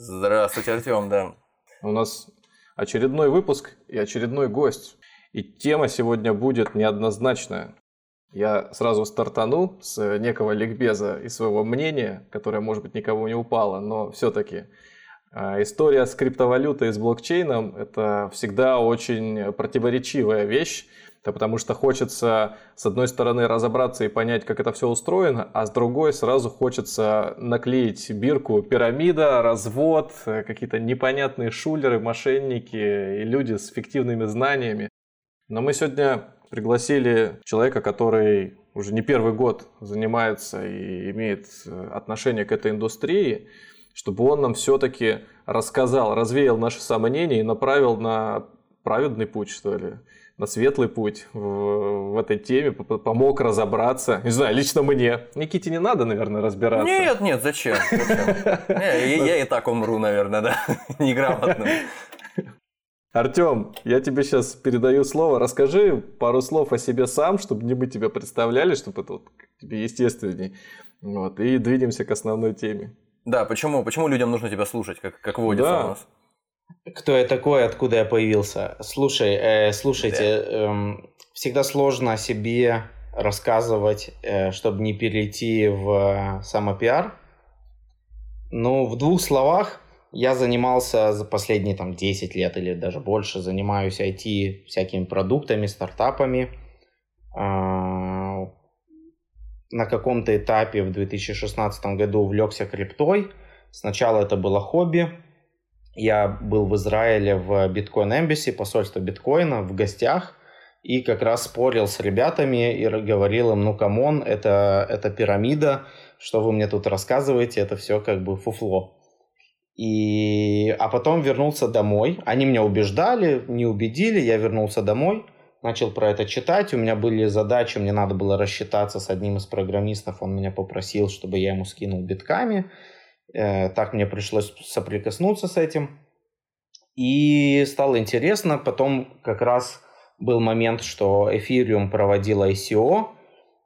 Здравствуйте, Артем, да. У нас очередной выпуск и очередной гость. И тема сегодня будет неоднозначная. Я сразу стартану с некого ликбеза и своего мнения, которое, может быть, никому не упало, но все-таки а, История с криптовалютой и с блокчейном – это всегда очень противоречивая вещь, это потому что хочется, с одной стороны, разобраться и понять, как это все устроено, а с другой сразу хочется наклеить бирку пирамида, развод, какие-то непонятные шулеры, мошенники и люди с фиктивными знаниями. Но мы сегодня пригласили человека, который уже не первый год занимается и имеет отношение к этой индустрии, чтобы он нам все-таки рассказал, развеял наши сомнения и направил на праведный путь, что ли на светлый путь в, в этой теме, помог разобраться. Не знаю, лично мне. Никите не надо, наверное, разбираться. Нет, нет, зачем? Я и так умру, наверное, да, неграмотно. Артем, я тебе сейчас передаю слово. Расскажи пару слов о себе сам, чтобы не мы тебя представляли, чтобы это вот тебе естественней. Вот, и двинемся к основной теме. Да, почему? Почему людям нужно тебя слушать, как, как водится да. у нас? Кто я такой, откуда я появился? Слушай, э, слушайте, э, всегда сложно о себе рассказывать, э, чтобы не перейти в самопиар. Ну, в двух словах, я занимался за последние там 10 лет или даже больше, занимаюсь IT всякими продуктами, стартапами. Э, на каком-то этапе в 2016 году увлекся криптой. Сначала это было хобби, я был в Израиле в Bitcoin Embassy, посольство биткоина, в гостях, и как раз спорил с ребятами и говорил им, ну, come on, это, это пирамида, что вы мне тут рассказываете, это все как бы фуфло. И... А потом вернулся домой. Они меня убеждали, не убедили, я вернулся домой, начал про это читать. У меня были задачи, мне надо было рассчитаться с одним из программистов, он меня попросил, чтобы я ему скинул битками. Э, так мне пришлось соприкоснуться с этим. И стало интересно. Потом как раз был момент, что Ethereum проводил ICO.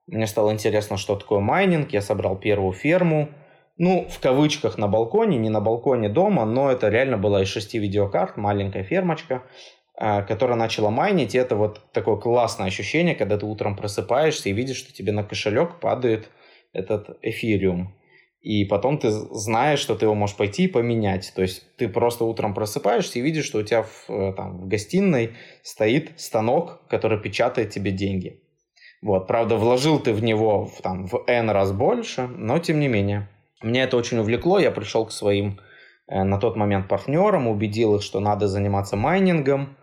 Мне стало интересно, что такое майнинг. Я собрал первую ферму. Ну, в кавычках на балконе, не на балконе дома, но это реально была из шести видеокарт, маленькая фермочка, э, которая начала майнить. И это вот такое классное ощущение, когда ты утром просыпаешься и видишь, что тебе на кошелек падает этот эфириум и потом ты знаешь, что ты его можешь пойти и поменять. То есть ты просто утром просыпаешься и видишь, что у тебя в, э, там, в гостиной стоит станок, который печатает тебе деньги. Вот, правда, вложил ты в него в, там, в N раз больше, но тем не менее. Меня это очень увлекло, я пришел к своим э, на тот момент партнерам, убедил их, что надо заниматься майнингом.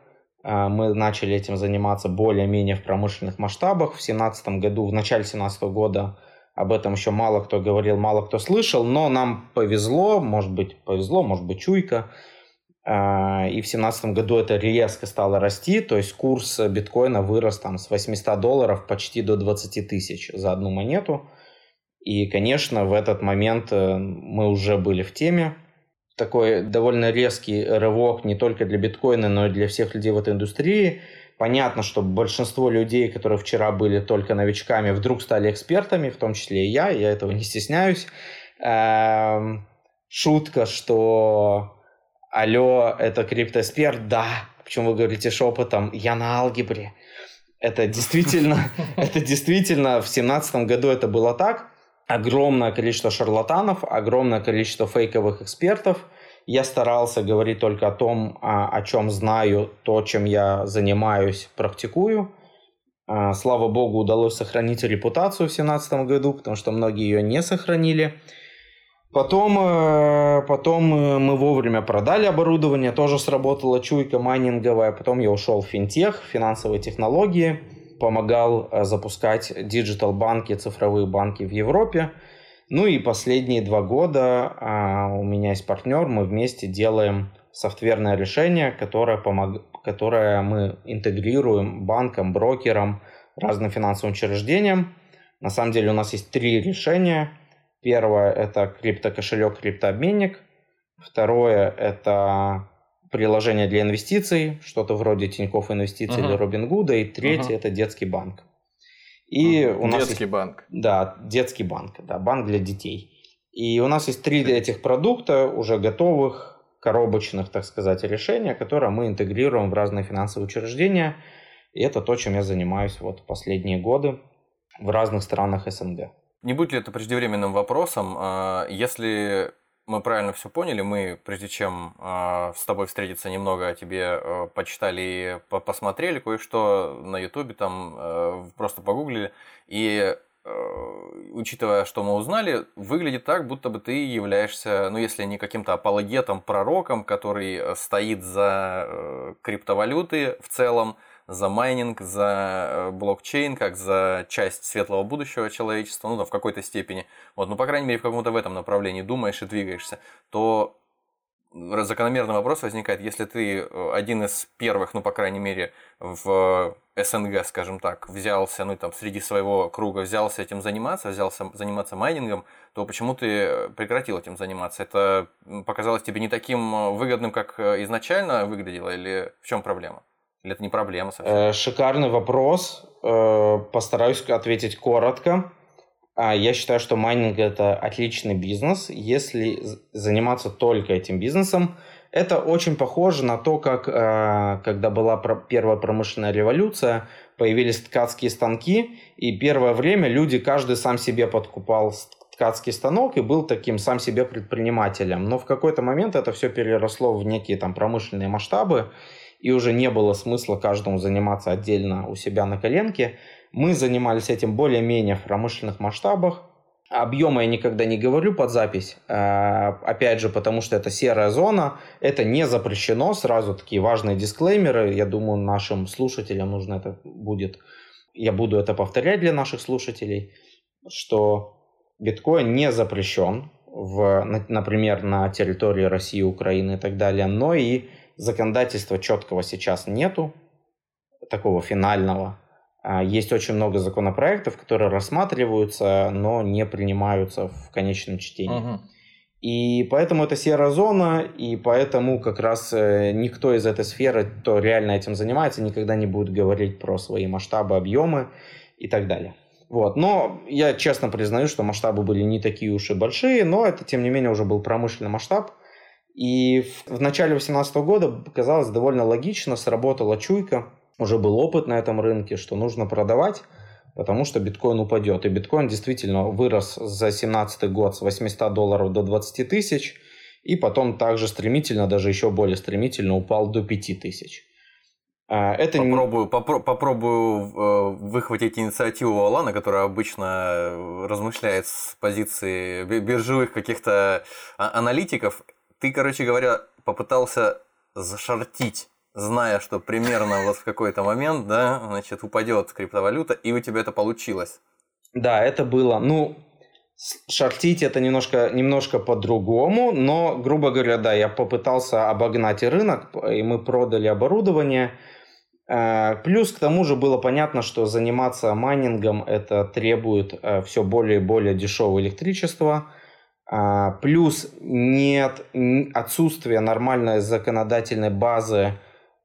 Э, мы начали этим заниматься более-менее в промышленных масштабах. В 2017 году, в начале 2017 года об этом еще мало кто говорил, мало кто слышал, но нам повезло, может быть повезло, может быть чуйка. А, и в 2017 году это резко стало расти, то есть курс биткоина вырос там с 800 долларов почти до 20 тысяч за одну монету. И, конечно, в этот момент э, мы уже были в теме. Такой довольно резкий рывок не только для биткоина, но и для всех людей в этой индустрии – Понятно, что большинство людей, которые вчера были только новичками, вдруг стали экспертами, в том числе и я, я этого не стесняюсь. Эм, шутка, что алло, это криптоэксперт, да, почему вы говорите шепотом, я на алгебре. Это действительно, это действительно в семнадцатом году это было так. Огромное количество шарлатанов, огромное количество фейковых экспертов – я старался говорить только о том, а, о чем знаю, то, чем я занимаюсь, практикую. А, слава богу, удалось сохранить репутацию в 2017 году, потому что многие ее не сохранили. Потом, э, потом э, мы вовремя продали оборудование, тоже сработала чуйка майнинговая. Потом я ушел в финтех, финансовые технологии, помогал э, запускать digital банки, цифровые банки в Европе. Ну и последние два года а, у меня есть партнер, мы вместе делаем софтверное решение, которое, помог... которое мы интегрируем банкам, брокерам, разным финансовым учреждениям. На самом деле у нас есть три решения. Первое – это криптокошелек, криптообменник. Второе – это приложение для инвестиций, что-то вроде Тинькофф Инвестиций uh-huh. или Робингуда. И третье uh-huh. – это детский банк. И у нас детский банк. Да, детский банк, да, банк для детей. И у нас есть три этих продукта, уже готовых, коробочных, так сказать, решения, которые мы интегрируем в разные финансовые учреждения. И это то, чем я занимаюсь вот последние годы в разных странах СНГ. Не будет ли это преждевременным вопросом, а, если мы правильно все поняли, мы, прежде чем э, с тобой встретиться, немного о тебе э, почитали и по посмотрели кое-что на Ютубе, там э, просто погуглили, и э, учитывая, что мы узнали, выглядит так, будто бы ты являешься, ну, если не каким-то апологетом, пророком, который стоит за э, криптовалюты в целом, за майнинг, за э, блокчейн, как за часть светлого будущего человечества, ну, да, в какой-то степени, вот, ну, по крайней мере, в каком-то в этом направлении думаешь и двигаешься, то закономерный вопрос возникает, если ты э, один из первых, ну, по крайней мере, в СНГ, скажем так, взялся, ну, там, среди своего круга взялся этим заниматься, взялся заниматься майнингом, то почему ты прекратил этим заниматься? Это показалось тебе не таким э, выгодным, как изначально выглядело, или в чем проблема? Или это не проблема совсем? Э, шикарный вопрос. Э, постараюсь ответить коротко. А, я считаю, что майнинг это отличный бизнес, если заниматься только этим бизнесом. Это очень похоже на то, как э, когда была первая промышленная революция, появились ткацкие станки, и первое время люди, каждый сам себе подкупал ткацкий станок и был таким сам себе предпринимателем. Но в какой-то момент это все переросло в некие там промышленные масштабы, и уже не было смысла каждому заниматься отдельно у себя на коленке. Мы занимались этим более-менее в промышленных масштабах. Объемы я никогда не говорю под запись, а, опять же, потому что это серая зона, это не запрещено, сразу такие важные дисклеймеры, я думаю, нашим слушателям нужно это будет, я буду это повторять для наших слушателей, что биткоин не запрещен, в, например, на территории России, Украины и так далее, но и законодательства четкого сейчас нету, такого финального. А, есть очень много законопроектов, которые рассматриваются, но не принимаются в конечном чтении. Угу. И поэтому это серая зона, и поэтому как раз э, никто из этой сферы, кто реально этим занимается, никогда не будет говорить про свои масштабы, объемы и так далее. Вот. Но я честно признаю, что масштабы были не такие уж и большие, но это, тем не менее, уже был промышленный масштаб. И в, в начале 2018 года показалось довольно логично, сработала чуйка, уже был опыт на этом рынке, что нужно продавать, потому что биткоин упадет. И биткоин действительно вырос за 2017 год с 800 долларов до 20 тысяч, и потом также стремительно, даже еще более стремительно упал до 5 тысяч. А, это попробую, не... попро- попробую э, выхватить инициативу Алана, которая обычно э, размышляет с позиции биржевых каких-то а, аналитиков ты, короче говоря, попытался зашортить, зная, что примерно вот в какой-то момент, да, значит, упадет криптовалюта, и у тебя это получилось. Да, это было, ну, шортить это немножко, немножко по-другому, но, грубо говоря, да, я попытался обогнать рынок, и мы продали оборудование. Э, плюс к тому же было понятно, что заниматься майнингом это требует э, все более и более дешевого электричества – плюс нет отсутствие нормальной законодательной базы.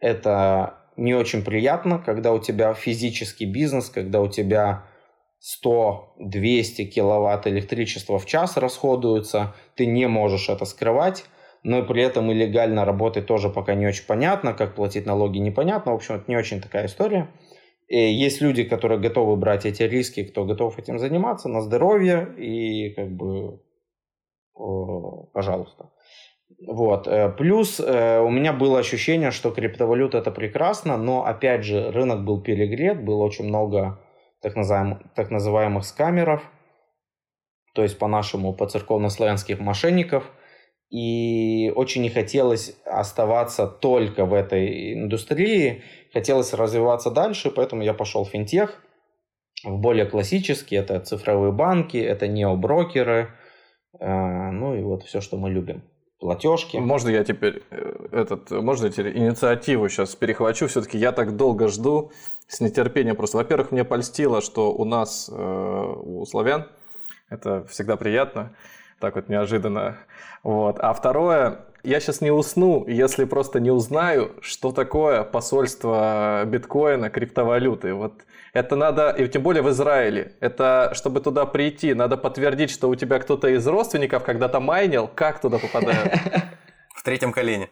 Это не очень приятно, когда у тебя физический бизнес, когда у тебя 100-200 киловатт электричества в час расходуются, ты не можешь это скрывать, но при этом и легально работать тоже пока не очень понятно, как платить налоги непонятно, в общем, это не очень такая история. И есть люди, которые готовы брать эти риски, кто готов этим заниматься на здоровье, и как бы пожалуйста. Вот. Э, плюс э, у меня было ощущение, что криптовалюта это прекрасно, но опять же рынок был перегрет, было очень много так называемых, так называемых скамеров, то есть по-нашему по церковно-славянских мошенников. И очень не хотелось оставаться только в этой индустрии, хотелось развиваться дальше, поэтому я пошел в финтех. в более классические. Это цифровые банки, это необрокеры, э, ну и вот все, что мы любим. Платежки. Можно я теперь э, этот, можно я теперь инициативу сейчас перехвачу? Все-таки я так долго жду с нетерпением просто. Во-первых, мне польстило, что у нас, э, у славян, это всегда приятно, так вот неожиданно. Вот. А второе, я сейчас не усну, если просто не узнаю, что такое посольство биткоина, криптовалюты. Вот это надо, и тем более в Израиле, это чтобы туда прийти, надо подтвердить, что у тебя кто-то из родственников когда-то майнил, как туда попадают? В третьем колене.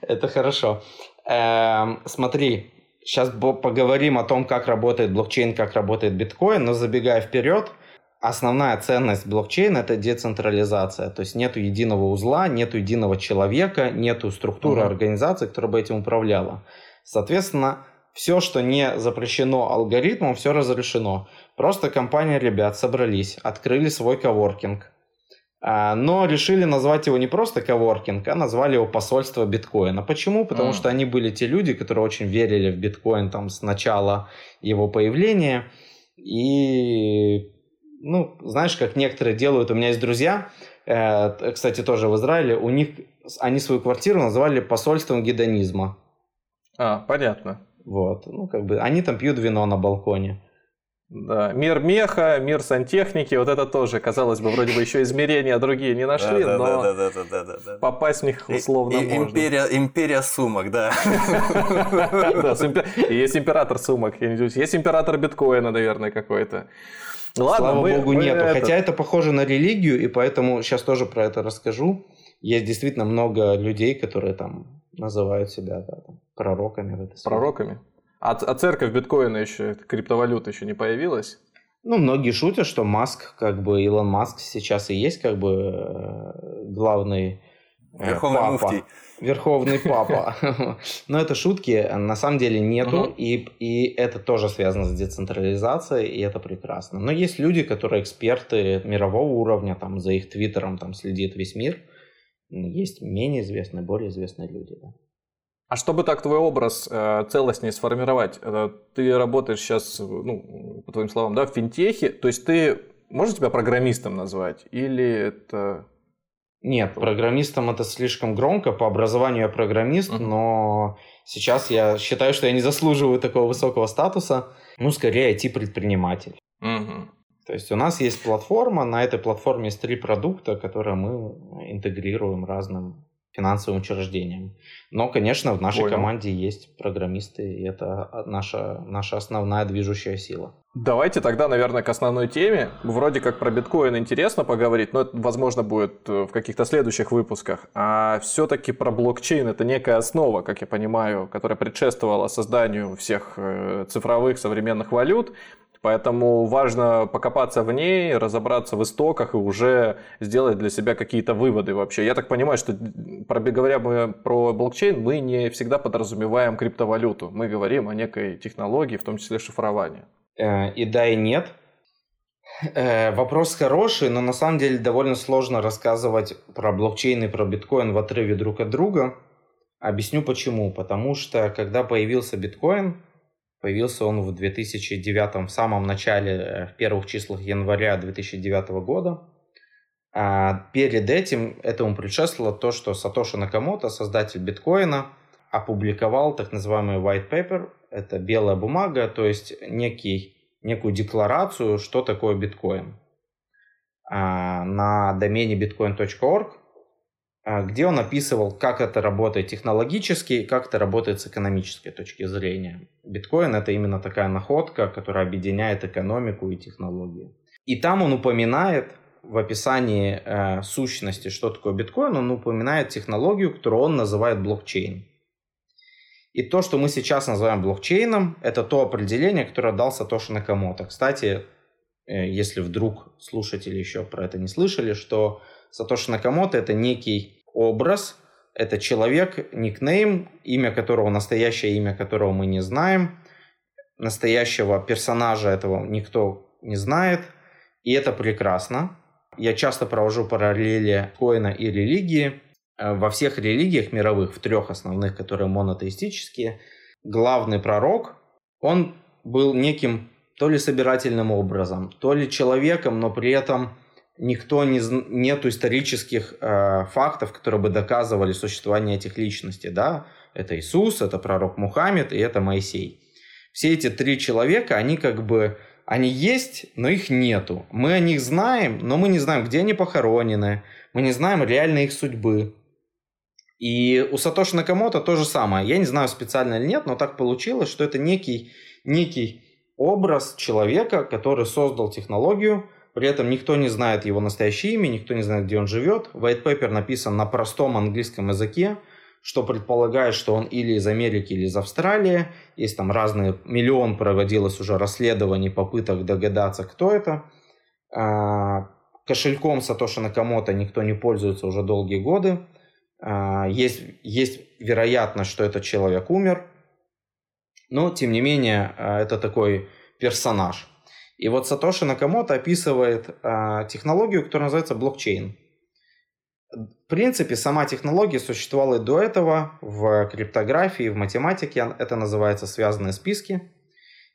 Это хорошо. Эм, смотри, сейчас поговорим о том, как работает блокчейн, как работает биткоин, но забегая вперед – основная ценность блокчейна это децентрализация. То есть нету единого узла, нету единого человека, нету структуры uh-huh. организации, которая бы этим управляла. Соответственно, все, что не запрещено алгоритмом, все разрешено. Просто компания ребят собрались, открыли свой коворкинг. А, но решили назвать его не просто коворкинг, а назвали его посольство биткоина. Почему? Потому mm. что они были те люди, которые очень верили в биткоин там с начала его появления. И ну, знаешь, как некоторые делают, у меня есть друзья, э, кстати, тоже в Израиле, у них, они свою квартиру называли посольством гедонизма. А, понятно. Вот, ну, как бы, они там пьют вино на балконе. Да, мир меха, мир сантехники, вот это тоже, казалось бы, вроде бы еще измерения другие не нашли, но попасть в них условно можно. Империя, империя сумок, да. Да, есть император сумок, есть император биткоина, наверное, какой-то. Ладно, Слава мы, богу, мы нету. Это... Хотя это похоже на религию, и поэтому сейчас тоже про это расскажу. Есть действительно много людей, которые там называют себя да, там, пророками в этой сфере. Пророками? А, а церковь биткоина еще, криптовалюта еще не появилась? Ну, многие шутят, что Маск, как бы Илон Маск сейчас и есть как бы э, главный э, Верховный папа. муфтий. Верховный папа. Но это шутки, на самом деле нету, и, и это тоже связано с децентрализацией, и это прекрасно. Но есть люди, которые эксперты мирового уровня, там за их твиттером там следит весь мир. Есть менее известные, более известные люди. Да. А чтобы так твой образ э, целостнее сформировать, э, ты работаешь сейчас, ну, по твоим словам, да, в финтехе, то есть ты можешь тебя программистом назвать, или это нет, программистом это слишком громко. По образованию я программист, uh-huh. но сейчас я считаю, что я не заслуживаю такого высокого статуса. Ну, скорее IT-предприниматель. Uh-huh. То есть у нас есть платформа, на этой платформе есть три продукта, которые мы интегрируем разным финансовым учреждениям. Но, конечно, в нашей Понял. команде есть программисты, и это наша, наша основная движущая сила. Давайте тогда, наверное, к основной теме. Вроде как про биткоин интересно поговорить, но это, возможно, будет э, в каких-то следующих выпусках. А все-таки про блокчейн это некая основа, как я понимаю, которая предшествовала созданию всех э, цифровых современных валют. Поэтому важно покопаться в ней, разобраться в истоках и уже сделать для себя какие-то выводы вообще. Я так понимаю, что говоря мы про блокчейн, мы не всегда подразумеваем криптовалюту. Мы говорим о некой технологии, в том числе шифрования. Э, и да, и нет. Э, вопрос хороший, но на самом деле довольно сложно рассказывать про блокчейн и про биткоин в отрыве друг от друга. Объясню почему. Потому что когда появился биткоин, Появился он в 2009, в самом начале, э, в первых числах января 2009 года. А перед этим этому предшествовало то, что Сатоши Накамото, создатель биткоина, опубликовал так называемый white paper. Это белая бумага, то есть некий, некую декларацию, что такое биткоин. А на домене bitcoin.org где он описывал, как это работает технологически и как это работает с экономической точки зрения. Биткоин это именно такая находка, которая объединяет экономику и технологии. И там он упоминает в описании э, сущности, что такое биткоин, он упоминает технологию, которую он называет блокчейн. И то, что мы сейчас называем блокчейном, это то определение, которое дал Сатоши Накамото. Кстати, э, если вдруг слушатели еще про это не слышали, что Сатоши Накамото это некий образ, это человек, никнейм, имя которого, настоящее имя которого мы не знаем, настоящего персонажа этого никто не знает, и это прекрасно. Я часто провожу параллели коина и религии. Э, во всех религиях мировых, в трех основных, которые монотеистические, главный пророк, он был неким то ли собирательным образом, то ли человеком, но при этом никто не нету исторических э, фактов, которые бы доказывали существование этих личностей, да? Это Иисус, это пророк Мухаммед и это Моисей. Все эти три человека, они как бы они есть, но их нету. Мы о них знаем, но мы не знаем, где они похоронены, мы не знаем реально их судьбы. И у Сатоши Накамото то же самое. Я не знаю специально или нет, но так получилось, что это некий, некий образ человека, который создал технологию, при этом никто не знает его настоящее имя, никто не знает, где он живет. White paper написан на простом английском языке, что предполагает, что он или из Америки, или из Австралии. Есть там разные, миллион проводилось уже расследований, попыток догадаться, кто это. А, кошельком Сатоши Накамото никто не пользуется уже долгие годы. А, есть, есть вероятность, что этот человек умер. Но, тем не менее, а, это такой персонаж. И вот Сатоши Накамото описывает технологию, которая называется блокчейн. В принципе, сама технология существовала и до этого в криптографии, в математике. Это называется связанные списки.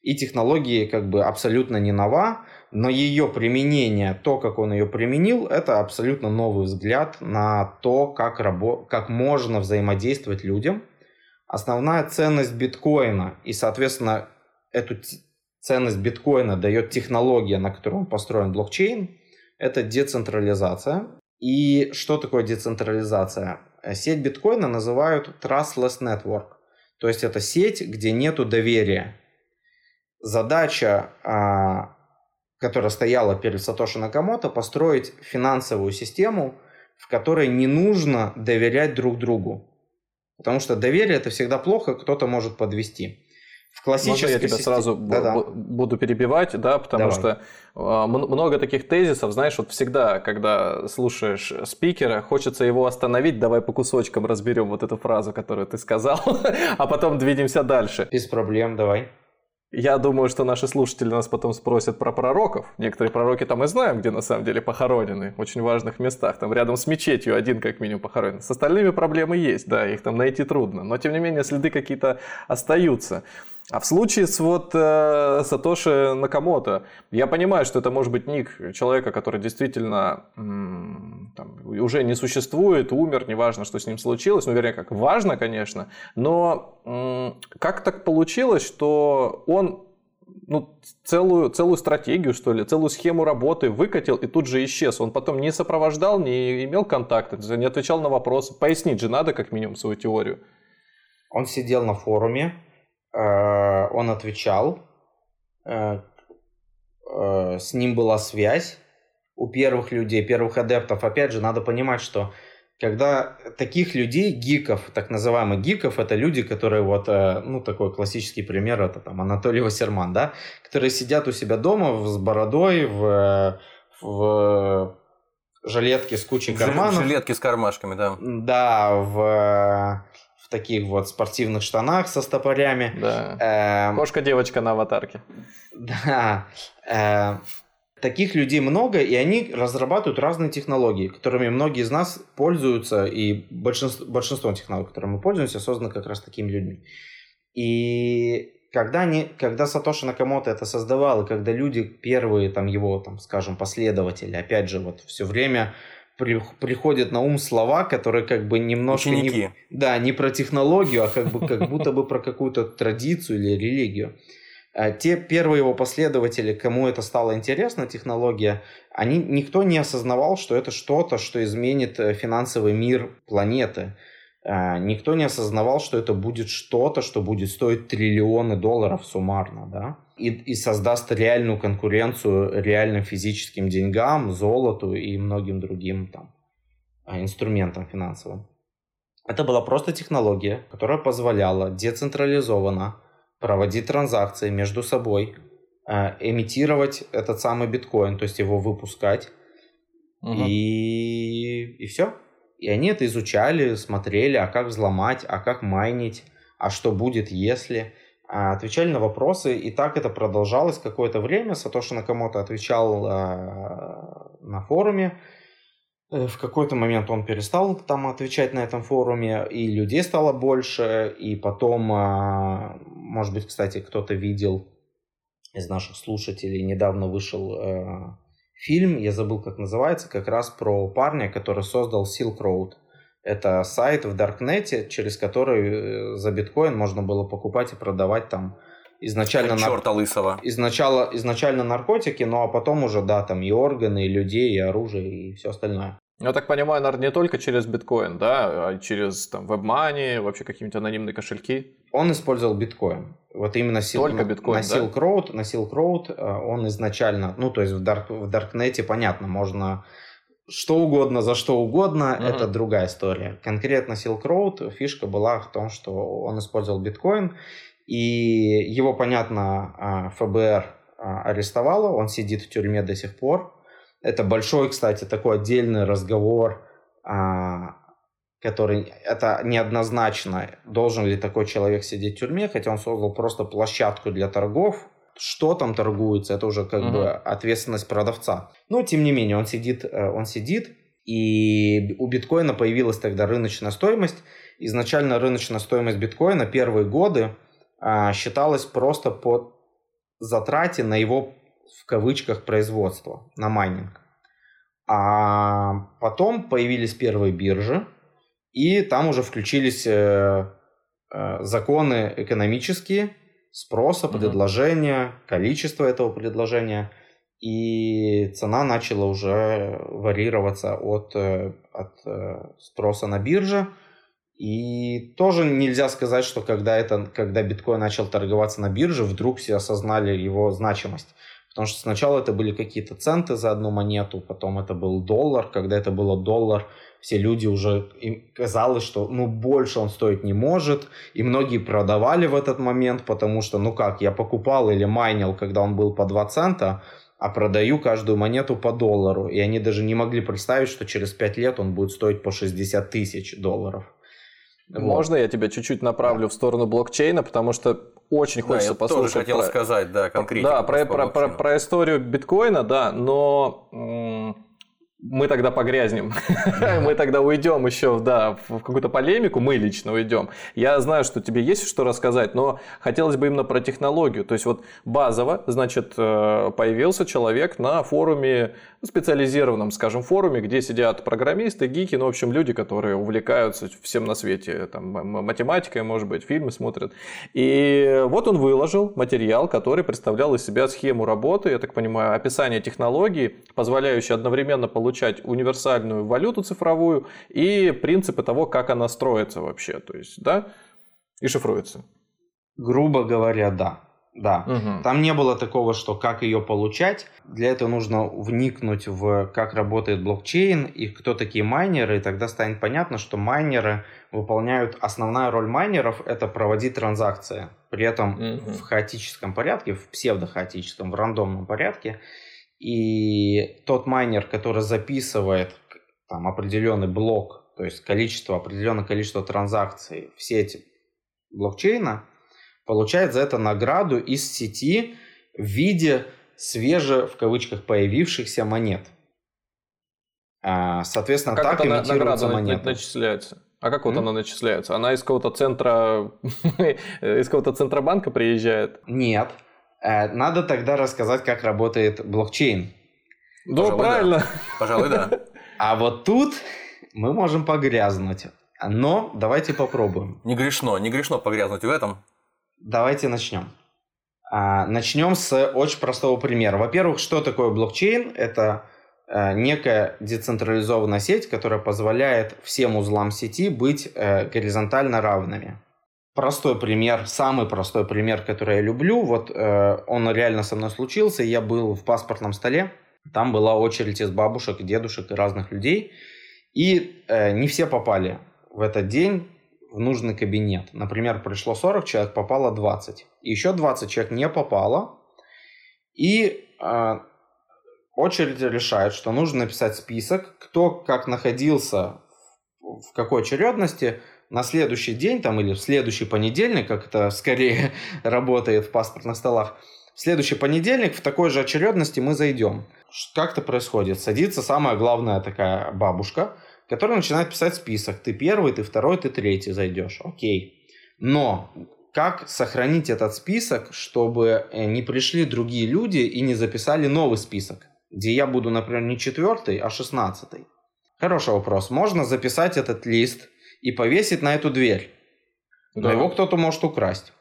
И технологии как бы абсолютно не нова, но ее применение, то, как он ее применил, это абсолютно новый взгляд на то, как, рабо- как можно взаимодействовать людям. Основная ценность биткоина и, соответственно, эту ценность биткоина дает технология, на которой построен блокчейн, это децентрализация. И что такое децентрализация? Э, сеть биткоина называют trustless network. То есть это сеть, где нету доверия. Задача, а, которая стояла перед Сатоши Накамото, построить финансовую систему, в которой не нужно доверять друг другу. Потому что доверие это всегда плохо, кто-то может подвести. В классической Можно я тебя системе... сразу Да-да. буду перебивать, да, потому Давай. что э, много таких тезисов, знаешь, вот всегда, когда слушаешь спикера, хочется его остановить, давай по кусочкам разберем вот эту фразу, которую ты сказал, а потом двинемся дальше. Без проблем, давай. Я думаю, что наши слушатели нас потом спросят про пророков. Некоторые пророки там и знаем, где на самом деле похоронены, в очень важных местах. Там рядом с мечетью один как минимум похоронен. С остальными проблемы есть, да, их там найти трудно. Но тем не менее следы какие-то остаются. А в случае с вот э, Сатоши Накамото, я понимаю, что это может быть ник человека, который действительно м, там, уже не существует, умер, неважно, что с ним случилось, ну, вернее, как важно, конечно, но м, как так получилось, что он ну, целую, целую стратегию, что ли, целую схему работы выкатил и тут же исчез. Он потом не сопровождал, не имел контакта, не отвечал на вопросы. Пояснить же надо, как минимум, свою теорию. Он сидел на форуме, он отвечал, э, э, с ним была связь у первых людей, первых адептов. Опять же, надо понимать, что когда таких людей, гиков, так называемых гиков, это люди, которые вот, ну, такой классический пример, это там Анатолий Вассерман, да, которые сидят у себя дома с бородой, в, в жилетке с кучей карманов. В жилетке с кармашками, да. Да, в таких вот спортивных штанах со стопорями. Да. Эм, Кошка-девочка на аватарке. Да. Эм, таких людей много, и они разрабатывают разные технологии, которыми многие из нас пользуются, и большинство, большинство технологий, которыми мы пользуемся, созданы как раз такими людьми. И когда, они, когда Сатоши Накамото это создавал, и когда люди, первые там его, там, скажем, последователи, опять же, вот все время при, приходят на ум слова, которые как бы немножко не, да, не про технологию, а как, бы, как будто бы про какую-то традицию или религию. А те первые его последователи, кому это стало интересно, технология, они, никто не осознавал, что это что-то, что изменит э, финансовый мир планеты. А, никто не осознавал, что это будет что-то, что будет стоить триллионы долларов суммарно. Да? и, и создаст реальную конкуренцию реальным физическим деньгам, золоту и многим другим там, а, инструментам финансовым. Это была просто технология, которая позволяла децентрализованно проводить транзакции между собой, э, эмитировать этот самый биткоин, то есть его выпускать. Угу. И, и все. И они это изучали, смотрели, а как взломать, а как майнить, а что будет, если. А, отвечали на вопросы, и так это продолжалось какое-то время. Сатоши Накамото отвечал а, на форуме. Э, в какой-то момент он перестал там отвечать на этом форуме, и людей стало больше, и потом, а, может быть, кстати, кто-то видел из наших слушателей недавно вышел э, фильм, я забыл, как называется, как раз про парня, который создал Silk Road. Это сайт в Даркнете, через который э, за биткоин можно было покупать и продавать там изначально... Черта нар... лысого. Изначально, изначально наркотики, ну а потом уже, да, там и органы, и людей, и оружие, и все остальное. Я так понимаю, наверное, не только через биткоин, да, а через там WebMoney, вообще какие-нибудь анонимные кошельки. Он использовал биткоин. Вот именно Silk, только биткоин, на, Silk да? Road, на Silk Road э, он изначально, ну то есть в, Dark, в Darknet понятно, можно что угодно за что угодно, uh-huh. это другая история. Конкретно Silk Road фишка была в том, что он использовал биткоин, и его, понятно, а, ФБР а, арестовало, он сидит в тюрьме до сих пор. Это большой, кстати, такой отдельный разговор, а, который это неоднозначно, должен ли такой человек сидеть в тюрьме, хотя он создал просто площадку для торгов, что там торгуется, это уже как uh-huh. бы ответственность продавца. Но тем не менее, он сидит, э, он сидит, и у биткоина появилась тогда рыночная стоимость. Изначально рыночная стоимость биткоина первые годы а, считалась просто по затрате на его в кавычках производство, на майнинг. А потом появились первые биржи, и там уже включились э, э, законы экономические, спроса, предложения, количество этого предложения. И цена начала уже варьироваться от, э, от э, спроса на бирже. И тоже нельзя сказать, что когда, это, когда биткоин начал торговаться на бирже, вдруг все осознали его значимость. Потому что сначала это были какие-то центы за одну монету, потом это был доллар. Когда это было доллар, все люди уже, им казалось, что ну больше он стоить не может. И многие продавали в этот момент, потому что, ну как, я покупал или майнил, когда он был по 2 цента, а продаю каждую монету по доллару. И они даже не могли представить, что через 5 лет он будет стоить по 60 тысяч долларов. Можно вот. я тебя чуть-чуть направлю в сторону блокчейна, потому что очень хочется да, я послушать. Тоже хотел про... сказать, да, конкретно. Да, про, про, про, про историю биткоина, да, но мы тогда погрязнем, мы тогда уйдем еще да, в какую-то полемику, мы лично уйдем. Я знаю, что тебе есть что рассказать, но хотелось бы именно про технологию. То есть вот базово, значит, э, появился человек на форуме, специализированном, скажем, форуме, где сидят программисты, гики, ну, в общем, люди, которые увлекаются всем на свете, там, математикой, может быть, фильмы смотрят. И вот он выложил материал, который представлял из себя схему работы, я так понимаю, описание технологии, позволяющей одновременно получать универсальную валюту цифровую и принципы того, как она строится вообще, то есть, да, и шифруется. Грубо говоря, да. Да. Угу. Там не было такого, что как ее получать. Для этого нужно вникнуть в как работает блокчейн и кто такие майнеры, и тогда станет понятно, что майнеры выполняют основная роль майнеров это проводить транзакции. При этом угу. в хаотическом порядке, в псевдохаотическом, в рандомном порядке. И тот майнер, который записывает там, определенный блок, то есть количество, определенное количество транзакций в сеть блокчейна, получает за это награду из сети в виде свеже, в кавычках, появившихся монет. А, соответственно, а как так имитируется монета. начисляется? А как вот mm? она начисляется? Она из какого-то центра, из какого-то центробанка приезжает? Нет. Э, надо тогда рассказать, как работает блокчейн. Ну, Пожалуй, правильно. Да. Пожалуй, да. А вот тут мы можем погрязнуть. Но давайте попробуем. Не грешно, не грешно погрязнуть в этом. Давайте начнем. А, начнем с очень простого примера. Во-первых, что такое блокчейн? Это э, некая децентрализованная сеть, которая позволяет всем узлам сети быть э, горизонтально равными простой пример, самый простой пример, который я люблю. Вот э, он реально со мной случился. Я был в паспортном столе. Там была очередь из бабушек, дедушек и разных людей. И не все попали в этот день в нужный кабинет. Например, пришло 40 человек, попало 20. И еще 20 человек не попало. И э, очередь решает, что нужно написать список, кто как находился в какой очередности, на следующий день там, или в следующий понедельник, как это скорее работает в паспортных столах, в следующий понедельник в такой же очередности мы зайдем. Как это происходит? Садится самая главная такая бабушка, которая начинает писать список. Ты первый, ты второй, ты третий зайдешь. Окей. Но как сохранить этот список, чтобы э, не пришли другие люди и не записали новый список, где я буду, например, не четвертый, а шестнадцатый? Хороший вопрос. Можно записать этот лист и повесить на эту дверь. Да. Но его кто-то может украсть.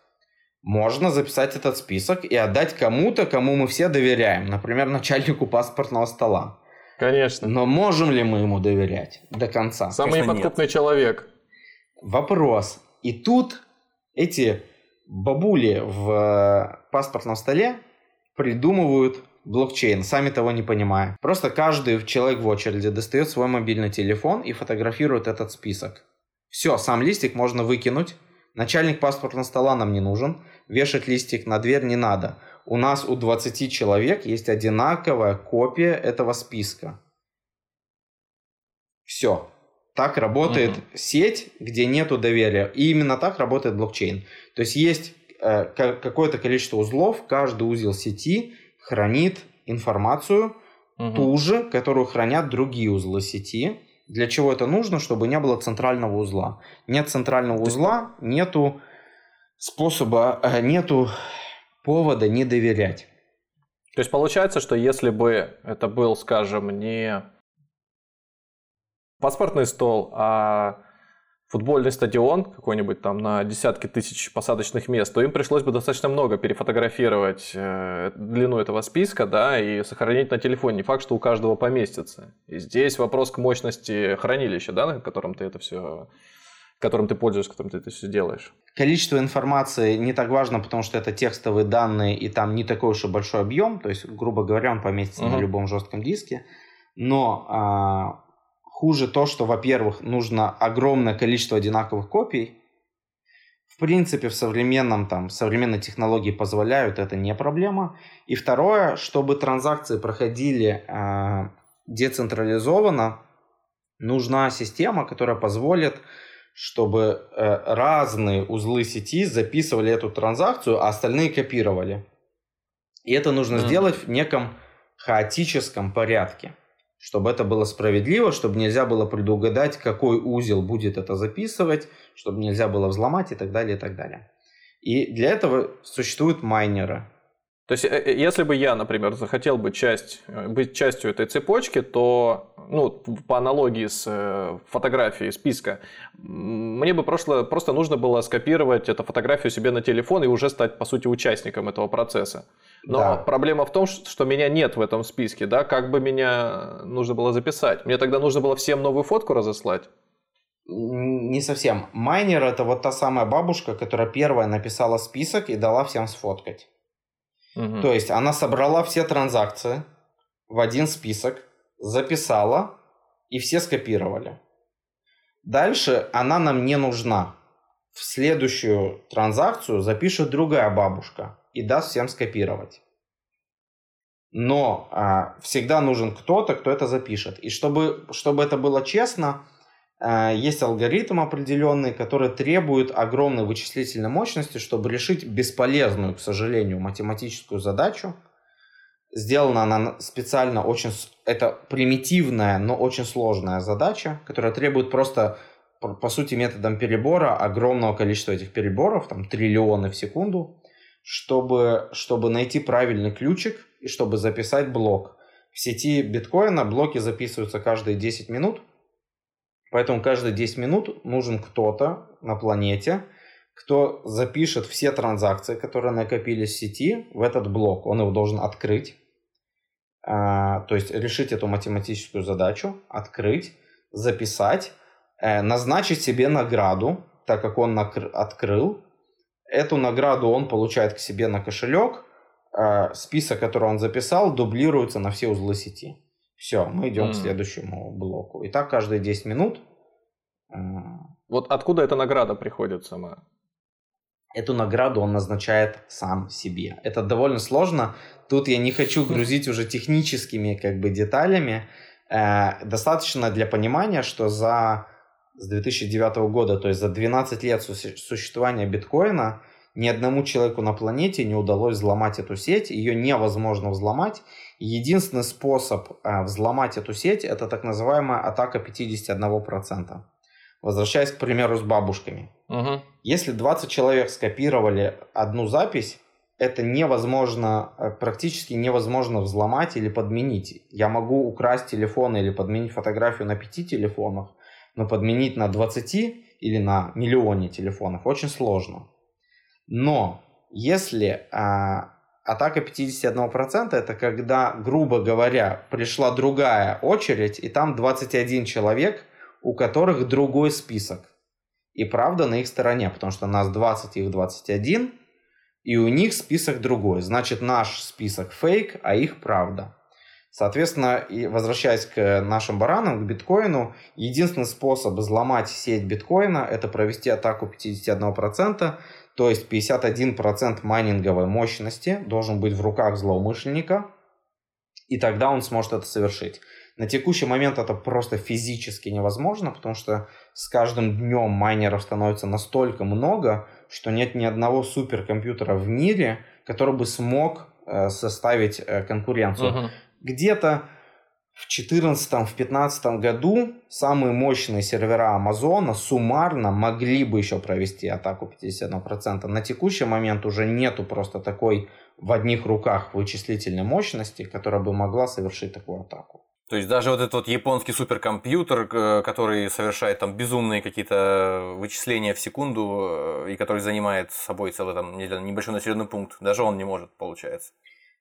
Можно записать этот список и отдать кому-то, кому мы все доверяем. Например, начальнику паспортного стола. Конечно. Но можем ли мы ему доверять до конца? Самый Конечно, неподкупный нет. человек. Вопрос. И тут эти бабули в э, паспортном столе придумывают блокчейн, сами того не понимая. Просто каждый человек в очереди достает свой мобильный телефон и фотографирует этот список. Все, сам листик можно выкинуть. Начальник паспортного стола нам не нужен. Вешать листик на дверь не надо. У нас у 20 человек есть одинаковая копия этого списка. Все. Так работает угу. сеть, где нету доверия. И именно так работает блокчейн. То есть есть э, какое-то количество узлов, каждый узел сети хранит информацию угу. ту же, которую хранят другие узлы сети. Для чего это нужно? Чтобы не было центрального узла. Нет центрального узла, нету способа, э, нету повода не доверять. То есть получается, что если бы это был, скажем, не паспортный стол, а футбольный стадион какой-нибудь там на десятки тысяч посадочных мест, то им пришлось бы достаточно много перефотографировать э, длину этого списка, да, и сохранить на телефоне. Не факт, что у каждого поместится. И здесь вопрос к мощности хранилища, да, на котором ты это все которым ты пользуешься, которым ты это все делаешь. Количество информации не так важно, потому что это текстовые данные, и там не такой уж и большой объем, то есть, грубо говоря, он поместится угу. на любом жестком диске. Но а, Хуже то, что, во-первых, нужно огромное количество одинаковых копий. В принципе, в современном, там, современные технологии позволяют, это не проблема. И второе, чтобы транзакции проходили э, децентрализованно, нужна система, которая позволит, чтобы э, разные узлы сети записывали эту транзакцию, а остальные копировали. И это нужно mm-hmm. сделать в неком хаотическом порядке чтобы это было справедливо, чтобы нельзя было предугадать, какой узел будет это записывать, чтобы нельзя было взломать и так далее, и так далее. И для этого существуют майнеры. То есть, э, э, если бы я, например, захотел бы часть, э, быть частью этой цепочки, то, ну, по аналогии с фотографией списка, мне бы просто, просто нужно было скопировать эту фотографию себе на телефон и уже стать, по сути, участником этого процесса. Но да. проблема в том, что меня нет в этом списке, да, как бы меня нужно было записать. Мне тогда нужно было всем новую фотку разослать. Не совсем. Майнер это вот та самая бабушка, которая первая написала список и дала всем сфоткать. Угу. То есть она собрала все транзакции в один список, записала и все скопировали. Дальше она нам не нужна. В следующую транзакцию запишет другая бабушка и даст всем скопировать. Но а, всегда нужен кто-то, кто это запишет. И чтобы, чтобы это было честно, а, есть алгоритм определенный, который требует огромной вычислительной мощности, чтобы решить бесполезную, к сожалению, математическую задачу. Сделана она специально очень... Это примитивная, но очень сложная задача, которая требует просто, по сути, методом перебора огромного количества этих переборов, там триллионы в секунду, чтобы, чтобы найти правильный ключик и чтобы записать блок. В сети биткоина блоки записываются каждые 10 минут, поэтому каждые 10 минут нужен кто-то на планете, кто запишет все транзакции, которые накопились в сети, в этот блок. Он его должен открыть, то есть решить эту математическую задачу, открыть, записать, э, назначить себе награду, так как он открыл, Эту награду он получает к себе на кошелек. А список, который он записал, дублируется на все узлы сети. Все, мы идем mm. к следующему блоку. И так каждые 10 минут. А, вот откуда эта награда приходит сама? Эту награду он назначает сам себе. Это довольно сложно. Тут я не хочу грузить уже техническими как бы деталями. Э, достаточно для понимания, что за с 2009 года, то есть за 12 лет существования биткоина, ни одному человеку на планете не удалось взломать эту сеть, ее невозможно взломать. Единственный способ э, взломать эту сеть это так называемая атака 51%. Возвращаясь, к примеру, с бабушками. Угу. Если 20 человек скопировали одну запись, это невозможно, э, практически невозможно взломать или подменить. Я могу украсть телефон или подменить фотографию на пяти телефонах, но подменить на 20 или на миллионе телефонов очень сложно. Но если а, атака 51% это когда, грубо говоря, пришла другая очередь, и там 21 человек, у которых другой список. И правда на их стороне, потому что нас 20, их 21, и у них список другой. Значит, наш список фейк, а их правда. Соответственно, и возвращаясь к нашим баранам, к биткоину, единственный способ взломать сеть биткоина – это провести атаку 51%, то есть 51% майнинговой мощности должен быть в руках злоумышленника, и тогда он сможет это совершить. На текущий момент это просто физически невозможно, потому что с каждым днем майнеров становится настолько много, что нет ни одного суперкомпьютера в мире, который бы смог э, составить э, конкуренцию. Угу. Где-то в 2014-2015 году самые мощные сервера Амазона суммарно могли бы еще провести атаку 51%. На текущий момент уже нету просто такой в одних руках вычислительной мощности, которая бы могла совершить такую атаку. То есть даже вот этот вот японский суперкомпьютер, э, который совершает там безумные какие-то вычисления в секунду э, и который занимает собой целый там небольшой населенный пункт, даже он не может, получается.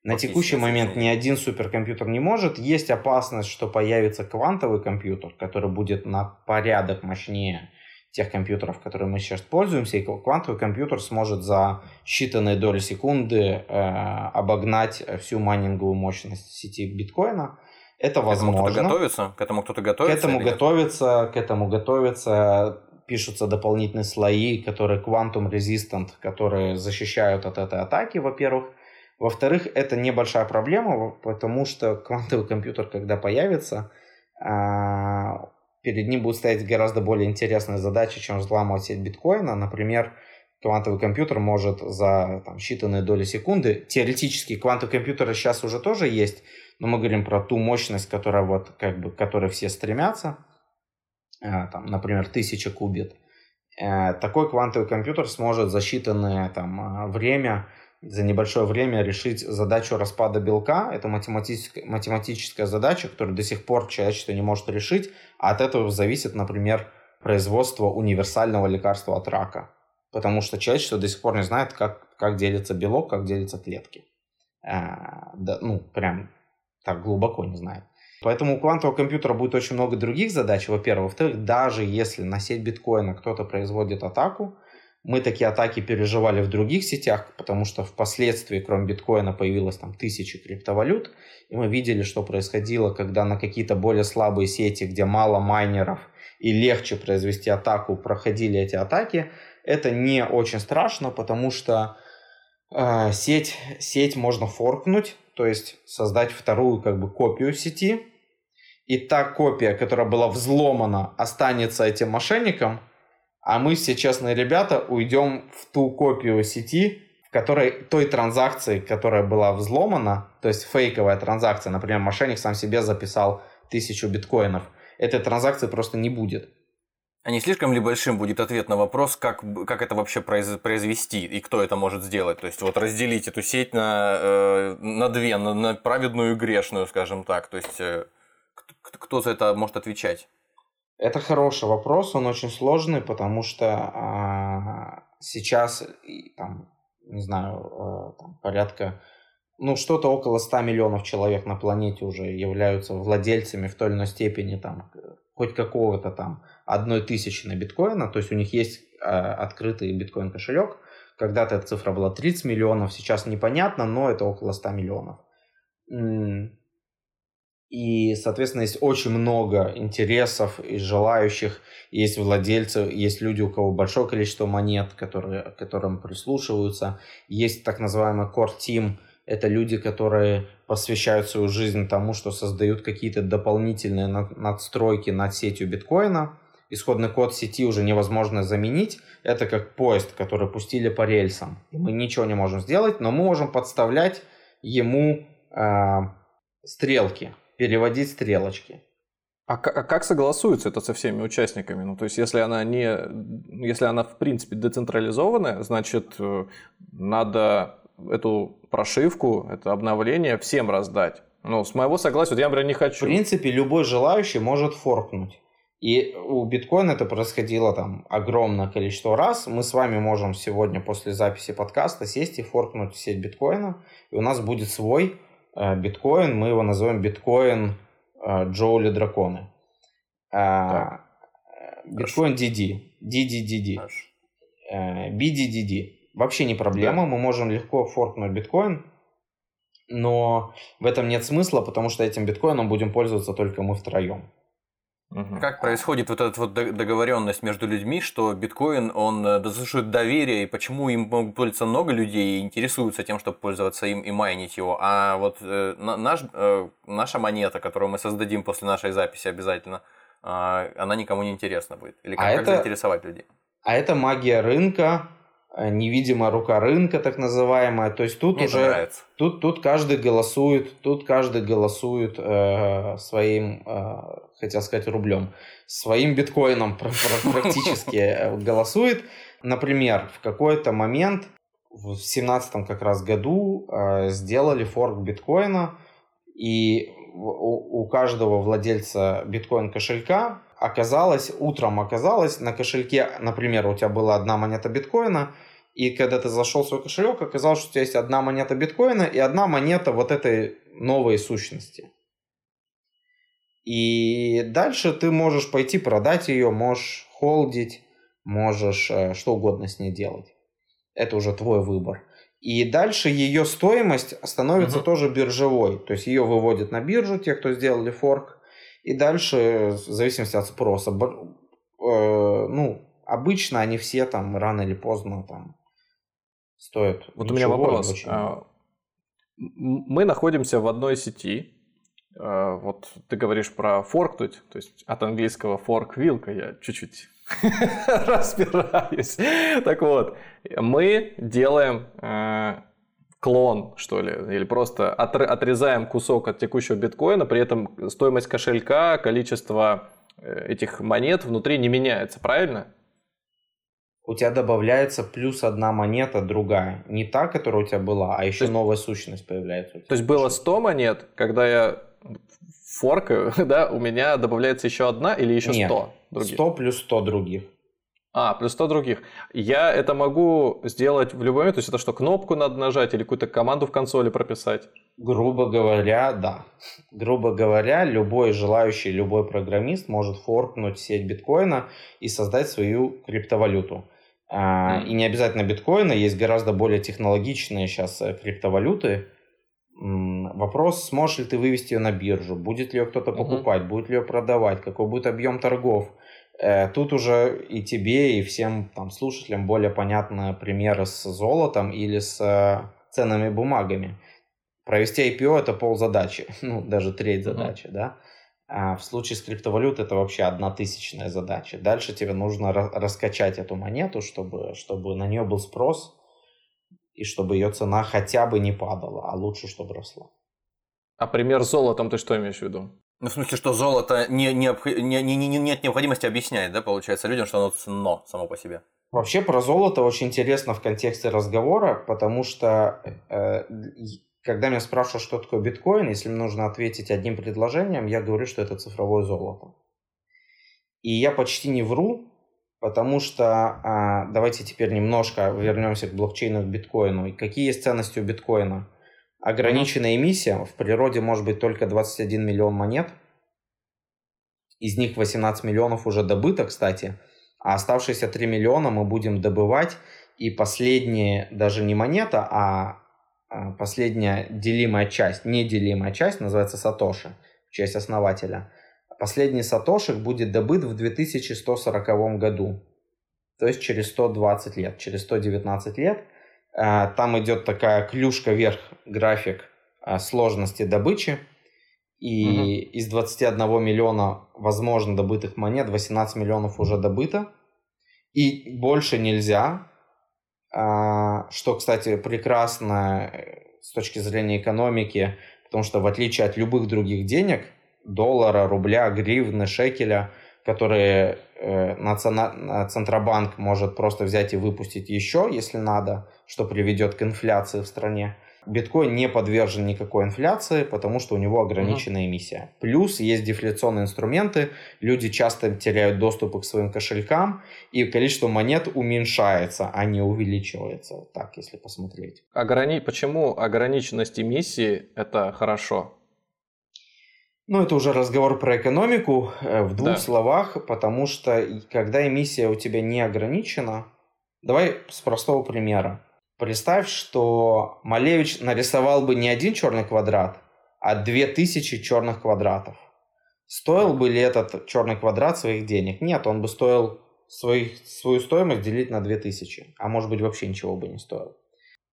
На текущий момент ни один суперкомпьютер не может. Есть опасность, что появится квантовый компьютер, который будет на порядок мощнее тех компьютеров, которые мы сейчас пользуемся, и квантовый компьютер сможет за считанные доли секунды э, обогнать всю майнинговую мощность сети биткоина. Это возможно. К этому кто-то готовится? К этому кто-то готовится? К этому готовится, к этому готовится. Пишутся дополнительные слои, которые quantum resistant, которые защищают от этой атаки, во-первых. Во-вторых, это небольшая проблема, потому что квантовый компьютер, когда появится, а, перед ним будет стоять гораздо более интересная задача, чем взламывать сеть биткоина. Например, квантовый компьютер может за там, считанные доли секунды, теоретически квантовые компьютеры сейчас уже тоже есть, но мы говорим про ту мощность, которая вот как бы, к которой все стремятся, э, там, например, 1000 кубит. Э, такой квантовый компьютер сможет за считанное там, э, время, за небольшое время решить задачу распада белка. Это математическая, математическая задача, которую до сих пор человечество не может решить, а от этого зависит, например, производство универсального лекарства от рака. Потому что человечество до сих пор не знает, как, как делится белок, как делятся клетки. А, да, ну, прям так глубоко не знает. Поэтому у квантового компьютера будет очень много других задач, во-первых. Во-вторых, даже если на сеть биткоина кто-то производит атаку, мы такие атаки переживали в других сетях, потому что впоследствии, кроме биткоина, появилось там тысячи криптовалют, и мы видели, что происходило, когда на какие-то более слабые сети, где мало майнеров и легче произвести атаку, проходили эти атаки. Это не очень страшно, потому что э, сеть, сеть можно форкнуть, то есть создать вторую как бы копию сети, и та копия, которая была взломана, останется этим мошенником, а мы, все честные ребята, уйдем в ту копию сети, в которой той транзакции, которая была взломана, то есть фейковая транзакция, например, мошенник сам себе записал тысячу биткоинов, этой транзакции просто не будет. А не слишком ли большим будет ответ на вопрос, как, как это вообще произвести и кто это может сделать? То есть вот разделить эту сеть на, э, на две, на, на праведную и грешную, скажем так. То есть э, кто за это может отвечать? Это хороший вопрос, он очень сложный, потому что э, сейчас там, не знаю, э, там, порядка ну, что-то около 100 миллионов человек на планете уже являются владельцами в той или иной степени там хоть какого-то там одной тысячи на биткоина, то есть у них есть э, открытый биткоин кошелек. Когда-то эта цифра была 30 миллионов, сейчас непонятно, но это около 100 миллионов. И, соответственно, есть очень много интересов и желающих. Есть владельцы, есть люди, у кого большое количество монет, которые, которым прислушиваются. Есть так называемый core team. Это люди, которые посвящают свою жизнь тому, что создают какие-то дополнительные надстройки над сетью биткоина исходный код сети уже невозможно заменить. Это как поезд, который пустили по рельсам. И мы ничего не можем сделать, но мы можем подставлять ему э, стрелки, переводить стрелочки. А, а как согласуется это со всеми участниками? Ну, то есть, если она не, если она в принципе децентрализованная, значит, э, надо эту прошивку, это обновление всем раздать. Ну, с моего согласия, вот я, например, не хочу. В принципе, любой желающий может форкнуть. И у биткоина это происходило там огромное количество раз. Мы с вами можем сегодня после записи подкаста сесть и форкнуть сеть биткоина. И у нас будет свой э, биткоин. Мы его назовем биткоин э, Джоули Драконы. Э, биткоин DD. DDDD. Э, BDDD. Вообще не проблема. Да. Мы можем легко форкнуть биткоин. Но в этом нет смысла, потому что этим биткоином будем пользоваться только мы втроем. Угу. Как происходит вот эта вот договоренность между людьми, что биткоин, он э, заслуживает доверия, и почему им могут пользоваться много людей и интересуются тем, чтобы пользоваться им и майнить его, а вот э, наш, э, наша монета, которую мы создадим после нашей записи обязательно, э, она никому не интересна будет? Или как, а как это, заинтересовать людей? А это магия рынка, Э, невидимая рука рынка, так называемая. То есть тут Мне уже тут тут каждый голосует, тут каждый голосует э, своим, э, хотел сказать рублем, своим биткоином практически э, голосует. Например, в какой-то момент в семнадцатом как раз году э, сделали форк биткоина и у, у каждого владельца биткоин кошелька оказалось, утром оказалось на кошельке, например, у тебя была одна монета биткоина, и когда ты зашел в свой кошелек, оказалось, что у тебя есть одна монета биткоина и одна монета вот этой новой сущности. И дальше ты можешь пойти продать ее, можешь холдить, можешь э, что угодно с ней делать. Это уже твой выбор. И дальше ее стоимость становится угу. тоже биржевой. То есть ее выводят на биржу, те, кто сделали форк. И дальше, в зависимости от спроса, э, ну, обычно они все там рано или поздно там стоят. Вот у меня вопрос. А, мы находимся в одной сети. А, вот ты говоришь про форкнуть, то есть от английского fork вилка, я чуть-чуть разбираюсь. Так вот, мы делаем э, клон, что ли, или просто отрезаем кусок от текущего биткоина, при этом стоимость кошелька, количество э, этих монет внутри не меняется, правильно? У тебя добавляется плюс одна монета другая. Не та, которая у тебя была, а еще есть, новая сущность появляется. То есть было 100 монет, когда я форкаю, да, у меня добавляется еще одна или еще 100 Нет, других? 100 плюс 100 других. А, плюс 100 других. Я это могу сделать в любой момент? То есть это что, кнопку надо нажать или какую-то команду в консоли прописать? Грубо говоря, да. Грубо говоря, любой желающий, любой программист может форкнуть сеть биткоина и создать свою криптовалюту. Mm. И не обязательно биткоина, есть гораздо более технологичные сейчас э, криптовалюты. Вопрос, сможешь ли ты вывести ее на биржу, будет ли ее кто-то покупать, mm-hmm. будет ли ее продавать, какой будет объем торгов. Э, тут уже и тебе, и всем там, слушателям более понятны примеры с золотом или с э, ценными бумагами. Провести IPO это пол задачи, ну даже треть задачи, mm-hmm. да. А в случае с криптовалютой это вообще одна тысячная задача. Дальше тебе нужно раскачать эту монету, чтобы, чтобы на нее был спрос и чтобы ее цена хотя бы не падала, а лучше, чтобы росла. А пример с золотом ты что имеешь в виду? Ну, в смысле, что золото не, не, не, не, не, нет необходимости объяснять, да, получается, людям, что оно ценно само по себе. Вообще про золото очень интересно в контексте разговора, потому что э, когда меня спрашивают, что такое биткоин, если мне нужно ответить одним предложением, я говорю, что это цифровое золото. И я почти не вру, потому что а, давайте теперь немножко вернемся к блокчейну, к биткоину. И какие есть ценности у биткоина? Ограниченная эмиссия. В природе может быть только 21 миллион монет. Из них 18 миллионов уже добыто, кстати. А оставшиеся 3 миллиона мы будем добывать. И последняя даже не монета, а, а последняя делимая часть, неделимая часть, называется Сатоши, в честь основателя. Последний Сатошик будет добыт в 2140 году. То есть через 120 лет, через 119 лет – а, там идет такая клюшка вверх график а, сложности добычи. И угу. из 21 миллиона возможно добытых монет 18 миллионов уже добыто. И больше нельзя. А, что, кстати, прекрасно э, с точки зрения экономики, потому что в отличие от любых других денег, доллара, рубля, гривны, шекеля, которые э, Центробанк может просто взять и выпустить еще, если надо, что приведет к инфляции в стране. Биткоин не подвержен никакой инфляции, потому что у него ограниченная эмиссия. Плюс есть дефляционные инструменты, люди часто теряют доступ к своим кошелькам, и количество монет уменьшается, а не увеличивается. Так, если посмотреть. Ограни... Почему ограниченность эмиссии – это хорошо? Ну, это уже разговор про экономику э, в двух да. словах, потому что когда эмиссия у тебя не ограничена, давай с простого примера. Представь, что Малевич нарисовал бы не один черный квадрат, а две тысячи черных квадратов. Стоил бы ли этот черный квадрат своих денег? Нет, он бы стоил свой, свою стоимость делить на 2000, а может быть вообще ничего бы не стоил.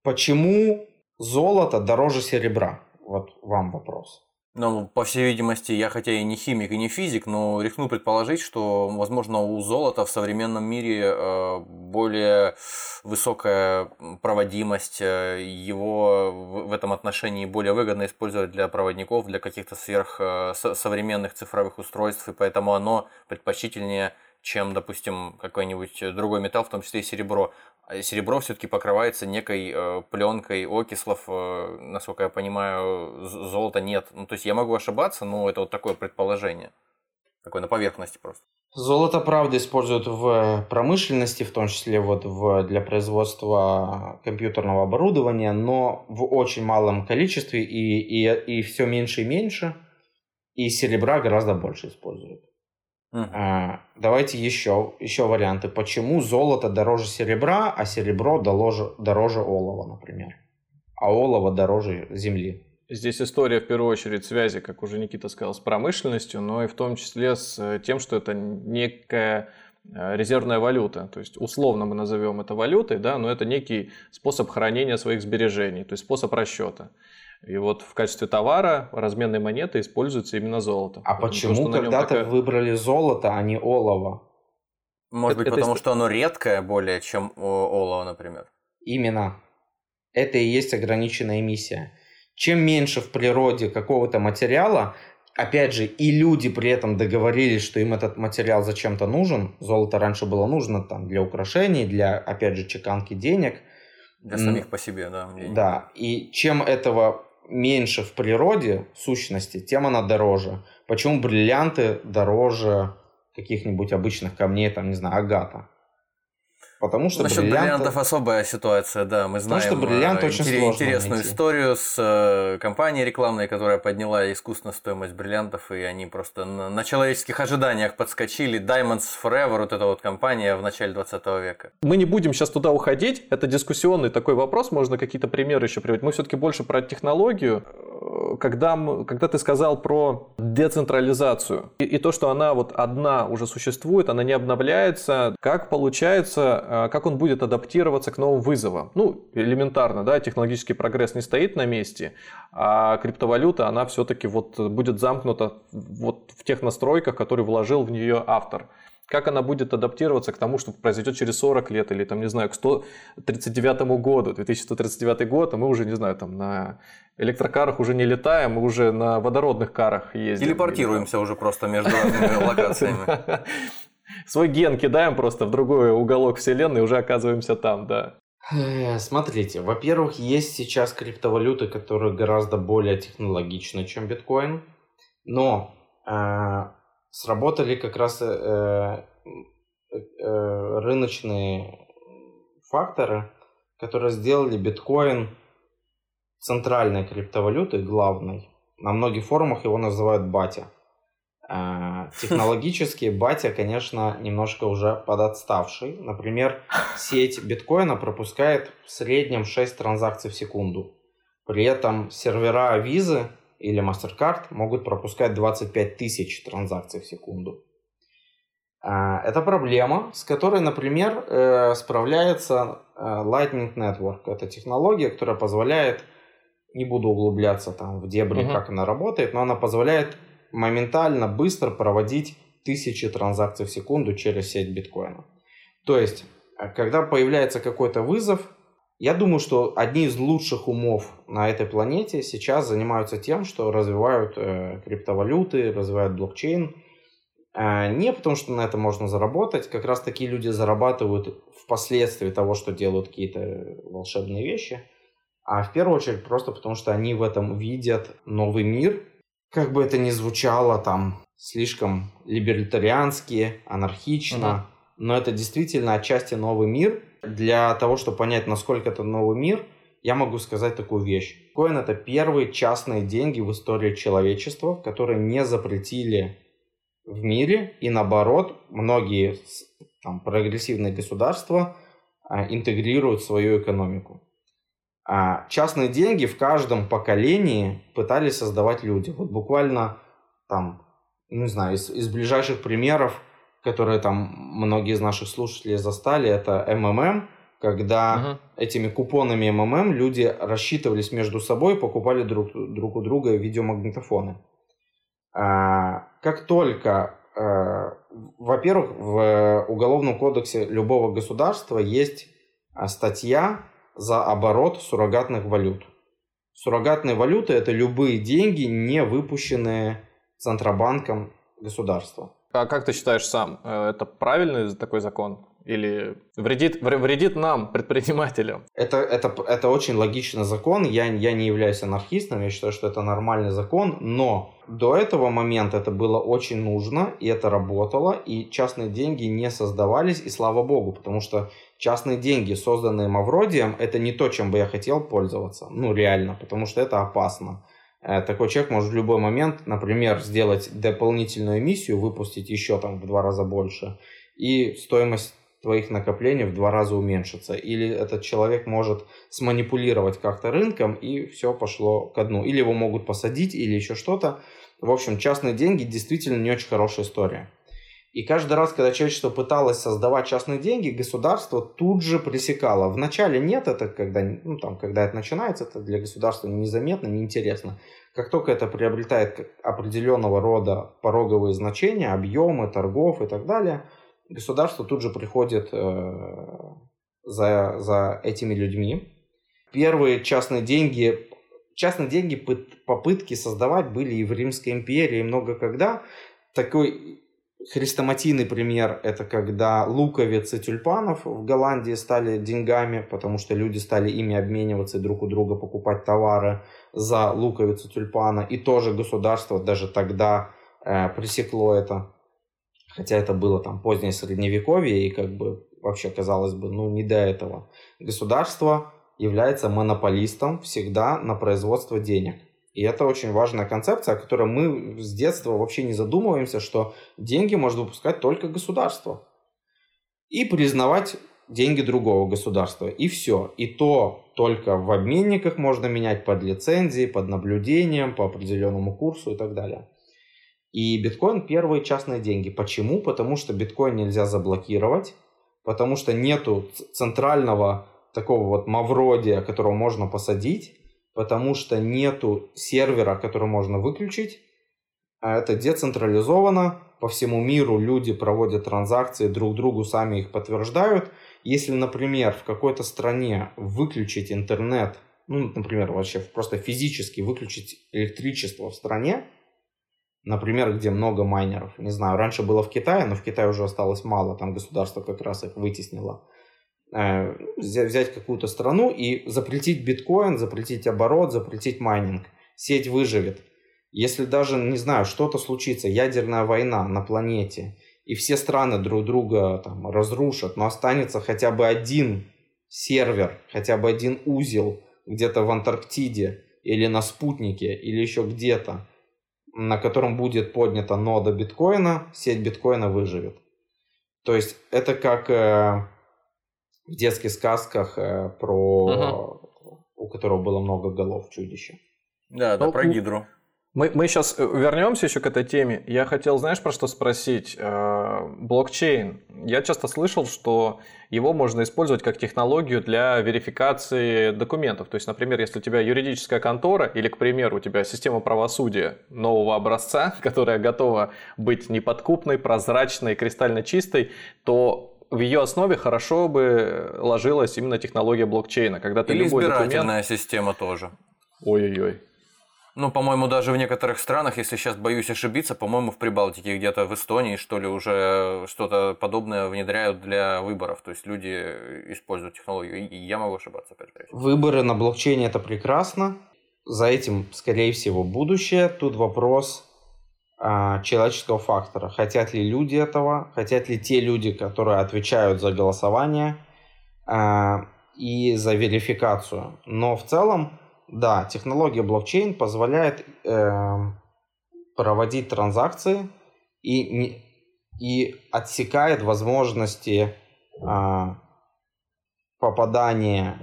Почему золото дороже серебра? Вот вам вопрос. Ну, по всей видимости, я хотя и не химик, и не физик, но рискну предположить, что, возможно, у золота в современном мире э, более высокая проводимость, э, его в этом отношении более выгодно использовать для проводников, для каких-то сверхсовременных э, цифровых устройств, и поэтому оно предпочтительнее чем, допустим, какой-нибудь другой металл, в том числе и серебро. А серебро все-таки покрывается некой э, пленкой окислов, э, насколько я понимаю, золота нет. Ну, то есть я могу ошибаться, но это вот такое предположение. Такое на поверхности просто. Золото, правда, используют в промышленности, в том числе вот в, для производства компьютерного оборудования, но в очень малом количестве и, и, и все меньше и меньше. И серебра гораздо больше используют. Uh-huh. А, давайте еще, еще варианты. Почему золото дороже серебра, а серебро дороже, дороже олова, например? А олово дороже земли. Здесь история, в первую очередь, связи, как уже Никита сказал, с промышленностью, но и в том числе с э, тем, что это некая э, резервная валюта. То есть условно мы назовем это валютой, да, но это некий способ хранения своих сбережений, то есть способ расчета. И вот в качестве товара разменной монеты используется именно золото. А почему когда-то такая... выбрали золото, а не олово? Может быть, это потому что оно редкое более, чем олово, например. Именно. Это и есть ограниченная эмиссия. Чем меньше в природе какого-то материала, опять же, и люди при этом договорились, что им этот материал зачем-то нужен. Золото раньше было нужно там для украшений, для, опять же, чеканки денег. Для самих по себе, да. Да. И чем этого меньше в природе сущности, тем она дороже. Почему бриллианты дороже каких-нибудь обычных камней, там, не знаю, агата? Потому что Насчет бриллианты... бриллиантов особая ситуация, да. Мы знаем Потому что бриллиант очень интерес, интересную найти. историю с э, компанией рекламной, которая подняла искусственно стоимость бриллиантов, и они просто на, на человеческих ожиданиях подскочили. Diamonds Forever, вот эта вот компания в начале 20 века. Мы не будем сейчас туда уходить. Это дискуссионный такой вопрос, можно какие-то примеры еще приводить. Мы все-таки больше про технологию. Когда, когда ты сказал про децентрализацию и, и то, что она вот одна уже существует, она не обновляется, как получается а, как он будет адаптироваться к новым вызовам. Ну, элементарно, да, технологический прогресс не стоит на месте, а криптовалюта, она все-таки вот будет замкнута вот в тех настройках, которые вложил в нее автор. Как она будет адаптироваться к тому, что произойдет через 40 лет или, там, не знаю, к 139 году, 2139 год, а мы уже, не знаю, там на электрокарах уже не летаем, мы уже на водородных карах ездим. Телепортируемся уже просто между разными локациями. свой ген кидаем просто в другой уголок вселенной и уже оказываемся там, да. Э, смотрите, во-первых, есть сейчас криптовалюты, которые гораздо более технологичны, чем биткоин, но э, сработали как раз э, э, рыночные факторы, которые сделали биткоин центральной криптовалютой, главной. На многих форумах его называют батя. А, технологически батя, конечно, немножко уже подотставший. Например, сеть биткоина пропускает в среднем 6 транзакций в секунду. При этом сервера визы или MasterCard могут пропускать 25 тысяч транзакций в секунду. А, это проблема, с которой, например, э, справляется э, Lightning Network. Это технология, которая позволяет, не буду углубляться там в дебри, uh-huh. как она работает, но она позволяет моментально, быстро проводить тысячи транзакций в секунду через сеть биткоина. То есть, э, когда появляется какой-то вызов, Я думаю, что одни из лучших умов на этой планете сейчас занимаются тем, что развивают э, криптовалюты, развивают блокчейн. Э, не потому, что на это можно заработать. Как раз такие люди зарабатывают впоследствии того, что делают какие-то волшебные вещи. А в первую очередь просто потому, что они в этом видят новый мир. Как бы это ни звучало там слишком либертариански, анархично, угу. но это действительно отчасти новый мир. Для того, чтобы понять, насколько это новый мир, я могу сказать такую вещь. Биткоин это первые частные деньги в истории человечества, которые не запретили в мире, и наоборот, многие там, прогрессивные государства а, интегрируют свою экономику. А частные деньги в каждом поколении пытались создавать люди. Вот буквально там не знаю, из, из ближайших примеров, которые там многие из наших слушателей застали, это МММ, когда uh-huh. этими купонами МММ люди рассчитывались между собой, покупали друг, друг у друга видеомагнитофоны. А, как только, а, во-первых, в Уголовном кодексе любого государства есть а, статья за оборот суррогатных валют. Суррогатные валюты – это любые деньги, не выпущенные Центробанком государства. А как ты считаешь сам, э, это правильный такой закон? Или вредит, вредит нам, предпринимателям? Это, это, это очень логичный закон. Я, я не являюсь анархистом, я считаю, что это нормальный закон, но до этого момента это было очень нужно, и это работало, и частные деньги не создавались, и слава богу, потому что частные деньги, созданные Мавродием, это не то, чем бы я хотел пользоваться. Ну, реально, потому что это опасно. Э, такой человек может в любой момент, например, сделать дополнительную эмиссию, выпустить еще там в два раза больше, и стоимость твоих накоплений в два раза уменьшится. Или этот человек может сманипулировать как-то рынком, и все пошло ко дну. Или его могут посадить, или еще что-то. В общем, частные деньги действительно не очень хорошая история. И каждый раз, когда человечество пыталось создавать частные деньги, государство тут же пресекало. Вначале нет, это когда, ну, там, когда это начинается, это для государства незаметно, неинтересно. Как только это приобретает определенного рода пороговые значения, объемы торгов и так далее, государство тут же приходит э, за, за этими людьми. Первые частные деньги, частные деньги попытки создавать были и в Римской империи, и много когда. Такой Хрестоматийный пример – это когда луковицы тюльпанов в Голландии стали деньгами, потому что люди стали ими обмениваться и друг у друга покупать товары за луковицу тюльпана. И тоже государство даже тогда э, пресекло это. Хотя это было там позднее средневековье и как бы вообще казалось бы, ну не до этого. Государство является монополистом всегда на производство денег. И это очень важная концепция, о которой мы с детства вообще не задумываемся, что деньги может выпускать только государство. И признавать деньги другого государства. И все. И то только в обменниках можно менять под лицензией, под наблюдением, по определенному курсу и так далее. И биткоин первые частные деньги. Почему? Потому что биткоин нельзя заблокировать, потому что нету центрального такого вот мавродия, которого можно посадить, потому что нету сервера, который можно выключить. А это децентрализовано, по всему миру люди проводят транзакции, друг другу сами их подтверждают. Если, например, в какой-то стране выключить интернет, ну, например, вообще просто физически выключить электричество в стране, например, где много майнеров, не знаю, раньше было в Китае, но в Китае уже осталось мало, там государство как раз их вытеснило. Э, взять какую-то страну и запретить биткоин, запретить оборот, запретить майнинг. Сеть выживет. Если даже, не знаю, что-то случится, ядерная война на планете, и все страны друг друга там, разрушат, но останется хотя бы один сервер, хотя бы один узел где-то в Антарктиде или на спутнике, или еще где-то, на котором будет поднята нода биткоина, сеть биткоина выживет. То есть это как э, в детских сказках э, про... Угу. у которого было много голов чудища. Да, да, ну, про Гидру. Мы, мы сейчас э, вернемся еще к этой теме. Я хотел, знаешь, про что спросить? Э, блокчейн. Я часто слышал, что его можно использовать как технологию для верификации документов. То есть, например, если у тебя юридическая контора или, к примеру, у тебя система правосудия нового образца, которая готова быть неподкупной, прозрачной, кристально чистой, то в ее основе хорошо бы ложилась именно технология блокчейна, когда ты Или любой избирательная документ... система тоже. Ой-ой-ой. Ну, по-моему, даже в некоторых странах, если сейчас боюсь ошибиться, по-моему, в Прибалтике, где-то в Эстонии, что ли, уже что-то подобное внедряют для выборов. То есть люди используют технологию. И я могу ошибаться, опять же. Выборы на блокчейне это прекрасно. За этим, скорее всего, будущее. Тут вопрос человеческого фактора. Хотят ли люди этого? Хотят ли те люди, которые отвечают за голосование а, и за верификацию? Но в целом да, технология блокчейн позволяет э, проводить транзакции и, и отсекает возможности э, попадания,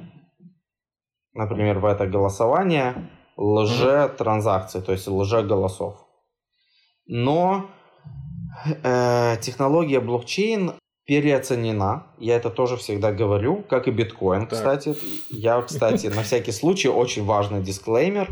например, в это голосование лже-транзакций, то есть лже-голосов. Но э, технология блокчейн переоценена. Я это тоже всегда говорю, как и биткоин, так. кстати. Я, кстати, на всякий случай, очень важный дисклеймер,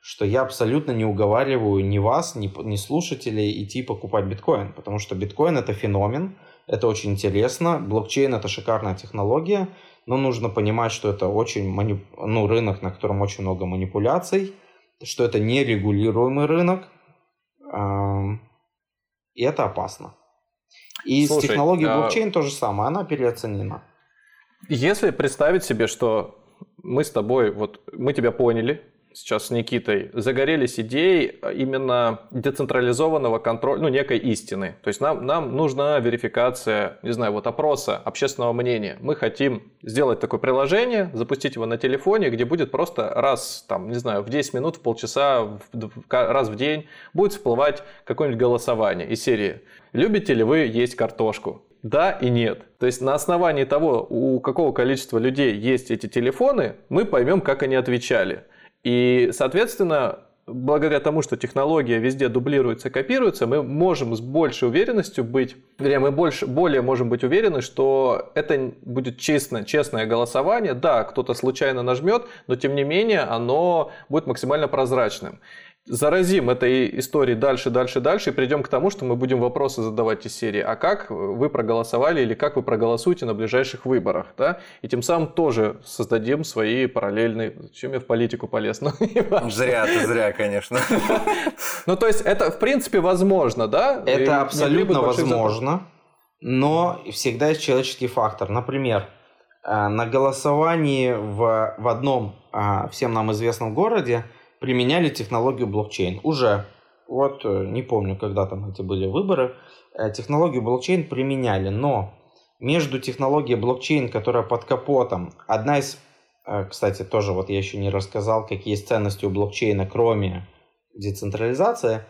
что я абсолютно не уговариваю ни вас, ни, ни слушателей идти покупать биткоин, потому что биткоин это феномен, это очень интересно, блокчейн это шикарная технология, но нужно понимать, что это очень манip... ну, рынок, на котором очень много манипуляций, что это нерегулируемый рынок, и это опасно. И Слушай, с технологией а... блокчейн то же самое, она переоценена. Если представить себе, что мы с тобой, вот мы тебя поняли, сейчас с Никитой, загорелись идеей именно децентрализованного контроля, ну, некой истины. То есть нам, нам нужна верификация, не знаю, вот опроса общественного мнения. Мы хотим сделать такое приложение, запустить его на телефоне, где будет просто раз, там, не знаю, в 10 минут, в полчаса, раз в день будет всплывать какое-нибудь голосование из серии «Любите ли вы есть картошку?» Да и нет. То есть на основании того, у какого количества людей есть эти телефоны, мы поймем, как они отвечали. И, соответственно, благодаря тому, что технология везде дублируется, копируется, мы можем с большей уверенностью быть, вернее, мы больше, более можем быть уверены, что это будет честное, честное голосование. Да, кто-то случайно нажмет, но тем не менее оно будет максимально прозрачным заразим этой историей дальше, дальше, дальше и придем к тому, что мы будем вопросы задавать из серии, а как вы проголосовали или как вы проголосуете на ближайших выборах, да? И тем самым тоже создадим свои параллельные... Чем я в политику полез? Ну, зря, ты зря, конечно. Ну, то есть это, в принципе, возможно, да? Это абсолютно возможно, но всегда есть человеческий фактор. Например, э, на голосовании в, в одном а, всем нам известном городе применяли технологию блокчейн. Уже, вот э, не помню, когда там эти были выборы, э, технологию блокчейн применяли, но между технологией блокчейн, которая под капотом, одна из, э, кстати, тоже вот я еще не рассказал, какие есть ценности у блокчейна, кроме децентрализации,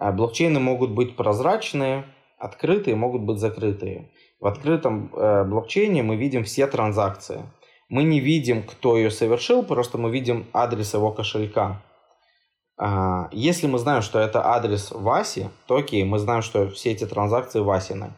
блокчейны могут быть прозрачные, открытые, могут быть закрытые. В открытом блокчейне мы видим все транзакции. Мы не видим, кто ее совершил, просто мы видим адрес его кошелька. А, если мы знаем, что это адрес Васи, то окей, мы знаем, что все эти транзакции Васины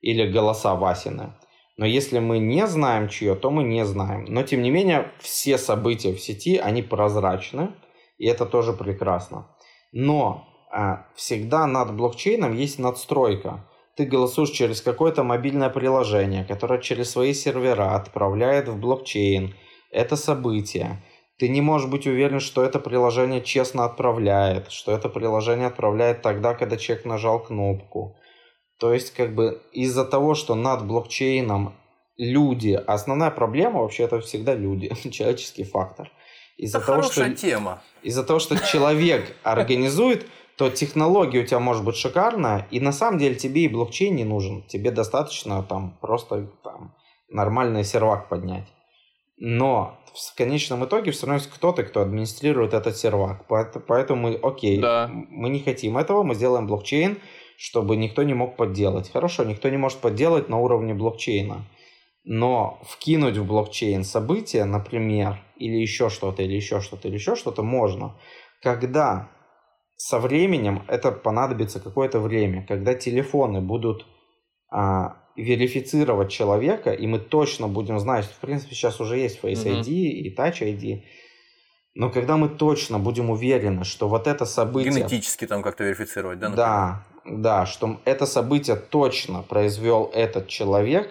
или голоса Васины. Но если мы не знаем чье, то мы не знаем. Но тем не менее, все события в сети, они прозрачны, и это тоже прекрасно. Но а, всегда над блокчейном есть надстройка. Ты голосуешь через какое-то мобильное приложение, которое через свои сервера отправляет в блокчейн это событие. Ты не можешь быть уверен, что это приложение честно отправляет, что это приложение отправляет тогда, когда человек нажал кнопку. То есть, как бы из-за того, что над блокчейном люди, основная проблема вообще это всегда люди, человеческий фактор. Из-за это того, что, тема. Из-за того, что человек организует, то технология у тебя может быть шикарная, и на самом деле тебе и блокчейн не нужен. Тебе достаточно там просто там, нормальный сервак поднять. Но в конечном итоге все равно есть кто-то, кто администрирует этот сервак. Поэтому мы, окей, да. мы не хотим этого, мы сделаем блокчейн, чтобы никто не мог подделать. Хорошо, никто не может подделать на уровне блокчейна. Но вкинуть в блокчейн события, например, или еще что-то, или еще что-то, или еще что-то можно. Когда со временем, это понадобится какое-то время, когда телефоны будут а, верифицировать человека, и мы точно будем знать, в принципе, сейчас уже есть Face ID mm-hmm. и Touch ID, но когда мы точно будем уверены, что вот это событие... Генетически там как-то верифицировать, да? Например? Да, да, что это событие точно произвел этот человек,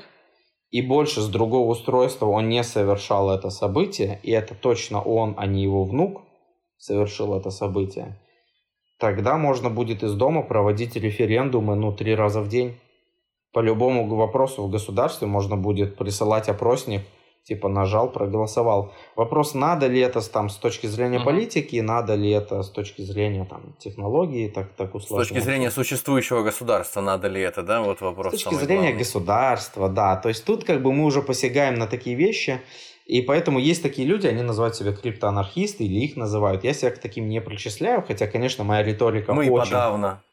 и больше с другого устройства он не совершал это событие, и это точно он, а не его внук совершил это событие, тогда можно будет из дома проводить референдумы ну, три раза в день. По любому вопросу в государстве можно будет присылать опросник – типа нажал, проголосовал. Вопрос, надо ли это там с точки зрения uh-huh. политики, надо ли это с точки зрения там технологии, так так условно. С точки зрения существующего государства, надо ли это, да, вот вопрос. С точки зрения главный. государства, да. То есть тут как бы мы уже посягаем на такие вещи, и поэтому есть такие люди, они называют себя криптоанархисты или их называют. Я себя к таким не причисляю, хотя, конечно, моя риторика мы очень... подавно.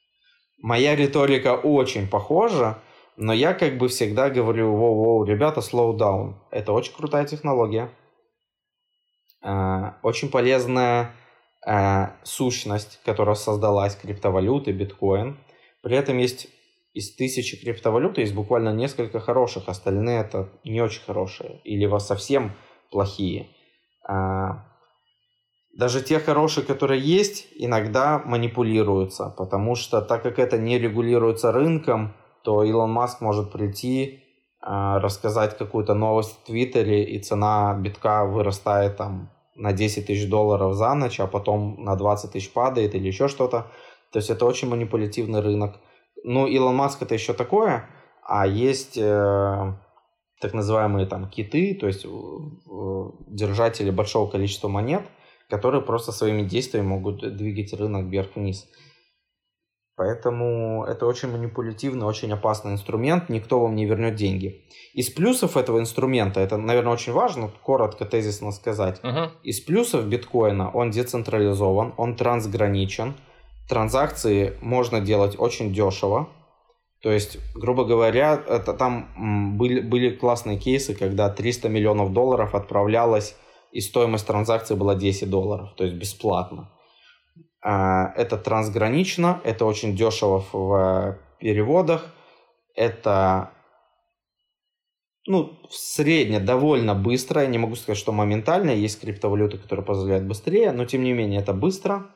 Моя риторика очень похожа. Но я как бы всегда говорю, воу-воу, ребята, slow down. Это очень крутая технология. Э, очень полезная э, сущность, которая создалась, криптовалюты, биткоин. При этом есть из тысячи криптовалют есть буквально несколько хороших, остальные это не очень хорошие или совсем плохие. Э, даже те хорошие, которые есть, иногда манипулируются, потому что так как это не регулируется рынком, то Илон Маск может прийти, а, рассказать какую-то новость в Твиттере, и цена битка вырастает там на 10 тысяч долларов за ночь, а потом на 20 тысяч падает или еще что-то. То есть это очень манипулятивный рынок. Ну, Илон Маск это еще такое, а есть э, так называемые там киты, то есть э, держатели большого количества монет, которые просто своими действиями могут двигать рынок вверх-вниз. Поэтому это очень манипулятивный, очень опасный инструмент, никто вам не вернет деньги. Из плюсов этого инструмента, это, наверное, очень важно, коротко, тезисно сказать. Uh-huh. Из плюсов биткоина он децентрализован, он трансграничен, транзакции можно делать очень дешево. То есть, грубо говоря, это, там были, были классные кейсы, когда 300 миллионов долларов отправлялось, и стоимость транзакции была 10 долларов, то есть бесплатно. А, это трансгранично, это очень дешево в переводах, это ну, средне довольно быстро. Я не могу сказать, что моментально. Есть криптовалюты, которые позволяют быстрее, но тем не менее это быстро.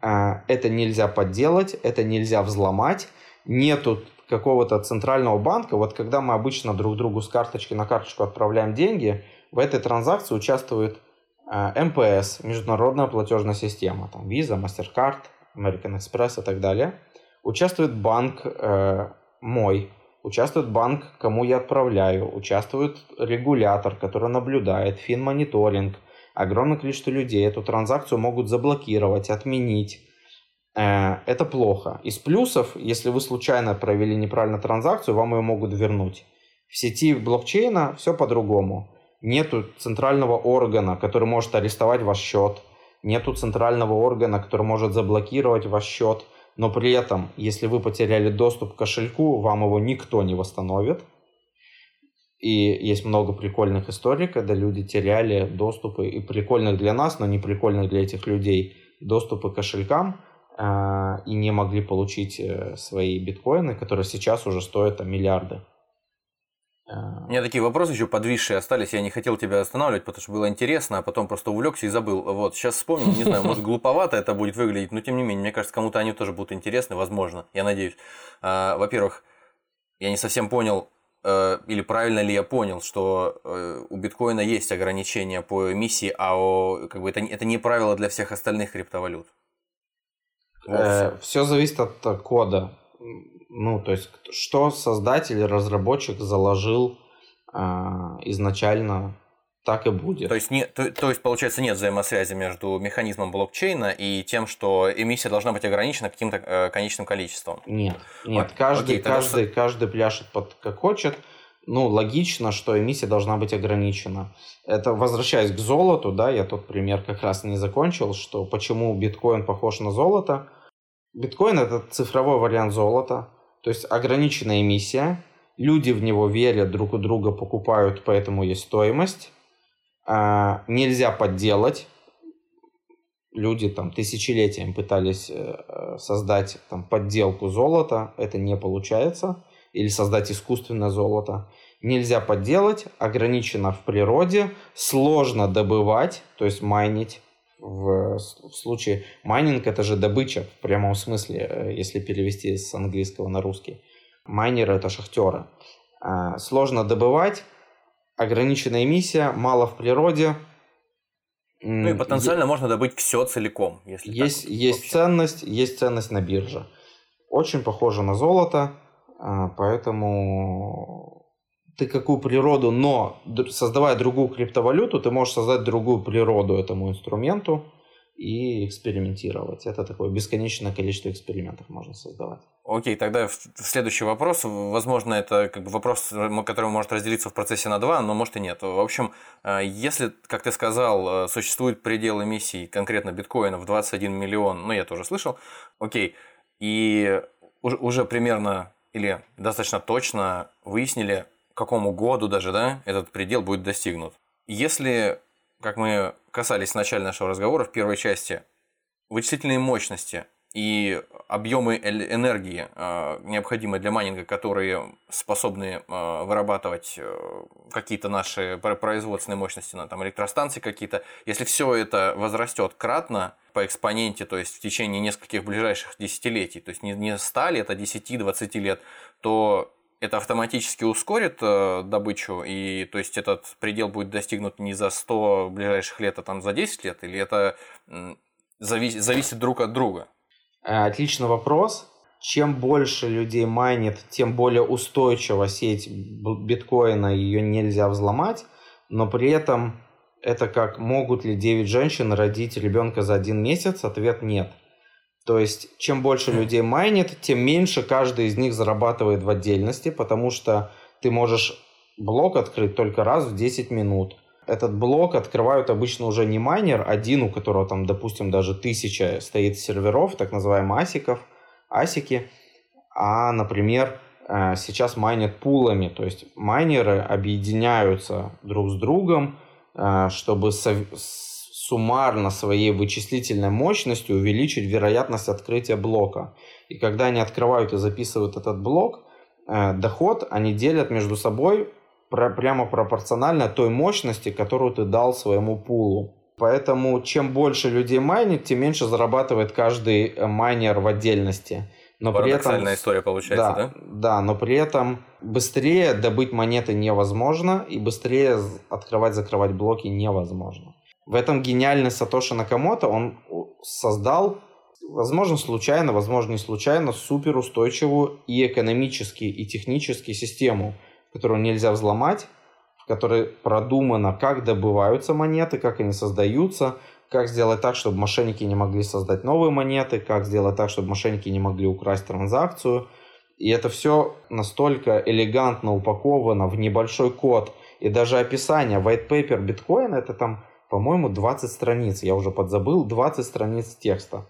А, это нельзя подделать, это нельзя взломать. Нету какого-то центрального банка. Вот когда мы обычно друг другу с карточки на карточку отправляем деньги, в этой транзакции участвует Э, МПС, международная платежная система, там Visa, MasterCard, American Express и так далее. Участвует банк э, мой, участвует банк, кому я отправляю, участвует регулятор, который наблюдает, финмониторинг, огромное количество людей эту транзакцию могут заблокировать, отменить. Э, это плохо. Из плюсов, если вы случайно провели неправильно транзакцию, вам ее могут вернуть. В сети блокчейна все по-другому нету центрального органа, который может арестовать ваш счет, нету центрального органа, который может заблокировать ваш счет, но при этом, если вы потеряли доступ к кошельку, вам его никто не восстановит. И есть много прикольных историй, когда люди теряли доступы, и прикольных для нас, но не прикольных для этих людей, доступы к кошелькам, э, и не могли получить э, свои биткоины, которые сейчас уже стоят там, миллиарды. У меня такие вопросы еще подвисшие остались, я не хотел тебя останавливать, потому что было интересно, а потом просто увлекся и забыл. Вот, сейчас вспомнил, не знаю, может глуповато это будет выглядеть, но тем не менее, мне кажется, кому-то они тоже будут интересны, возможно, я надеюсь. А, во-первых, я не совсем понял, э, или правильно ли я понял, что э, у биткоина есть ограничения по эмиссии, а о, как бы это, это не правило для всех остальных криптовалют. Вот э, все зависит от кода ну, то есть, что создатель, разработчик заложил э, изначально, так и будет. То есть, не, то, то есть, получается, нет взаимосвязи между механизмом блокчейна и тем, что эмиссия должна быть ограничена каким-то э, конечным количеством. Нет, нет, а, каждый, окей, каждый, тогда... каждый пляшет под как хочет. Ну, логично, что эмиссия должна быть ограничена. Это возвращаясь к золоту, да, я тот пример как раз не закончил, что почему биткоин похож на золото. Биткоин это цифровой вариант золота то есть ограниченная эмиссия, люди в него верят, друг у друга покупают, поэтому есть стоимость. А, нельзя подделать. Люди там тысячелетием пытались э, создать там, подделку золота, это не получается. Или создать искусственное золото. Нельзя подделать, ограничено в природе, сложно добывать, то есть майнить в, в случае майнинг это же добыча в прямом смысле, э, если перевести с английского на русский. Майнеры это шахтеры. Э, сложно добывать, ограниченная эмиссия, мало в природе. Ну и потенциально можно добыть все целиком, если есть, так, есть ценность, есть ценность на бирже. Очень похоже на золото, а, поэтому ты какую природу, но создавая другую криптовалюту, ты можешь создать другую природу этому инструменту и экспериментировать. Это такое бесконечное количество экспериментов можно создавать. Окей, тогда следующий вопрос. Возможно, это как бы вопрос, который может разделиться в процессе на два, но может и нет. В общем, э, если, как ты сказал, э, существует предел эмиссий конкретно биткоина в 21 миллион, ну я тоже слышал, окей, и уже примерно или достаточно точно выяснили, какому году даже да, этот предел будет достигнут. Если как мы касались в начале нашего разговора в первой части, вычислительные мощности и объемы энергии, а, необходимые для майнинга, которые способны а, вырабатывать э, какие-то наши производственные мощности, на там, электростанции какие-то, если все это возрастет кратно по экспоненте, то есть в течение нескольких ближайших десятилетий, то есть не 100 лет, а 10-20 лет, то это автоматически ускорит э, добычу, и то есть этот предел будет достигнут не за 100 ближайших лет, а там за 10 лет, или это э, завис, зависит друг от друга? Э, отличный вопрос. Чем больше людей майнит, тем более устойчива сеть биткоина, ее нельзя взломать, но при этом это как могут ли 9 женщин родить ребенка за один месяц? Ответ нет. То есть, чем больше людей майнит, тем меньше каждый из них зарабатывает в отдельности, потому что ты можешь блок открыть только раз в 10 минут. Этот блок открывают обычно уже не майнер, один, у которого там, допустим, даже тысяча стоит серверов, так называемых асиков, асики, а, например, э, сейчас майнят пулами, то есть майнеры объединяются друг с другом, э, чтобы суммарно своей вычислительной мощностью увеличить вероятность открытия блока. И когда они открывают и записывают этот блок, э, доход они делят между собой прямо пропорционально той мощности, которую ты дал своему пулу. Поэтому чем больше людей майнит, тем меньше зарабатывает каждый э, майнер в отдельности. Но при этом, история получается, да, да? Да, но при этом быстрее добыть монеты невозможно, и быстрее открывать-закрывать блоки невозможно. В этом гениальный Сатоши Накамото, он создал, возможно, случайно, возможно, не случайно, суперустойчивую и экономически, и технически систему, которую нельзя взломать, в которой продумано, как добываются монеты, как они создаются, как сделать так, чтобы мошенники не могли создать новые монеты, как сделать так, чтобы мошенники не могли украсть транзакцию. И это все настолько элегантно упаковано в небольшой код. И даже описание, white paper биткоина, это там по-моему, 20 страниц, я уже подзабыл, 20 страниц текста.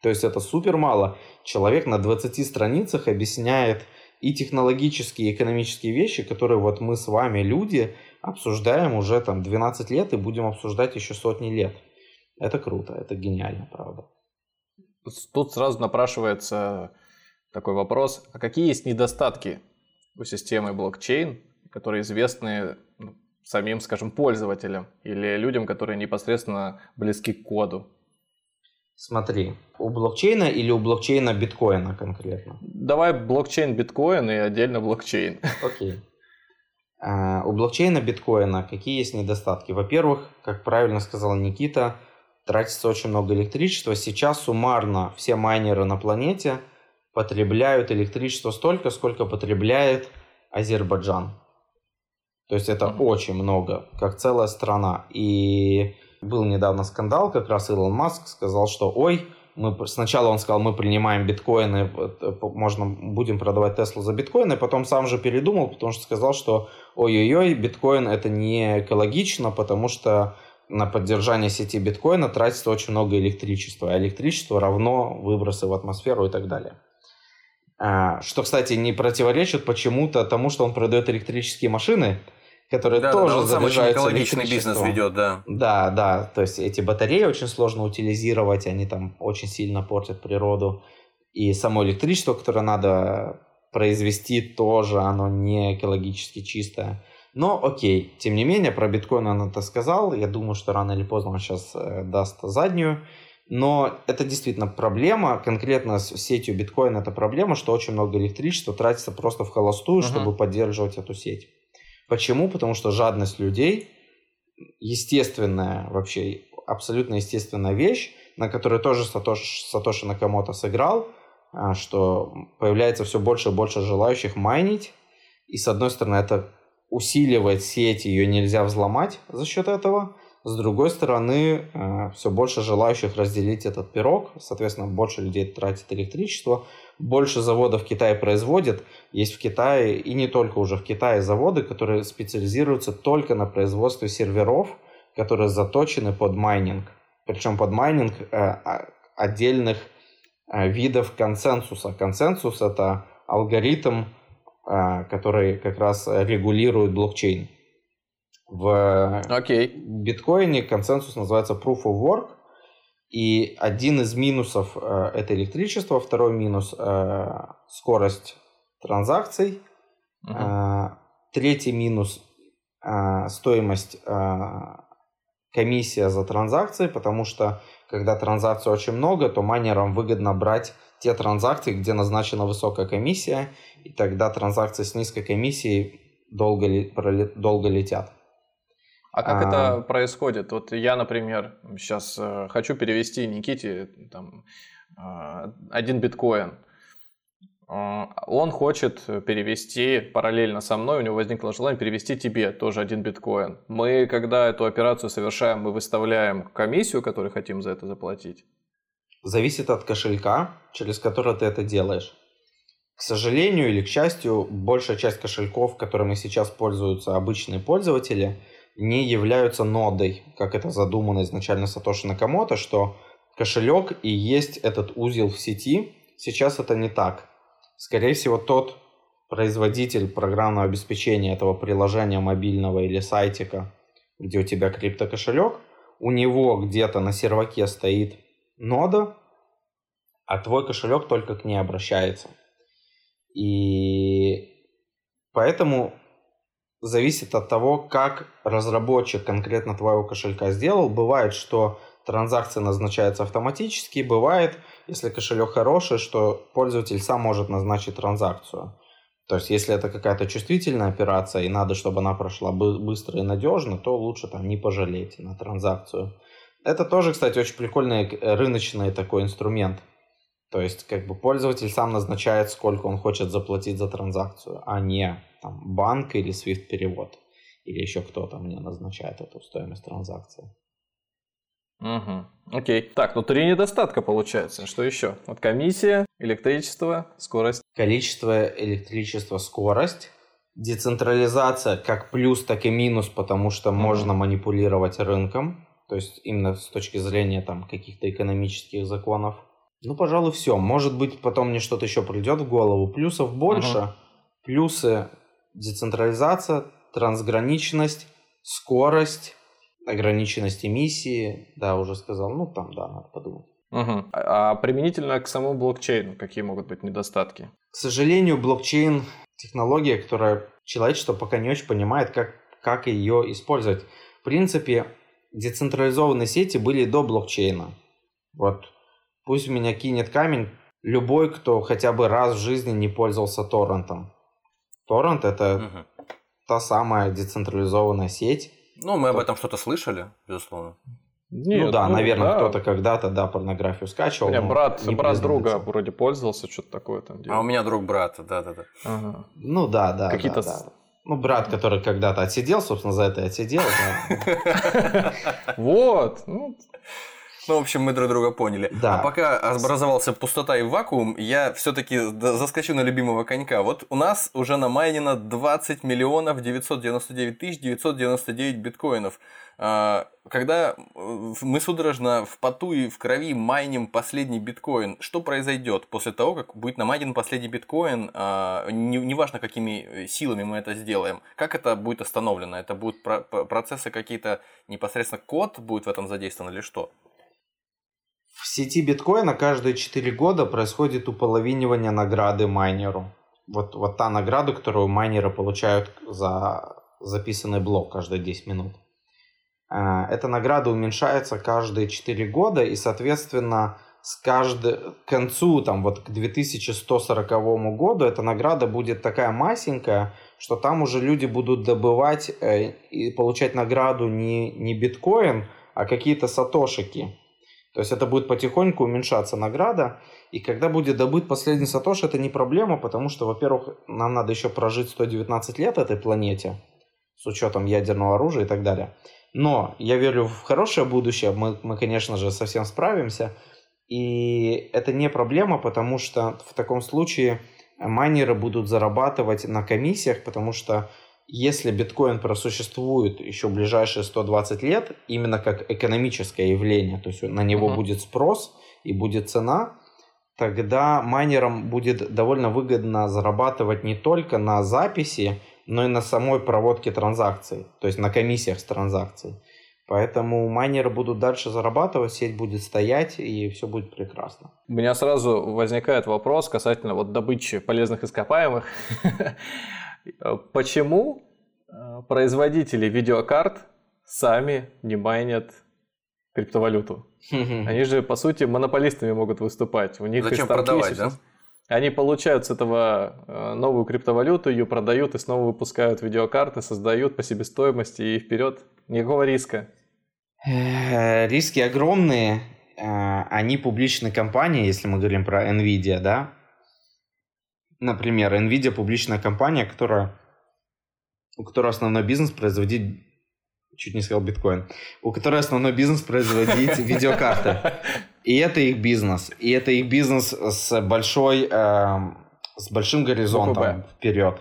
То есть это супер мало. Человек на 20 страницах объясняет и технологические, и экономические вещи, которые вот мы с вами, люди, обсуждаем уже там 12 лет и будем обсуждать еще сотни лет. Это круто, это гениально, правда. Тут сразу напрашивается такой вопрос, а какие есть недостатки у системы блокчейн, которые известны самим, скажем, пользователям или людям, которые непосредственно близки к коду? Смотри, у блокчейна или у блокчейна биткоина конкретно? Давай блокчейн биткоин и отдельно блокчейн. Окей. А, у блокчейна биткоина какие есть недостатки? Во-первых, как правильно сказал Никита, тратится очень много электричества. Сейчас суммарно все майнеры на планете потребляют электричество столько, сколько потребляет Азербайджан. То есть это mm-hmm. очень много, как целая страна. И был недавно скандал, как раз Илон Маск сказал, что ой, мы сначала он сказал, мы принимаем биткоины, э, можно будем продавать Теслу за биткоины, потом сам же передумал, потому что сказал, что ой-ой-ой, биткоин это не экологично, потому что на поддержание сети биткоина тратится очень много электричества, а электричество равно выбросы в атмосферу и так далее. А, что, кстати, не противоречит почему-то тому, что он продает электрические машины, которые да, тоже да, заряжаются экологичный бизнес ведет, да. Да, да, то есть эти батареи очень сложно утилизировать, они там очень сильно портят природу. И само электричество, которое надо произвести, тоже оно не экологически чистое. Но окей, тем не менее, про биткоин он это сказал. Я думаю, что рано или поздно он сейчас э, даст заднюю. Но это действительно проблема. Конкретно с сетью биткоин это проблема, что очень много электричества тратится просто в холостую, uh-huh. чтобы поддерживать эту сеть. Почему? Потому что жадность людей естественная вообще, абсолютно естественная вещь, на которой тоже Сатош, Сатоши Накамото сыграл, а, что появляется все больше и больше желающих майнить. И с одной стороны это усиливает сеть, ее нельзя взломать за счет этого. С другой стороны, э, все больше желающих разделить этот пирог, соответственно, больше людей тратит электричество, больше заводов в Китае производят. Есть в Китае, и не только уже в Китае, заводы, которые специализируются только на производстве серверов, которые заточены под майнинг. Причем под майнинг э, а, отдельных э, видов консенсуса. Консенсус – это алгоритм, который как раз регулирует блокчейн. В okay. биткоине консенсус называется Proof of Work. И один из минусов э, это электричество, второй минус э, скорость транзакций, uh-huh. э, третий минус э, стоимость э, комиссия за транзакции, потому что когда транзакций очень много, то майнерам выгодно брать те транзакции, где назначена высокая комиссия, и тогда транзакции с низкой комиссией долго, долго летят. А как а... это происходит? Вот я, например, сейчас э, хочу перевести Никите там, э, один биткоин. Э, он хочет перевести параллельно со мной, у него возникло желание перевести тебе тоже один биткоин. Мы, когда эту операцию совершаем, мы выставляем комиссию, которую хотим за это заплатить? Зависит от кошелька, через который ты это делаешь. К сожалению или к счастью, большая часть кошельков, которыми сейчас пользуются обычные пользователи – не являются нодой, как это задумано изначально Сатоши Накамото, что кошелек и есть этот узел в сети. Сейчас это не так. Скорее всего, тот производитель программного обеспечения этого приложения мобильного или сайтика, где у тебя криптокошелек, у него где-то на серваке стоит нода, а твой кошелек только к ней обращается. И поэтому зависит от того, как разработчик конкретно твоего кошелька сделал. Бывает, что транзакция назначается автоматически, бывает, если кошелек хороший, что пользователь сам может назначить транзакцию. То есть, если это какая-то чувствительная операция и надо, чтобы она прошла быстро и надежно, то лучше там не пожалеть на транзакцию. Это тоже, кстати, очень прикольный рыночный такой инструмент. То есть, как бы пользователь сам назначает, сколько он хочет заплатить за транзакцию, а не там, банк или Swift перевод. Или еще кто-то мне назначает эту стоимость транзакции. Угу. Окей. Так, ну три недостатка получается. Что еще? Вот комиссия, электричество, скорость. Количество электричества, скорость. Децентрализация как плюс, так и минус, потому что угу. можно манипулировать рынком. То есть именно с точки зрения там каких-то экономических законов. Ну, пожалуй, все. Может быть, потом мне что-то еще придет в голову. Плюсов больше. Угу. Плюсы децентрализация, трансграничность, скорость, ограниченность эмиссии. Да, уже сказал. Ну, там, да, надо подумать. Угу. А применительно к самому блокчейну, какие могут быть недостатки? К сожалению, блокчейн технология, которая человечество пока не очень понимает, как, как ее использовать. В принципе, децентрализованные сети были до блокчейна. Вот Пусть меня кинет камень любой, кто хотя бы раз в жизни не пользовался торрентом. Торрент это угу. та самая децентрализованная сеть. Ну, мы об этом что-то слышали, безусловно. Нет, ну да, ну, наверное, да. кто-то когда-то, да, порнографию скачивал. У меня брат, брат друга вроде пользовался, что-то такое там делал. А у меня друг брат, да-да-да. Ага. Ну да, да. Какие-то... Да, да. Ну, брат, который когда-то отсидел, собственно, за это и отсидел. Вот. Ну, ну, в общем, мы друг друга поняли. Да. А пока образовался пустота и вакуум, я все-таки заскочу на любимого конька. Вот у нас уже намайнено 20 миллионов 999 тысяч 999 биткоинов. А, когда э, мы судорожно в поту и в крови майним последний биткоин, что произойдет после того, как будет намайнен последний биткоин, а, неважно какими силами мы это сделаем, как это будет остановлено? Это будут процессы какие-то непосредственно код будет в этом задействован или что? В сети биткоина каждые 4 года происходит уполовинивание награды майнеру. Вот, вот та награда, которую майнеры получают за записанный блок каждые 10 минут. Э, эта награда уменьшается каждые 4 года, и, соответственно, с каждым к концу, там, вот к 2140 году эта награда будет такая масенькая, что там уже люди будут добывать э, и получать награду не, не биткоин, а какие-то сатошики. То есть это будет потихоньку уменьшаться награда. И когда будет добыт последний сатош, это не проблема, потому что, во-первых, нам надо еще прожить 119 лет этой планете, с учетом ядерного оружия и так далее. Но я верю в хорошее будущее, мы, мы конечно же, совсем справимся. И это не проблема, потому что в таком случае майнеры будут зарабатывать на комиссиях, потому что если биткоин просуществует еще ближайшие 120 лет, именно как экономическое явление, то есть на него uh-huh. будет спрос и будет цена, тогда майнерам будет довольно выгодно зарабатывать не только на записи, но и на самой проводке транзакций, то есть на комиссиях с транзакций. Поэтому майнеры будут дальше зарабатывать, сеть будет стоять, и все будет прекрасно. У меня сразу возникает вопрос касательно вот добычи полезных ископаемых. Почему э, производители видеокарт сами не майнят криптовалюту? Они же, по сути, монополистами могут выступать. У них Зачем продавать, да? Они получают с этого э, новую криптовалюту, ее продают и снова выпускают видеокарты, создают по себестоимости и вперед. Никакого риска. Э, риски огромные. Они публичные компании, если мы говорим про Nvidia, да, Например, Nvidia публичная компания, которая, у которой основной бизнес производить чуть не сказал биткоин, у которой основной бизнес производить видеокарты. И это их бизнес. И это их бизнес с большой, э, с большим горизонтом вперед.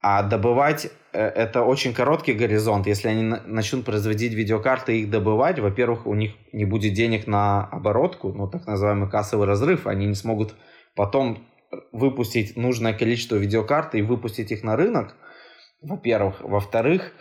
А добывать э, это очень короткий горизонт. Если они начнут производить видеокарты и их добывать, во-первых, у них не будет денег на оборотку, ну так называемый кассовый разрыв. Они не смогут потом выпустить нужное количество видеокарт и выпустить их на рынок, во-первых. Во-вторых,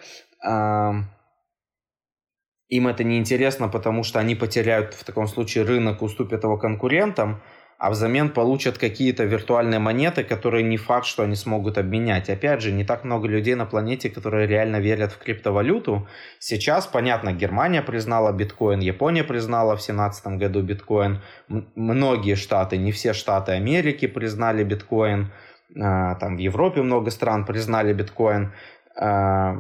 им это не интересно, потому что они потеряют в таком случае рынок, уступят его конкурентам а взамен получат какие-то виртуальные монеты, которые не факт, что они смогут обменять. Опять же, не так много людей на планете, которые реально верят в криптовалюту. Сейчас, понятно, Германия признала биткоин, Япония признала в 2017 году биткоин, многие штаты, не все штаты Америки признали биткоин, а, там в Европе много стран признали биткоин. А,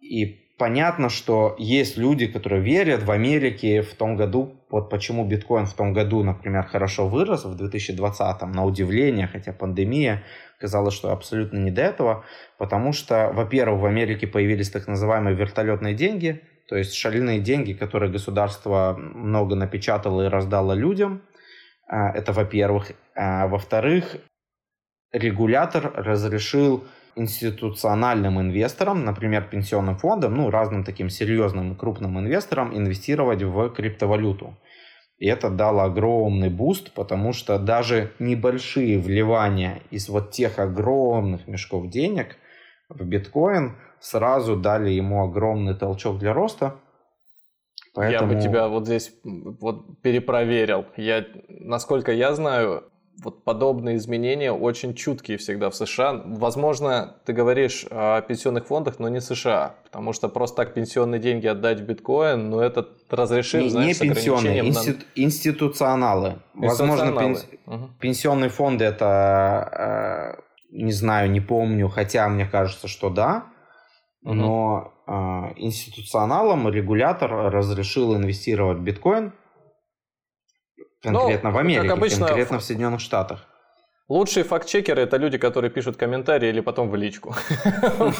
и понятно, что есть люди, которые верят в Америке в том году, вот почему биткоин в том году, например, хорошо вырос, в 2020, на удивление, хотя пандемия, казалось, что абсолютно не до этого, потому что, во-первых, в Америке появились так называемые вертолетные деньги, то есть шальные деньги, которые государство много напечатало и раздало людям, а, это во-первых. А, во-вторых, регулятор разрешил институциональным инвесторам, например, пенсионным фондам, ну, разным таким серьезным крупным инвесторам инвестировать в криптовалюту. И это дало огромный boost, потому что даже небольшие вливания из вот тех огромных мешков денег в биткоин сразу дали ему огромный толчок для роста. Поэтому... Я бы тебя вот здесь вот перепроверил. Я, насколько я знаю, вот подобные изменения очень чуткие всегда в США. Возможно, ты говоришь о пенсионных фондах, но не США, потому что просто так пенсионные деньги отдать в биткоин, ну это разрешим, не, знаешь, не пенсионные, институ, на... институционалы. Возможно, пен... угу. пенсионные фонды это, э, не знаю, не помню, хотя мне кажется, что да, угу. но э, институционалам регулятор разрешил инвестировать в биткоин, Конкретно ну, в Америке, как обычно, конкретно в Соединенных Штатах. Лучшие факт-чекеры это люди, которые пишут комментарии или потом в личку.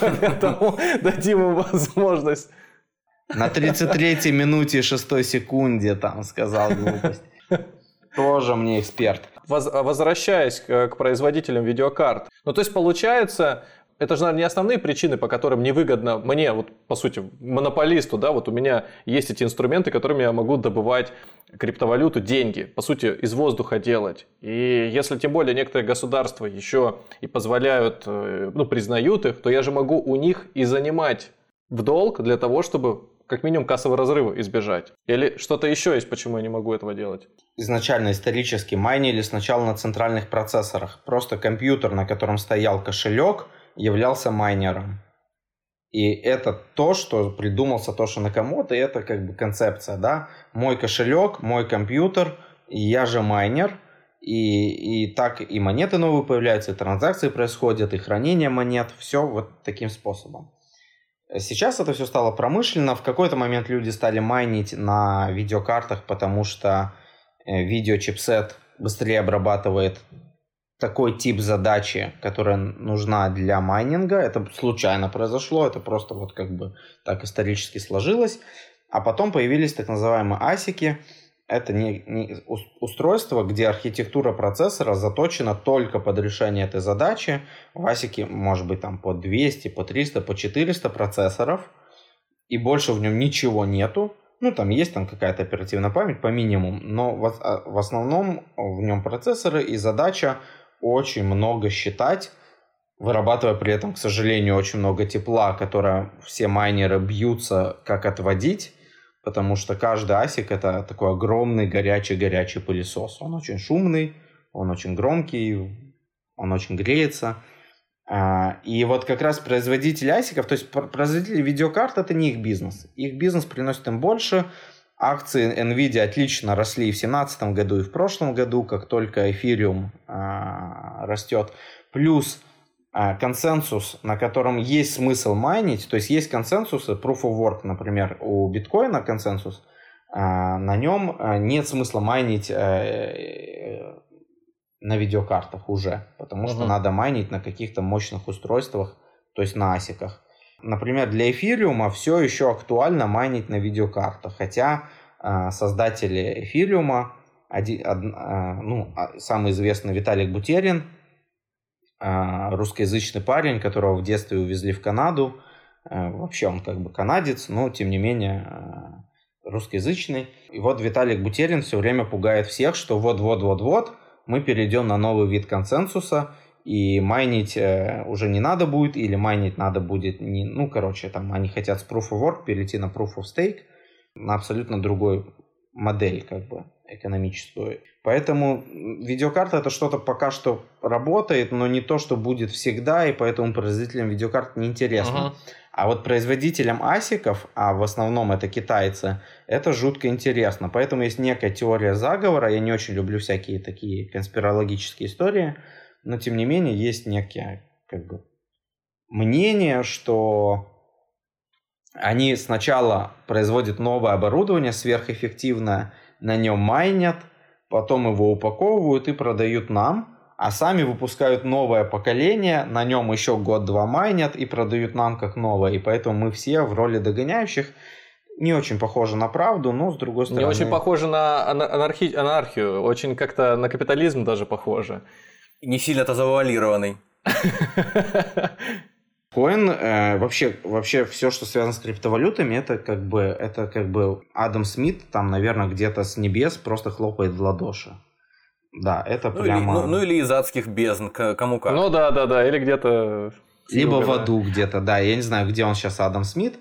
Поэтому дадим им возможность. На 33-й минуте 6 секунде там сказал глупость. Тоже мне эксперт. Возвращаясь к производителям видеокарт. Ну, то есть, получается, это же, наверное, не основные причины, по которым невыгодно мне, вот по сути, монополисту, да, вот у меня есть эти инструменты, которыми я могу добывать криптовалюту, деньги, по сути, из воздуха делать. И если тем более некоторые государства еще и позволяют, э, ну, признают их, то я же могу у них и занимать в долг для того, чтобы как минимум кассового разрыва избежать? Или что-то еще есть, почему я не могу этого делать? Изначально исторически майнили сначала на центральных процессорах. Просто компьютер, на котором стоял кошелек, являлся майнером. И это то, что придумал Сатоши Накамото, и это как бы концепция, да. Мой кошелек, мой компьютер, и я же майнер, и, и так и монеты новые появляются, и транзакции происходят, и хранение монет, все вот таким способом. Сейчас это все стало промышленно. В какой-то момент люди стали майнить на видеокартах, потому что э, видеочипсет быстрее обрабатывает такой тип задачи, которая нужна для майнинга. Это случайно произошло, это просто вот как бы так исторически сложилось. А потом появились так называемые асики. Это не, не устройство, где архитектура процессора заточена только под решение этой задачи. В асике может быть там по 200, по 300, по 400 процессоров. И больше в нем ничего нету. Ну, там есть там какая-то оперативная память по минимуму, но в, а, в основном в нем процессоры и задача очень много считать, вырабатывая при этом, к сожалению, очень много тепла, которое все майнеры бьются, как отводить, потому что каждый асик это такой огромный горячий-горячий пылесос. Он очень шумный, он очень громкий, он очень греется. А, и вот как раз производители асиков, то есть производители видеокарт, это не их бизнес. Их бизнес приносит им больше, Акции Nvidia отлично росли в 2017 году и в прошлом году, как только эфириум а, растет. Плюс а, консенсус, на котором есть смысл майнить, то есть есть консенсусы, proof of work, например, у биткоина консенсус, а, на нем нет смысла майнить а, на видеокартах уже, потому что надо майнить на каких-то мощных устройствах, то есть на асиках. Например, для эфириума все еще актуально майнить на видеокартах, хотя э, создатели эфириума, один, од, э, ну, а, самый известный Виталик Бутерин, русскоязычный парень, которого в детстве увезли в Канаду, э, вообще он как бы канадец, но тем не менее русскоязычный. И вот Виталик Бутерин все время пугает всех, что вот-вот-вот-вот мы перейдем на новый вид консенсуса – и майнить э, уже не надо будет, или майнить надо будет, не, ну, короче, там они хотят с Proof of Work перейти на Proof of Stake, на абсолютно другой модель, как бы, экономическую. Поэтому видеокарта это что-то пока что работает, но не то, что будет всегда, и поэтому производителям видеокарт неинтересно. Uh-huh. А вот производителям асиков, а в основном это китайцы, это жутко интересно. Поэтому есть некая теория заговора. Я не очень люблю всякие такие конспирологические истории но тем не менее есть некие как бы, мнение, что они сначала производят новое оборудование сверхэффективное, на нем майнят, потом его упаковывают и продают нам, а сами выпускают новое поколение, на нем еще год-два майнят и продают нам как новое. И поэтому мы все в роли догоняющих. Не очень похоже на правду, но с другой стороны... Не очень похоже на анархи... анархию, очень как-то на капитализм даже похоже не сильно-то завуалированный. Коин, э, вообще, вообще все, что связано с криптовалютами, это как бы, это как бы Адам Смит там, наверное, где-то с небес просто хлопает в ладоши. Да, это ну, прямо... Или, ну, ну или из адских бездн, кому как. Ну да, да, да, или где-то... Либо в аду где-то, да. Я не знаю, где он сейчас, Адам Смит.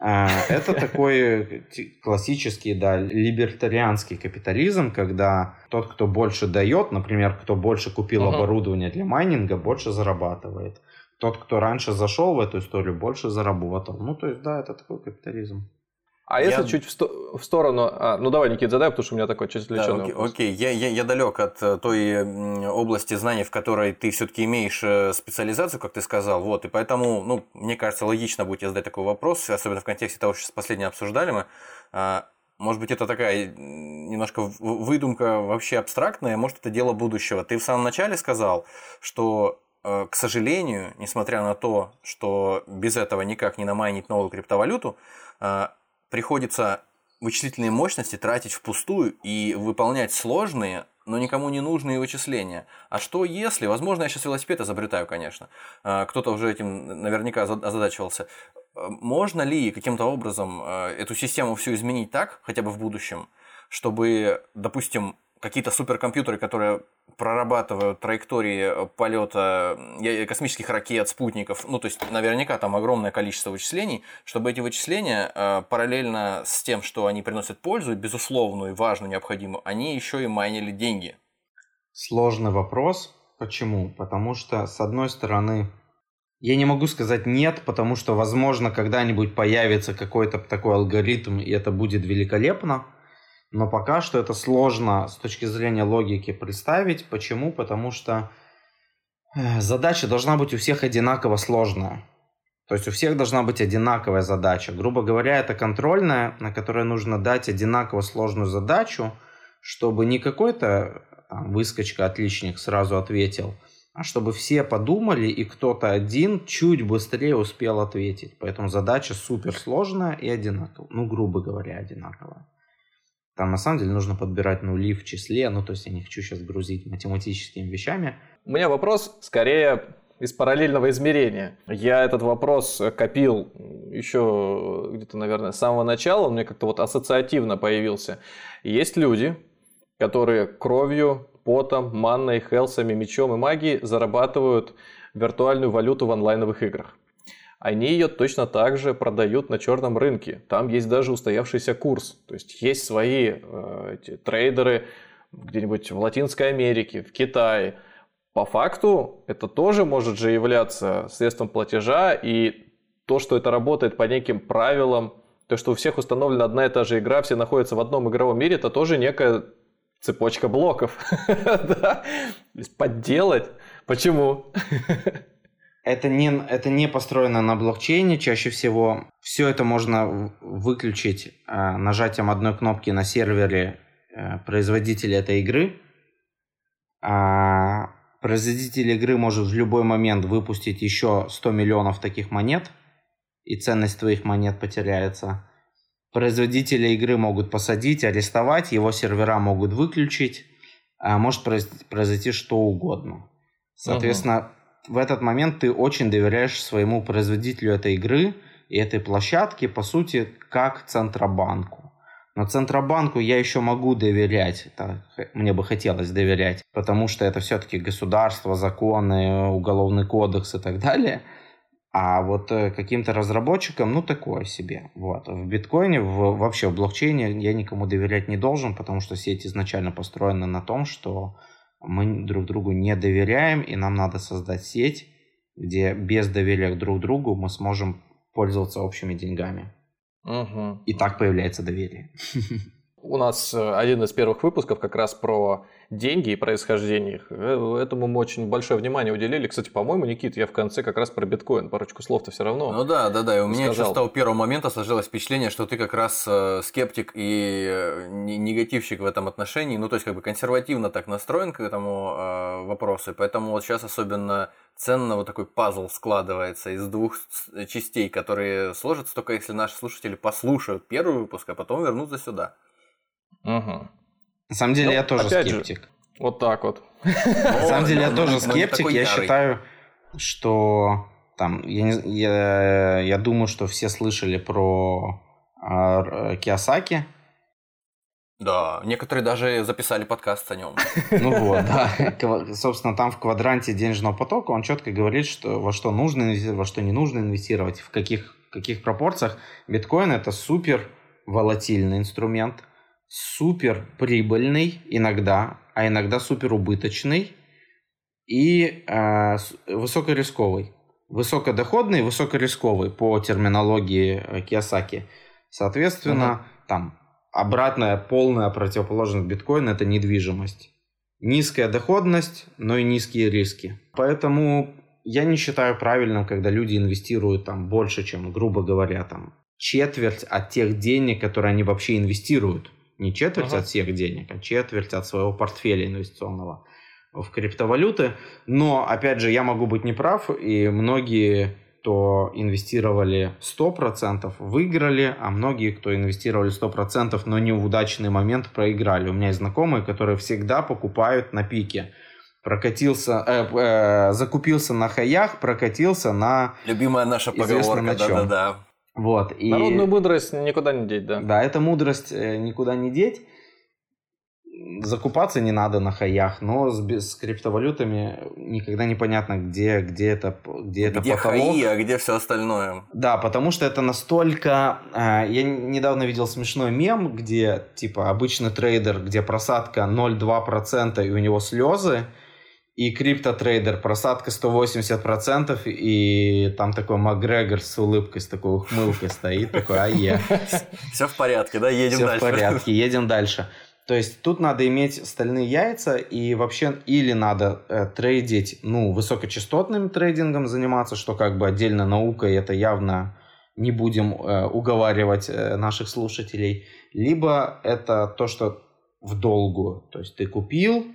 А, это такой классический, да, либертарианский капитализм, когда тот, кто больше дает, например, кто больше купил uh-huh. оборудование для майнинга, больше зарабатывает. Тот, кто раньше зашел в эту историю, больше заработал. Ну, то есть, да, это такой капитализм. А я... если чуть в, сто... в сторону... А, ну давай, Никит, задай, потому что у меня такой чуть отвлеченный да, окей, вопрос. Окей, я, я, я далек от э, той области знаний, в которой ты все-таки имеешь э, специализацию, как ты сказал. Вот, и поэтому, ну, мне кажется, логично будет задать такой вопрос, особенно в контексте того, что последнее обсуждали мы. А, может быть, это такая немножко выдумка вообще абстрактная, может, это дело будущего. Ты в самом начале сказал, что э, к сожалению, несмотря на то, что без этого никак не намайнить новую криптовалюту, приходится вычислительные мощности тратить впустую и выполнять сложные, но никому не нужные вычисления. А что если, возможно, я сейчас велосипед изобретаю, конечно, а, кто-то уже этим наверняка озадачивался, а, можно ли каким-то образом а, эту систему всю изменить так, хотя бы в будущем, чтобы, допустим, какие-то суперкомпьютеры, которые прорабатывают траектории полета космических ракет, спутников, ну, то есть наверняка там огромное количество вычислений, чтобы эти вычисления э, параллельно с тем, что они приносят пользу, безусловную, важную, необходимую, они еще и майнили деньги. Сложный вопрос. Почему? Потому что, с одной стороны, Я не могу сказать нет, потому что, возможно, когда-нибудь появится какой-то такой алгоритм, и это будет великолепно. Но пока что это сложно с точки зрения логики представить. Почему? Потому что э, задача должна быть у всех одинаково сложная. То есть у всех должна быть одинаковая задача. Грубо говоря, это контрольная, на которой нужно дать одинаково сложную задачу, чтобы не какой-то выскочка отличник сразу ответил, а чтобы все подумали и кто-то один чуть быстрее успел ответить. Поэтому задача супер сложная и одинаковая. Ну, грубо говоря, одинаковая. Там на самом деле нужно подбирать нули в числе, ну то есть я не хочу сейчас грузить математическими вещами. У меня вопрос скорее из параллельного измерения. Я этот вопрос копил еще где-то, наверное, с самого начала, он мне как-то вот ассоциативно появился. Есть люди, которые кровью, потом, манной, хелсами, мечом и магией зарабатывают виртуальную валюту в онлайновых играх. Они ее точно так же продают на черном рынке. Там есть даже устоявшийся курс. То есть есть свои э, эти, трейдеры где-нибудь в Латинской Америке, в Китае. По факту это тоже может же являться средством платежа. И то, что это работает по неким правилам, то, что у всех установлена одна и та же игра, все находятся в одном игровом мире, это тоже некая цепочка блоков. Подделать? Почему? это не, это не построено на блокчейне чаще всего. Все это можно выключить э, нажатием одной кнопки на сервере э, производителя этой игры. А производитель игры может в любой момент выпустить еще 100 миллионов таких монет, и ценность твоих монет потеряется. Производители игры могут посадить, арестовать, его сервера могут выключить, а может произойти что угодно. Соответственно. В этот момент ты очень доверяешь своему производителю этой игры и этой площадки, по сути, как Центробанку. Но Центробанку я еще могу доверять, так, мне бы хотелось доверять, потому что это все-таки государство, законы, уголовный кодекс и так далее – а вот э, каким-то разработчикам, ну, такое себе. Вот. В биткоине, в, вообще в блокчейне я никому доверять не должен, потому что сеть изначально построена на том, что мы друг другу не доверяем, и нам надо создать сеть, где без доверия друг другу мы сможем пользоваться общими деньгами. Угу. И так появляется доверие. У нас э, один из первых выпусков как раз про деньги и происхождение их. Э, этому мы очень большое внимание уделили. Кстати, по-моему, Никит, я в конце как раз про биткоин парочку слов-то все равно. Ну да, да, да. И у меня еще с того первого момента сложилось впечатление, что ты как раз э, скептик и негативщик в этом отношении. Ну, то есть, как бы консервативно так настроен к этому вопросу. Поэтому вот сейчас особенно ценно вот такой пазл складывается из двух частей, которые сложатся только если наши слушатели послушают первый выпуск, а потом вернутся сюда. Угу. На самом деле, ну, я тоже скептик. Же, вот так вот. На самом деле, я тоже скептик. Я считаю, что там, я, не, я, я думаю, что все слышали про э, Киосаки. Да, некоторые даже записали подкаст о нем. Ну вот, да. Собственно, там в квадранте денежного потока он четко говорит, что во что нужно инвестировать, во что не нужно инвестировать, в каких, каких пропорциях. Биткоин это супер волатильный инструмент супер прибыльный иногда, а иногда супер убыточный и э, высокорисковый. Высокодоходный, высокорисковый по терминологии э, Киосаки. Соответственно, угу. там обратная полная противоположность биткоина это недвижимость. Низкая доходность, но и низкие риски. Поэтому я не считаю правильным, когда люди инвестируют там больше, чем, грубо говоря, там четверть от тех денег, которые они вообще инвестируют не четверть ага. от всех денег, а четверть от своего портфеля инвестиционного в криптовалюты. Но, опять же, я могу быть неправ, и многие, кто инвестировали 100%, выиграли, а многие, кто инвестировали 100%, но не в удачный момент, проиграли. У меня есть знакомые, которые всегда покупают на пике прокатился, э, э, закупился на хаях, прокатился на любимая наша поговорка, да-да-да. Вот, и... Народную мудрость никуда не деть, да. Да, эта мудрость э, никуда не деть. Закупаться не надо на хаях, но с, с криптовалютами никогда непонятно, где, где это, где, где это потолок. хаи, а где все остальное. Да, потому что это настолько... Э, я недавно видел смешной мем, где типа обычный трейдер, где просадка 0,2% и у него слезы, и криптотрейдер, просадка 180%, и там такой Макгрегор с улыбкой, с такой ухмылкой стоит, такой, а я. Все в порядке, да, едем Все дальше. в порядке, едем дальше. То есть тут надо иметь стальные яйца и вообще или надо э, трейдить, ну, высокочастотным трейдингом заниматься, что как бы отдельно наука, и это явно не будем э, уговаривать э, наших слушателей, либо это то, что в долгу, то есть ты купил,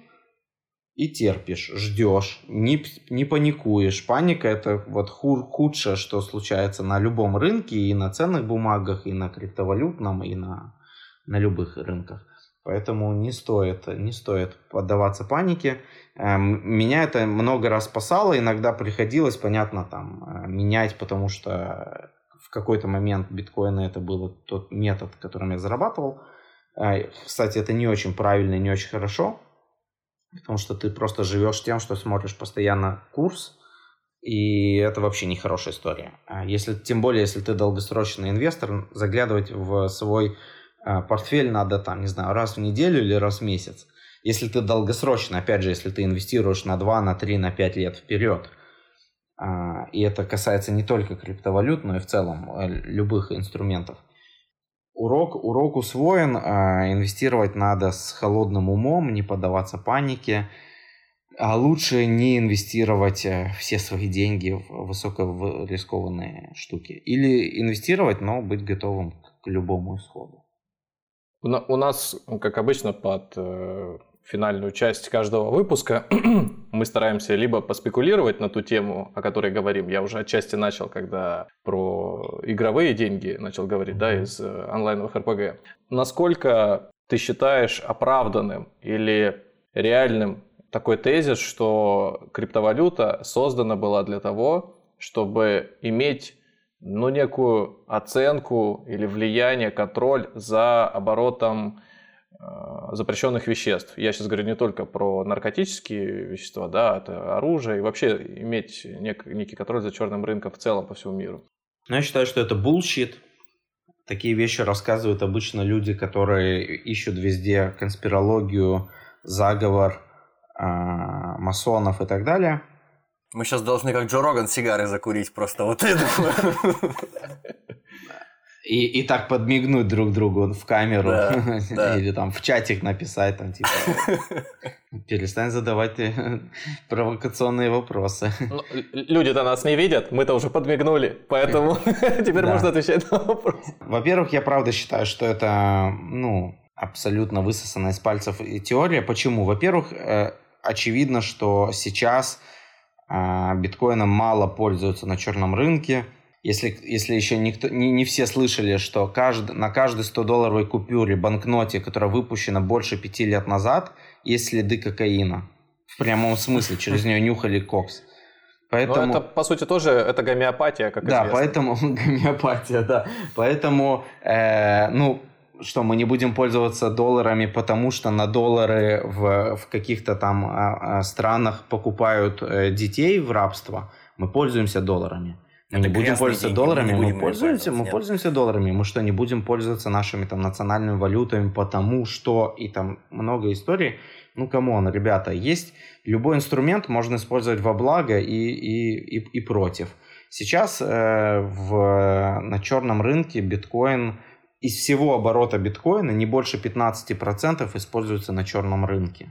и терпишь, ждешь, не, не паникуешь. Паника это вот хур, худшее, что случается на любом рынке, и на ценных бумагах, и на криптовалютном, и на, на любых рынках. Поэтому не стоит, не стоит поддаваться панике. Эм, меня это много раз спасало, иногда приходилось, понятно, там, э, менять, потому что в какой-то момент биткоина это был тот метод, которым я зарабатывал. Э, кстати, это не очень правильно не очень хорошо, потому что ты просто живешь тем, что смотришь постоянно курс, и это вообще не хорошая история. А если, тем более, если ты долгосрочный инвестор, заглядывать в свой а, портфель надо там, не знаю, раз в неделю или раз в месяц. Если ты долгосрочно, опять же, если ты инвестируешь на 2, на 3, на 5 лет вперед, а, и это касается не только криптовалют, но и в целом э, любых инструментов, урок, урок усвоен, а, инвестировать надо с холодным умом, не поддаваться панике, а лучше не инвестировать э, все свои деньги в высокорискованные штуки. Или инвестировать, но быть готовым к любому исходу. У нас, как обычно, под э, финальную часть каждого выпуска мы стараемся либо поспекулировать на ту тему, о которой говорим. Я уже отчасти начал, когда про игровые деньги начал говорить, да, из э, онлайновых РПГ. Насколько ты считаешь оправданным или реальным такой тезис, что криптовалюта создана была для того, чтобы иметь ну, некую оценку или влияние, контроль за оборотом запрещенных веществ. Я сейчас говорю не только про наркотические вещества, да, это оружие, и вообще иметь нек, некий контроль за черным рынком в целом по всему миру. Ну, я считаю, что это bullshit. Такие вещи рассказывают обычно люди, которые ищут везде конспирологию, заговор, э, масонов и так далее. Мы сейчас должны, как Джо Роган, сигары закурить просто. Вот это. И, и так подмигнуть друг другу в камеру. Да, да. Или там в чатик написать, там типа, перестань задавать э, провокационные вопросы. Ну, люди-то нас не видят, мы-то уже подмигнули, поэтому теперь можно отвечать на вопрос. Во-первых, я правда считаю, что это, ну, абсолютно высосанная из пальцев теория. Почему? Во-первых, э, очевидно, что сейчас а, биткоином мало пользуются на черном рынке. Если, если еще никто, не, не все слышали, что каждый, на каждой 100-долларовой купюре, банкноте, которая выпущена больше пяти лет назад, есть следы кокаина. В прямом смысле, через нее нюхали кокс. Поэтому... Но это, по сути, тоже это гомеопатия, как да, известно. Да, поэтому гомеопатия, да. Поэтому, э, ну, что мы не будем пользоваться долларами, потому что на доллары в, в каких-то там а, странах покупают э, детей в рабство, мы пользуемся долларами. Мы Это не будем пользоваться деньги, долларами, мы, мы пользуемся, мы пользуемся долларами. Мы что, не будем пользоваться нашими там национальными валютами, потому что и там много историй. Ну, come on, ребята, есть любой инструмент можно использовать во благо и, и, и, и против. Сейчас э, в, на черном рынке биткоин из всего оборота биткоина не больше 15% используется на черном рынке.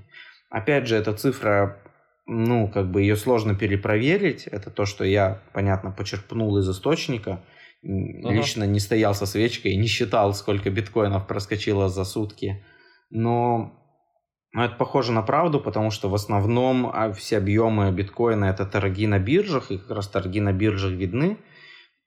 Опять же, эта цифра, ну, как бы ее сложно перепроверить. Это то, что я, понятно, почерпнул из источника. Uh-huh. Лично не стоял со свечкой и не считал, сколько биткоинов проскочило за сутки. Но но это похоже на правду, потому что в основном а, все объемы биткоина это торги на биржах, и как раз торги на биржах видны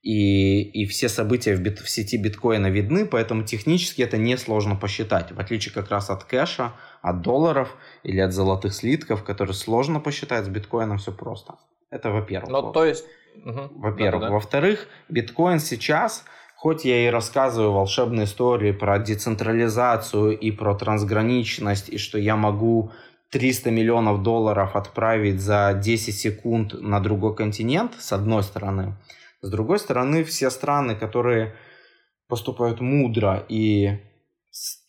и, и все события в, бит, в сети биткоина видны, поэтому технически это несложно посчитать, в отличие как раз от кэша, от долларов или от золотых слитков, которые сложно посчитать, с биткоином все просто. Это во-первых. Ну, то есть... Угу. Во-первых. Да, да. Во-вторых, биткоин сейчас, хоть я и рассказываю волшебные истории про децентрализацию и про трансграничность, и что я могу 300 миллионов долларов отправить за 10 секунд на другой континент, с одной стороны, с другой стороны, все страны, которые поступают мудро и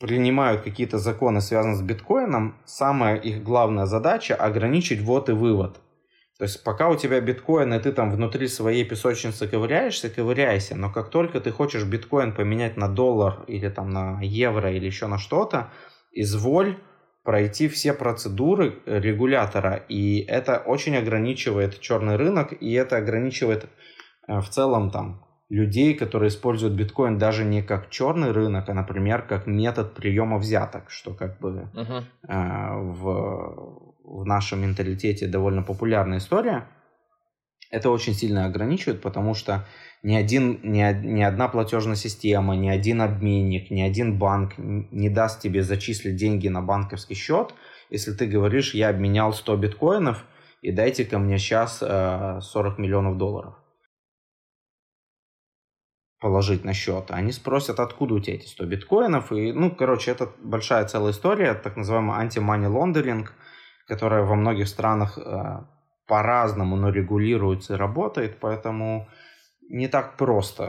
принимают какие-то законы, связанные с биткоином, самая их главная задача ограничить ввод и вывод. То есть пока у тебя биткоин, и ты там внутри своей песочницы ковыряешься, ковыряйся, но как только ты хочешь биткоин поменять на доллар или там на евро или еще на что-то, изволь пройти все процедуры регулятора, и это очень ограничивает черный рынок, и это ограничивает э, в целом там людей, которые используют биткоин даже не как черный рынок, а, например, как метод приема взяток, что как бы uh-huh. э, в, в нашем менталитете довольно популярная история. Это очень сильно ограничивает, потому что ни, один, ни, ни одна платежная система, ни один обменник, ни один банк не даст тебе зачислить деньги на банковский счет, если ты говоришь, я обменял 100 биткоинов и дайте ко мне сейчас э, 40 миллионов долларов положить на счет. Они спросят, откуда у тебя эти 100 биткоинов. И, ну, короче, это большая целая история, так называемый анти-мани лондеринг, которая во многих странах э, по-разному, но регулируется и работает, поэтому не так просто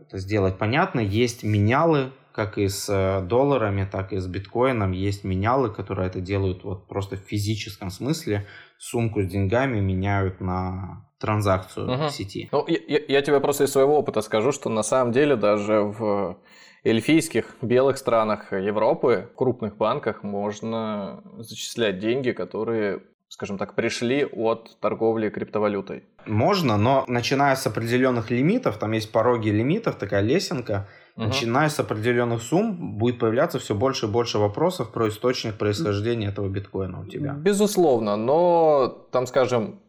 это сделать понятно. Есть менялы, как и с э, долларами, так и с биткоином. Есть менялы, которые это делают вот просто в физическом смысле. Сумку с деньгами меняют на транзакцию угу. в сети. Ну, я, я тебе просто из своего опыта скажу, что на самом деле даже в эльфийских белых странах Европы, крупных банках можно зачислять деньги, которые скажем так, пришли от торговли криптовалютой? Можно, но начиная с определенных лимитов, там есть пороги лимитов, такая лесенка, угу. начиная с определенных сумм будет появляться все больше и больше вопросов про источник происхождения этого биткоина у тебя. Безусловно, но там, скажем,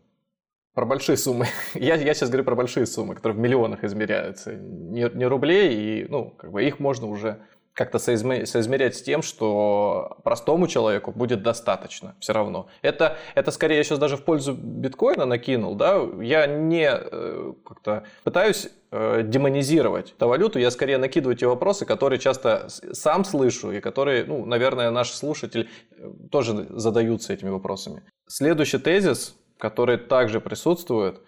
про большие суммы. я, я сейчас говорю про большие суммы, которые в миллионах измеряются. Не, не рублей, и ну, как бы их можно уже как-то соизмерять с тем, что простому человеку будет достаточно все равно. Это, это скорее я сейчас даже в пользу биткоина накинул, да, я не э, как-то пытаюсь э, демонизировать эту валюту, я скорее накидываю те вопросы, которые часто сам слышу и которые, ну, наверное, наши слушатели э, тоже задаются этими вопросами. Следующий тезис которые также присутствуют,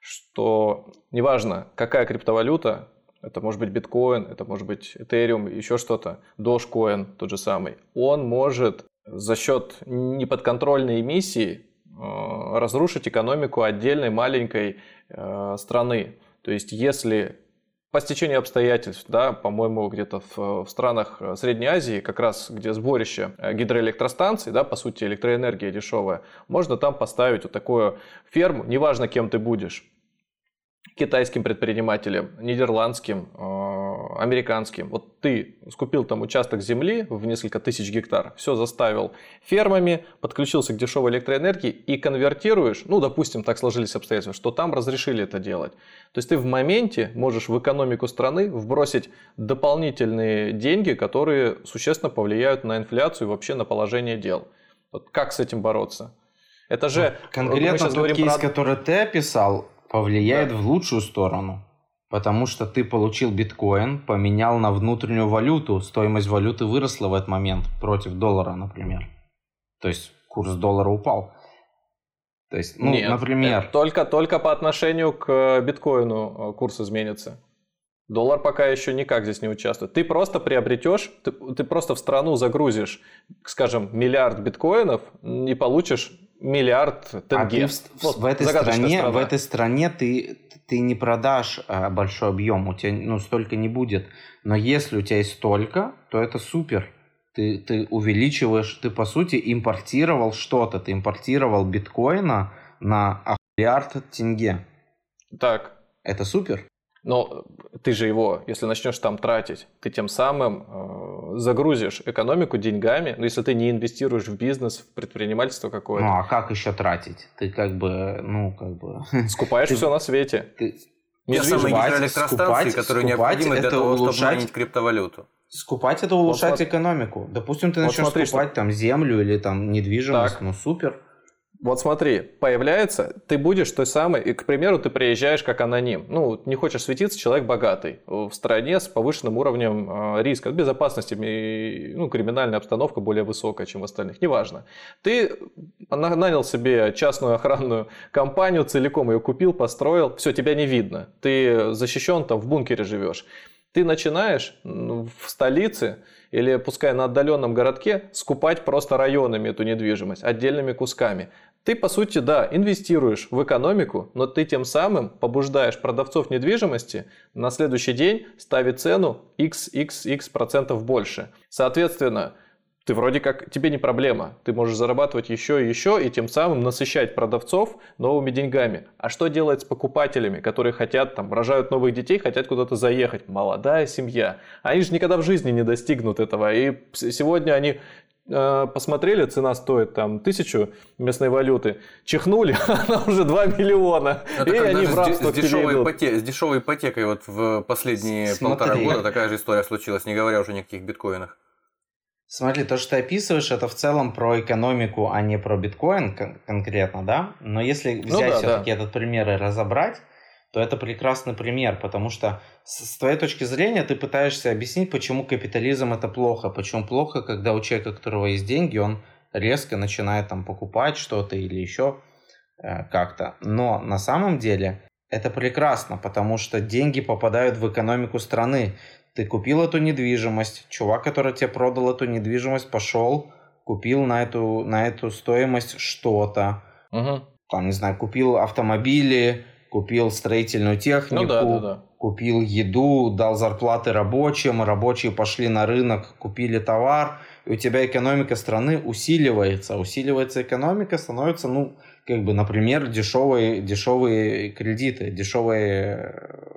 что неважно, какая криптовалюта, это может быть биткоин, это может быть Ethereum, еще что-то, Dogecoin тот же самый, он может за счет неподконтрольной эмиссии э, разрушить экономику отдельной маленькой э, страны. То есть, если по стечению обстоятельств, да, по-моему, где-то в, в странах э, Средней Азии, как раз где сборище э, гидроэлектростанций, да, по сути электроэнергия дешевая, можно там поставить вот такую ферму, неважно кем ты будешь, китайским предпринимателем, нидерландским, э, американским. Вот ты скупил там участок земли в несколько тысяч гектар, все заставил фермами, подключился к дешевой электроэнергии и конвертируешь, ну, допустим, так сложились обстоятельства, что там разрешили это делать. То есть ты в моменте можешь в экономику страны вбросить дополнительные деньги, которые существенно повлияют на инфляцию и вообще на положение дел. Вот как с этим бороться? Это же... Конкретно тот кейс, про... который ты описал, повлияет да. в лучшую сторону. Потому что ты получил биткоин, поменял на внутреннюю валюту, стоимость валюты выросла в этот момент против доллара, например. То есть курс доллара упал. То есть, ну, Нет, например... Только, только по отношению к э, биткоину э, курс изменится. Доллар пока еще никак здесь не участвует. Ты просто приобретешь, ты, ты просто в страну загрузишь, скажем, миллиард биткоинов и получишь миллиард тенге. А ты в, вот, в, этой стране, в этой стране ты, ты не продашь а, большой объем, у тебя ну, столько не будет. Но если у тебя есть столько, то это супер. Ты, ты увеличиваешь, ты по сути импортировал что-то. Ты импортировал биткоина на миллиард тенге. Так. Это супер. Но ты же его, если начнешь там тратить, ты тем самым э, загрузишь экономику деньгами. Но если ты не инвестируешь в бизнес, в предпринимательство какое-то. Ну а как еще тратить? Ты как бы, ну как бы. Скупаешь все на свете. Ты... Те самые гидроэлектростанции, которые необходимы для того, улучшать... чтобы майнить криптовалюту. Скупать это улучшать вот, экономику. Допустим, ты вот начнешь смотри, скупать что... там землю или там недвижимость, так. ну супер. Вот смотри, появляется, ты будешь той самой, и, к примеру, ты приезжаешь как аноним. Ну, не хочешь светиться, человек богатый, в стране с повышенным уровнем э, риска, безопасности, ну, криминальная обстановка более высокая, чем в остальных, неважно. Ты нанял себе частную охранную компанию, целиком ее купил, построил, все, тебя не видно. Ты защищен, там в бункере живешь. Ты начинаешь в столице или пускай на отдаленном городке скупать просто районами эту недвижимость, отдельными кусками. Ты, по сути, да, инвестируешь в экономику, но ты тем самым побуждаешь продавцов недвижимости на следующий день ставить цену xxx процентов больше. Соответственно, ты вроде как, тебе не проблема. Ты можешь зарабатывать еще и еще, и тем самым насыщать продавцов новыми деньгами. А что делать с покупателями, которые хотят, там, рожают новых детей, хотят куда-то заехать? Молодая семья. Они же никогда в жизни не достигнут этого. И сегодня они э, посмотрели, цена стоит там тысячу местной валюты, чихнули, она уже 2 миллиона. Это и они в рабство с, дешевой ипоте, с дешевой ипотекой вот в последние Смотри. полтора года такая же история случилась, не говоря уже о никаких биткоинах. Смотри, то, что ты описываешь, это в целом про экономику, а не про биткоин кон- конкретно, да? Но если ну взять ну, да, все-таки да. этот пример и разобрать, то это прекрасный пример, потому что с, с твоей точки зрения ты пытаешься объяснить, почему капитализм это плохо, почему плохо, когда у человека, у которого есть деньги, он резко начинает там покупать что-то или еще э, как-то. Но на самом деле это прекрасно, потому что деньги попадают в экономику страны. Ты купил эту недвижимость, чувак, который тебе продал эту недвижимость, пошел, купил на эту, на эту стоимость что-то. Угу. Там, не знаю, купил автомобили, купил строительную технику, ну, да, да, да. купил еду, дал зарплаты рабочим, рабочие пошли на рынок, купили товар, и у тебя экономика страны усиливается. Усиливается экономика, становится, ну, как бы, например, дешевые, дешевые кредиты, дешевые э,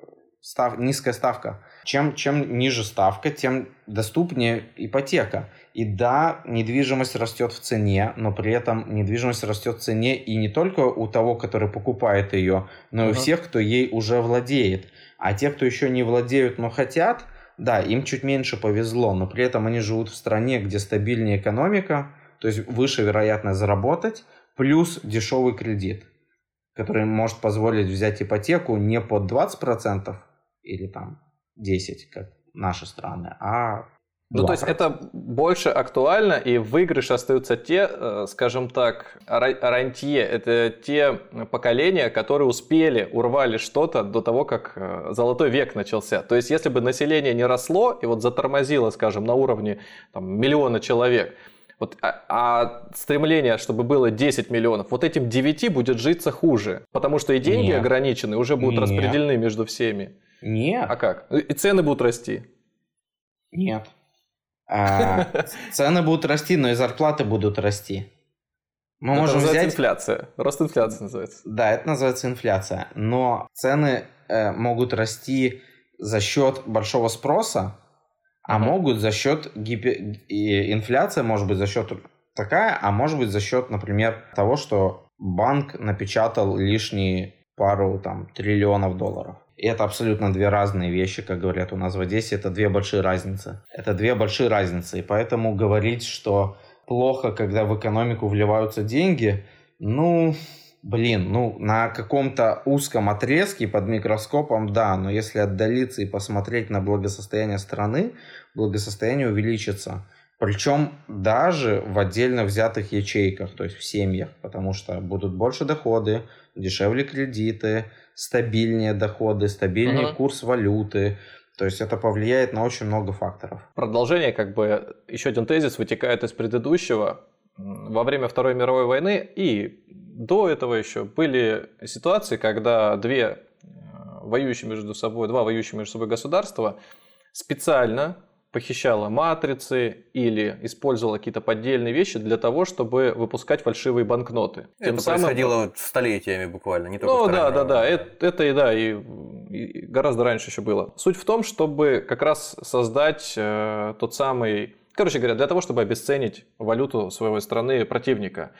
став, низкая ставка. Чем, чем ниже ставка, тем доступнее ипотека. И да, недвижимость растет в цене, но при этом недвижимость растет в цене и не только у того, который покупает ее, но и у всех, кто ей уже владеет. А те, кто еще не владеют, но хотят, да, им чуть меньше повезло, но при этом они живут в стране, где стабильнее экономика, то есть выше вероятность заработать, плюс дешевый кредит, который может позволить взять ипотеку не под 20%, или там 10, как наши страны, а ну, то есть это больше актуально, и в выигрыше остаются те, э, скажем так, рантье, это те поколения, которые успели, урвали что-то до того, как э, золотой век начался. То есть если бы население не росло и вот затормозило, скажем, на уровне там, миллиона человек, вот, а, а стремление, чтобы было 10 миллионов, вот этим 9 будет житься хуже, потому что и деньги Нет. ограничены, уже будут Нет. распределены между всеми. Нет. А как? И цены будут расти? Нет. А, цены будут расти, но и зарплаты будут расти. Мы это можем называется взять... инфляция. Рост инфляции называется. Да, это называется инфляция. Но цены э, могут расти за счет большого спроса, а могут за счет гипер... инфляция может быть за счет такая, а может быть за счет, например, того, что банк напечатал лишние пару там триллионов долларов. И это абсолютно две разные вещи, как говорят у нас в Одессе, это две большие разницы. Это две большие разницы. И поэтому говорить, что плохо, когда в экономику вливаются деньги, ну, блин, ну, на каком-то узком отрезке под микроскопом, да, но если отдалиться и посмотреть на благосостояние страны, благосостояние увеличится. Причем даже в отдельно взятых ячейках, то есть в семьях, потому что будут больше доходы, дешевле кредиты, стабильнее доходы, стабильнее угу. курс валюты. То есть это повлияет на очень много факторов. Продолжение, как бы, еще один тезис вытекает из предыдущего. Во время Второй мировой войны и до этого еще были ситуации, когда две э, воюющие между собой, два воюющие между собой государства специально похищала матрицы или использовала какие-то поддельные вещи для того, чтобы выпускать фальшивые банкноты. Это Тем происходило самым... столетиями буквально, не только Ну да, да, да, это, это и да, и, и гораздо раньше еще было. Суть в том, чтобы как раз создать э, тот самый, короче говоря, для того, чтобы обесценить валюту своей страны противника.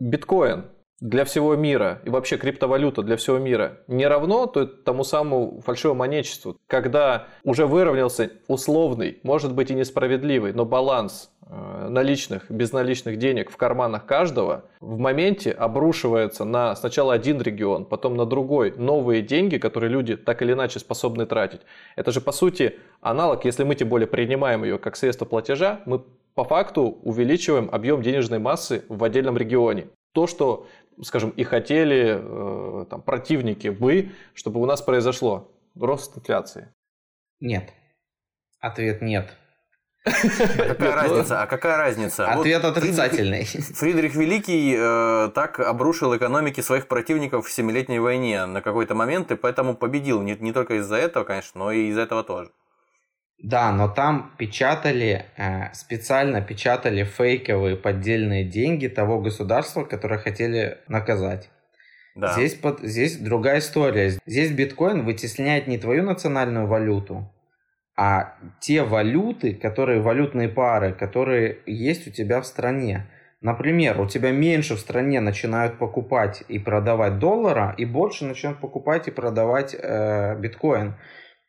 Биткоин для всего мира и вообще криптовалюта для всего мира не равно то тому самому фальшивомонечеству, когда уже выровнялся условный, может быть и несправедливый, но баланс э, наличных, безналичных денег в карманах каждого, в моменте обрушивается на сначала один регион, потом на другой новые деньги, которые люди так или иначе способны тратить. Это же по сути аналог, если мы тем более принимаем ее как средство платежа, мы по факту увеличиваем объем денежной массы в отдельном регионе. То, что скажем, и хотели э, там, противники бы, чтобы у нас произошло рост инфляции. Нет. Ответ нет. А какая разница? А какая разница? Ответ отрицательный. Фридрих Великий э, так обрушил экономики своих противников в Семилетней войне на какой-то момент, и поэтому победил. Не, не только из-за этого, конечно, но и из-за этого тоже. Да, но там печатали, э, специально печатали фейковые поддельные деньги того государства, которое хотели наказать. Да. Здесь, под, здесь другая история. Здесь биткоин вытесняет не твою национальную валюту, а те валюты, которые валютные пары, которые есть у тебя в стране. Например, у тебя меньше в стране начинают покупать и продавать доллара, и больше начинают покупать и продавать э, биткоин.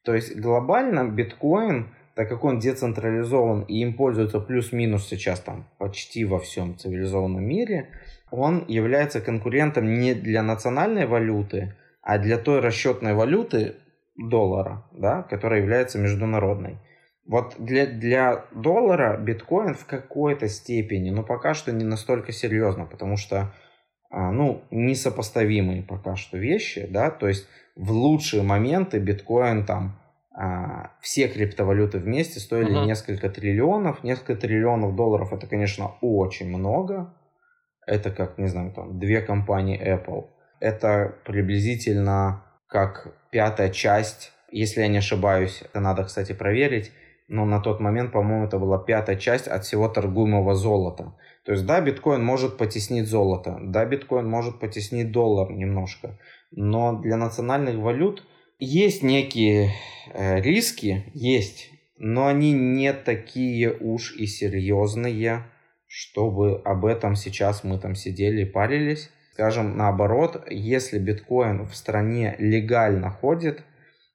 То есть глобально биткоин, так как он децентрализован и им пользуются плюс-минус сейчас там почти во всем цивилизованном мире, он является конкурентом не для национальной валюты, а для той расчетной валюты доллара, да, которая является международной. Вот для, для доллара биткоин в какой-то степени, но пока что не настолько серьезно, потому что ну, несопоставимые пока что вещи, да, то есть в лучшие моменты биткоин там а, все криптовалюты вместе стоили uh-huh. несколько триллионов, несколько триллионов долларов это, конечно, очень много, это как, не знаю, там, две компании Apple. Это приблизительно как пятая часть, если я не ошибаюсь, это надо, кстати, проверить, но на тот момент, по-моему, это была пятая часть от всего торгуемого золота. То есть, да, биткоин может потеснить золото, да, биткоин может потеснить доллар немножко, но для национальных валют есть некие э, риски, есть, но они не такие уж и серьезные, чтобы об этом сейчас мы там сидели и парились. Скажем наоборот, если биткоин в стране легально ходит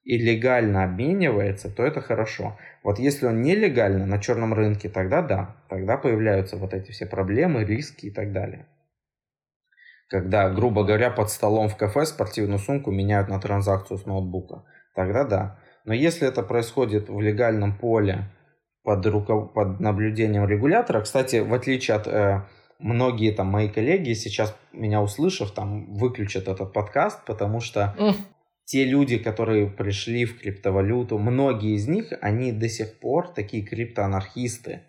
и легально обменивается, то это хорошо. Вот если он нелегально на черном рынке, тогда да, тогда появляются вот эти все проблемы, риски и так далее. Когда, грубо говоря, под столом в кафе спортивную сумку меняют на транзакцию с ноутбука, тогда да. Но если это происходит в легальном поле, под, руков... под наблюдением регулятора. Кстати, в отличие от э, многие там мои коллеги сейчас меня услышав, там выключат этот подкаст, потому что. Те люди, которые пришли в криптовалюту, многие из них, они до сих пор такие криптоанархисты,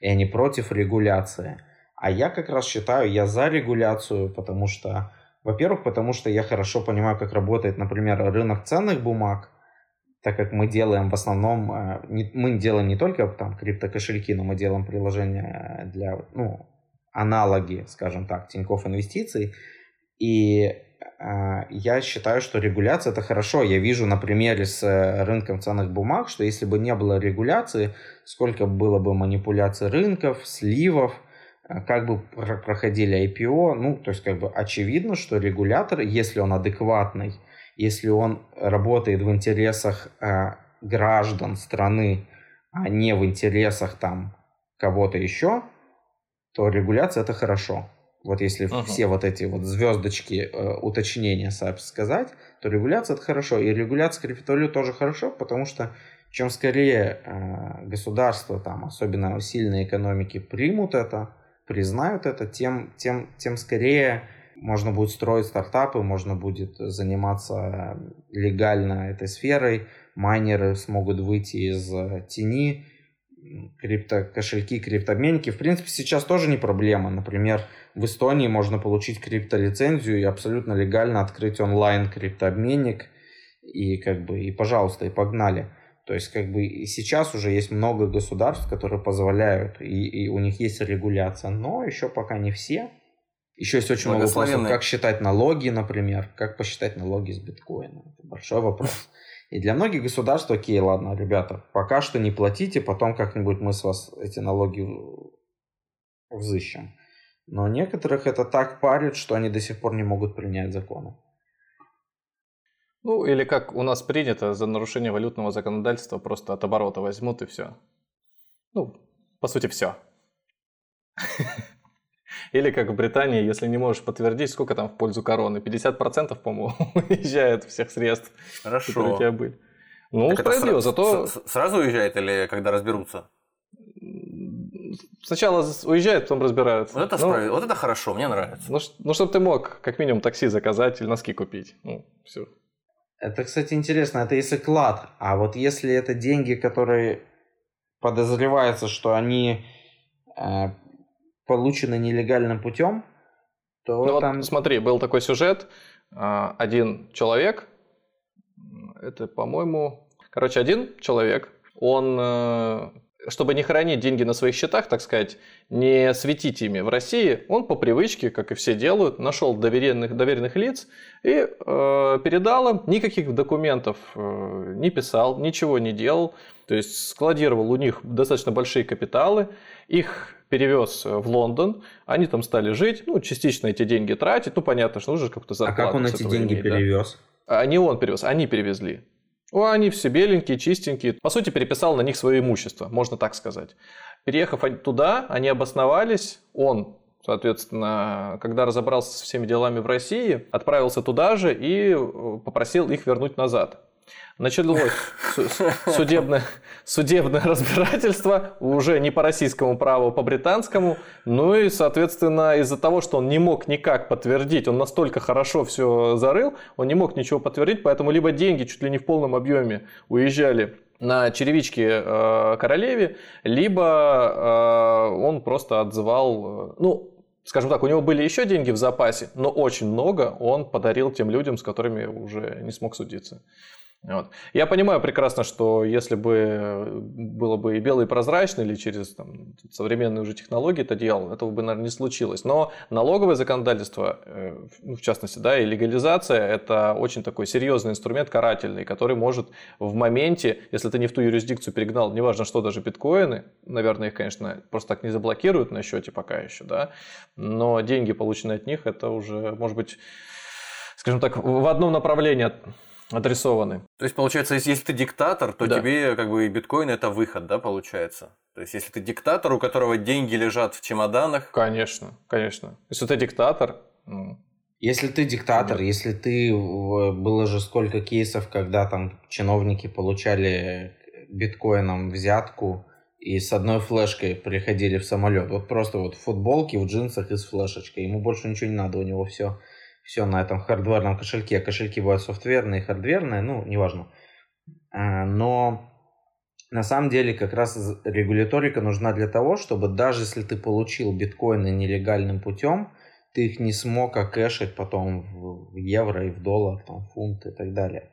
и они против регуляции. А я как раз считаю, я за регуляцию, потому что, во-первых, потому что я хорошо понимаю, как работает, например, рынок ценных бумаг, так как мы делаем в основном, э, мы делаем не только там криптокошельки, но мы делаем приложения для, ну, аналоги, скажем так, Тинькофф инвестиций. И я считаю, что регуляция это хорошо. Я вижу на примере с э, рынком ценных бумаг, что если бы не было регуляции, сколько было бы манипуляций рынков, сливов, как бы проходили IPO, ну, то есть как бы очевидно, что регулятор, если он адекватный, если он работает в интересах э, граждан страны, а не в интересах там кого-то еще, то регуляция это хорошо. Вот если uh-huh. все вот эти вот звездочки э, уточнения сказать, то регуляция это хорошо. И регуляция криптовалют тоже хорошо, потому что чем скорее э, государство, там, особенно сильные экономики, примут это, признают это, тем, тем, тем скорее можно будет строить стартапы, можно будет заниматься легально этой сферой, майнеры смогут выйти из э, тени, крипто кошельки, криптообменники. В принципе, сейчас тоже не проблема. Например, в Эстонии можно получить криптолицензию и абсолютно легально открыть онлайн криптообменник. И как бы, и пожалуйста, и погнали. То есть, как бы, и сейчас уже есть много государств, которые позволяют, и, и у них есть регуляция, но еще пока не все. Еще есть очень много вопросов, как считать налоги, например, как посчитать налоги с биткоина. Это большой вопрос. И для многих государств, окей, ладно, ребята, пока что не платите, потом как-нибудь мы с вас эти налоги взыщем. Но некоторых это так парит, что они до сих пор не могут принять законы. Ну, или как у нас принято, за нарушение валютного законодательства просто от оборота возьмут и все. Ну, по сути, все. Или как в Британии, если не можешь подтвердить, сколько там в пользу короны. 50%, по-моему, уезжает всех средств, Хорошо. которые у тебя были. Ну, так справедливо, зато... Сразу уезжает или когда разберутся? Сначала уезжают, потом разбираются. Вот это, ну, справ... вот это хорошо, мне нравится. Ну, ну, чтобы ты мог как минимум такси заказать или носки купить. Ну, все. Это, кстати, интересно. Это если клад. А вот если это деньги, которые подозревается, что они э, получены нелегальным путем, то ну, там... Вот, смотри, был такой сюжет. А, один человек, это, по-моему... Короче, один человек, он э, чтобы не хранить деньги на своих счетах, так сказать, не светить ими в России, он по привычке, как и все делают, нашел доверенных, доверенных лиц и э, передал им, никаких документов э, не писал, ничего не делал, то есть складировал у них достаточно большие капиталы, их перевез в Лондон, они там стали жить, ну, частично эти деньги тратить, ну, понятно, что нужно как-то зарплату. А как он эти деньги иметь, перевез? Да? А не он перевез, они перевезли. О, они все беленькие, чистенькие. По сути, переписал на них свое имущество, можно так сказать. Переехав туда, они обосновались. Он, соответственно, когда разобрался со всеми делами в России, отправился туда же и э, попросил их вернуть назад. Началось судебное, судебное разбирательство уже не по российскому праву, а по британскому. Ну и, соответственно, из-за того, что он не мог никак подтвердить, он настолько хорошо все зарыл, он не мог ничего подтвердить, поэтому либо деньги чуть ли не в полном объеме уезжали на черевичке э, королеве, либо э, он просто отзывал, э, ну, скажем так, у него были еще деньги в запасе, но очень много он подарил тем людям, с которыми уже не смог судиться. Вот. Я понимаю прекрасно, что если бы было бы и белый и прозрачный, или через там, современные уже технологии это делал, этого бы, наверное, не случилось. Но налоговое законодательство, э, в частности, да, и легализация, это очень такой серьезный инструмент карательный, который может в моменте, если ты не в ту юрисдикцию перегнал, неважно что, даже биткоины, наверное, их, конечно, просто так не заблокируют на счете пока еще, да, но деньги, полученные от них, это уже, может быть, скажем так, в одном направлении адресованы. То есть, получается, если ты диктатор, то да. тебе как бы биткоин это выход, да, получается? То есть, если ты диктатор, у которого деньги лежат в чемоданах... Конечно, конечно. Если ты диктатор... Ну... Если ты диктатор, Нет. если ты... Было же сколько кейсов, когда там чиновники получали биткоином взятку и с одной флешкой приходили в самолет. Вот просто вот в футболке, в джинсах и с флешечкой. Ему больше ничего не надо, у него все все на этом хардверном кошельке. Кошельки бывают софтверные, хардверные, ну, неважно. А, но на самом деле как раз регуляторика нужна для того, чтобы даже если ты получил биткоины нелегальным путем, ты их не смог окэшить потом в евро и в доллар, там, в фунт и так далее.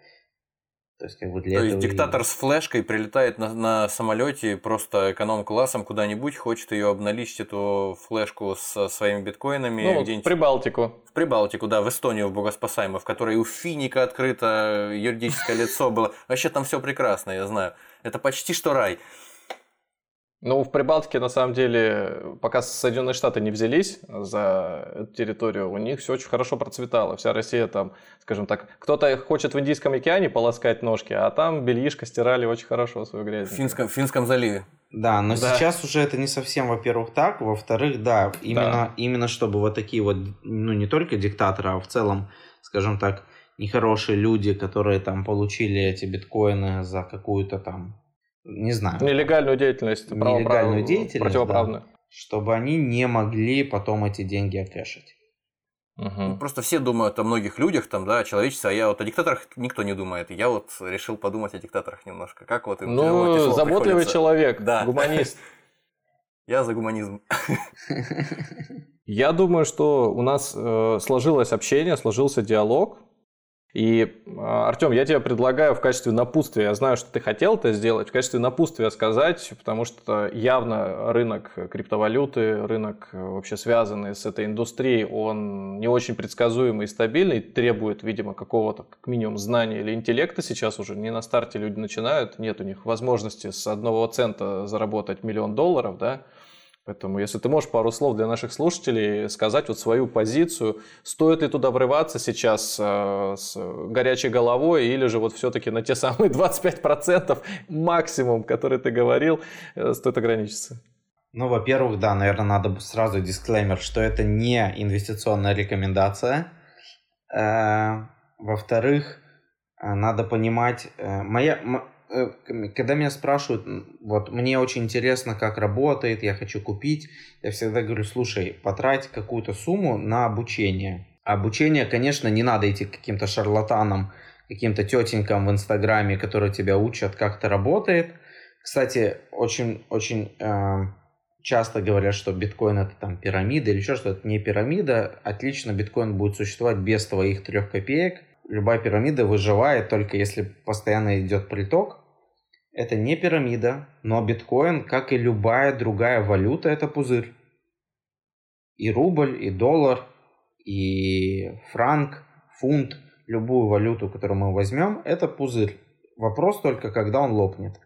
То есть, как бы для То этого есть диктатор и... с флешкой прилетает на, на самолете просто эконом-классом куда-нибудь, хочет ее обналичить, эту флешку со своими биткоинами ну, где-нибудь. В Прибалтику. В Прибалтику, да, в Эстонию, в Богоспасаемую, в которой у Финика открыто юридическое лицо было. Вообще там все прекрасно, я знаю. Это почти что рай. Ну, в Прибалтике, на самом деле, пока Соединенные Штаты не взялись за эту территорию, у них все очень хорошо процветало. Вся Россия там, скажем так, кто-то хочет в Индийском океане полоскать ножки, а там бельишко стирали очень хорошо свою грязь. В Финском, в Финском заливе. Да, но да. сейчас уже это не совсем, во-первых, так. Во-вторых, да, именно, да. именно чтобы вот такие вот, ну, не только диктаторы, а в целом, скажем так, нехорошие люди, которые там получили эти биткоины за какую-то там не знаю. Нелегальную деятельность. Нелегальную деятельность, противоправную. Да, чтобы они не могли потом эти деньги окэшить. Угу. Просто все думают о многих людях, там, да, о человечестве, а я вот о диктаторах никто не думает. Я вот решил подумать о диктаторах немножко. Как вот им Ну, заботливый приходится. человек, да. гуманист. Я за гуманизм. Я думаю, что у нас э, сложилось общение, сложился диалог. И, а, Артем, я тебе предлагаю в качестве напутствия, я знаю, что ты хотел это сделать, в качестве напутствия сказать, потому что явно рынок криптовалюты, рынок э, вообще связанный с этой индустрией, он не очень предсказуемый и стабильный, требует, видимо, какого-то как минимум знания или интеллекта. Сейчас уже не на старте люди начинают, нет у них возможности с одного цента заработать миллион долларов, да, Поэтому, если ты можешь пару слов для наших слушателей сказать вот свою позицию, стоит ли туда врываться сейчас э, с горячей головой, или же вот все-таки на те самые 25% максимум, который ты говорил, э, стоит ограничиться? Ну, во-первых, да, наверное, надо сразу дисклеймер, что это не инвестиционная рекомендация. Э, во-вторых, э, надо понимать, моя, когда меня спрашивают, вот мне очень интересно, как работает, я хочу купить, я всегда говорю, слушай, потрать какую-то сумму на обучение. Обучение, конечно, не надо идти к каким-то шарлатанам, каким-то тетенькам в Инстаграме, которые тебя учат, как это работает. Кстати, очень, очень э, часто говорят, что биткоин это там пирамида или еще что-то. Не пирамида. Отлично биткоин будет существовать без твоих трех копеек. Любая пирамида выживает только если постоянно идет приток. Это не пирамида, но биткоин, как и любая другая валюта, это пузырь. И рубль, и доллар, и франк, фунт, любую валюту, которую мы возьмем, это пузырь. Вопрос только, когда он лопнет.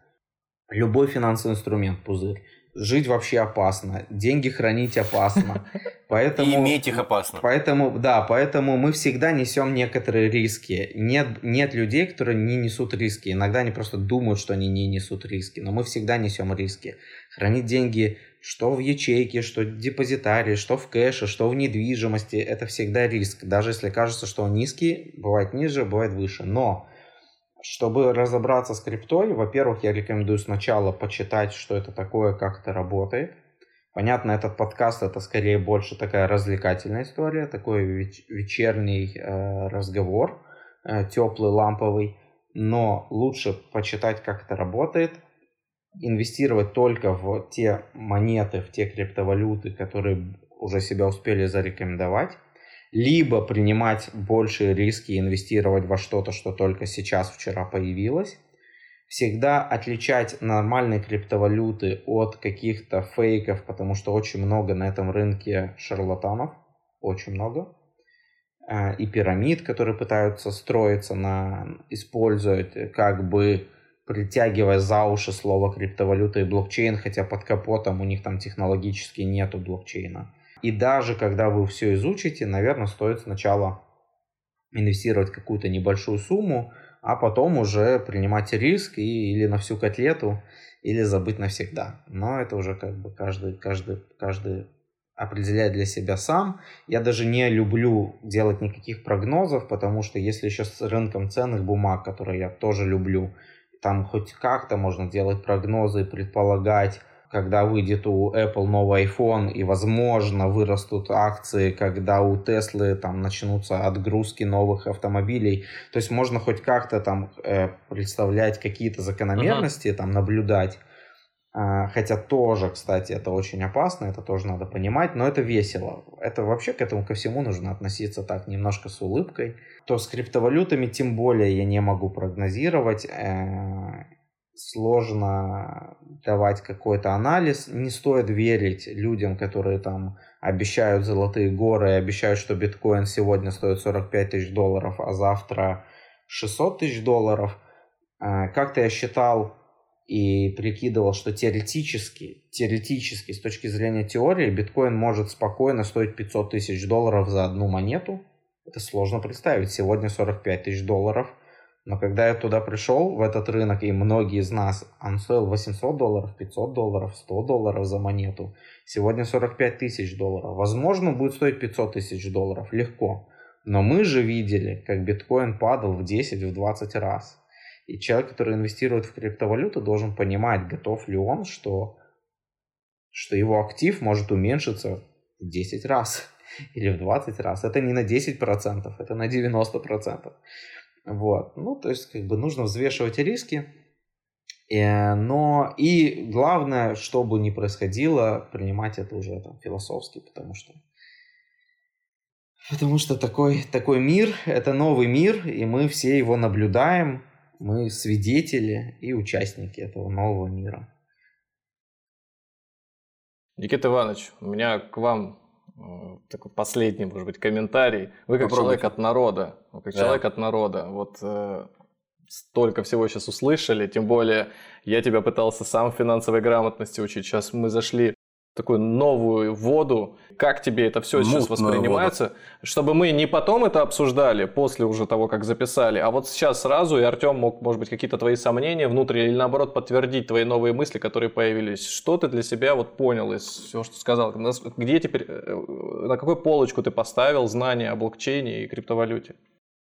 Любой финансовый инструмент пузырь. Жить вообще опасно, деньги хранить опасно. Поэтому, и иметь их опасно. Поэтому, да, поэтому мы всегда несем некоторые риски. Нет, нет людей, которые не несут риски. Иногда они просто думают, что они не несут риски, но мы всегда несем риски. Хранить деньги что в ячейке, что в депозитарии, что в кэше, что в недвижимости, это всегда риск. Даже если кажется, что он низкий, бывает ниже, бывает выше. Но чтобы разобраться с криптой, во-первых, я рекомендую сначала почитать, что это такое, как это работает. Понятно, этот подкаст это скорее больше такая развлекательная история, такой вечерний э, разговор, э, теплый, ламповый. Но лучше почитать, как это работает, инвестировать только в те монеты, в те криптовалюты, которые уже себя успели зарекомендовать, либо принимать большие риски и инвестировать во что-то, что только сейчас, вчера появилось. Всегда отличать нормальные криптовалюты от каких-то фейков, потому что очень много на этом рынке шарлатанов, очень много. Э, и пирамид, которые пытаются строиться на, использовать как бы притягивая за уши слово криптовалюта и блокчейн, хотя под капотом у них там технологически нету блокчейна. И даже когда вы все изучите, наверное, стоит сначала инвестировать какую-то небольшую сумму, а потом уже принимать риск и, или на всю котлету, или забыть навсегда. Но это уже как бы каждый, каждый, каждый определяет для себя сам. Я даже не люблю делать никаких прогнозов, потому что если еще с рынком ценных бумаг, которые я тоже люблю, там хоть как-то можно делать прогнозы, предполагать, когда выйдет у Apple новый iPhone и, возможно, вырастут акции, когда у Tesla там начнутся отгрузки новых автомобилей. То есть можно хоть как-то там э, представлять какие-то закономерности, uh-huh. там наблюдать. А, хотя тоже, кстати, это очень опасно, это тоже надо понимать, но это весело. Это вообще к этому ко всему нужно относиться так немножко с улыбкой. То с криптовалютами тем более я не могу прогнозировать. Сложно давать какой-то анализ. Не стоит верить людям, которые там обещают золотые горы, обещают, что биткоин сегодня стоит 45 тысяч долларов, а завтра 600 тысяч долларов. Э, как-то я считал, и прикидывал, что теоретически, теоретически, с точки зрения теории, биткоин может спокойно стоить 500 тысяч долларов за одну монету. Это сложно представить. Сегодня 45 тысяч долларов. Но когда я туда пришел, в этот рынок, и многие из нас, он стоил 800 долларов, 500 долларов, 100 долларов за монету. Сегодня 45 тысяч долларов. Возможно, будет стоить 500 тысяч долларов. Легко. Но мы же видели, как биткоин падал в 10-20 раз. И человек, который инвестирует в криптовалюту, должен понимать, готов ли он, что, что его актив может уменьшиться в 10 раз или в 20 раз. Это не на 10%, это на 90%. Вот. Ну, то есть, как бы нужно взвешивать риски. Э, но и главное, что бы ни происходило, принимать это уже там, философски, потому что Потому что такой, такой мир, это новый мир, и мы все его наблюдаем, мы свидетели и участники этого нового мира. Никита Иванович, у меня к вам такой последний, может быть, комментарий. Вы как Попробуйте. человек от народа, вы как да. человек от народа, вот э, столько всего сейчас услышали, тем более я тебя пытался сам финансовой грамотности учить. Сейчас мы зашли такую новую воду. Как тебе это все Мутную сейчас воспринимается? Воду. Чтобы мы не потом это обсуждали, после уже того, как записали, а вот сейчас сразу, и Артем мог, может быть, какие-то твои сомнения внутренние, или наоборот подтвердить твои новые мысли, которые появились. Что ты для себя вот понял из всего, что сказал? Где теперь, э, на какую полочку ты поставил знания о блокчейне и криптовалюте?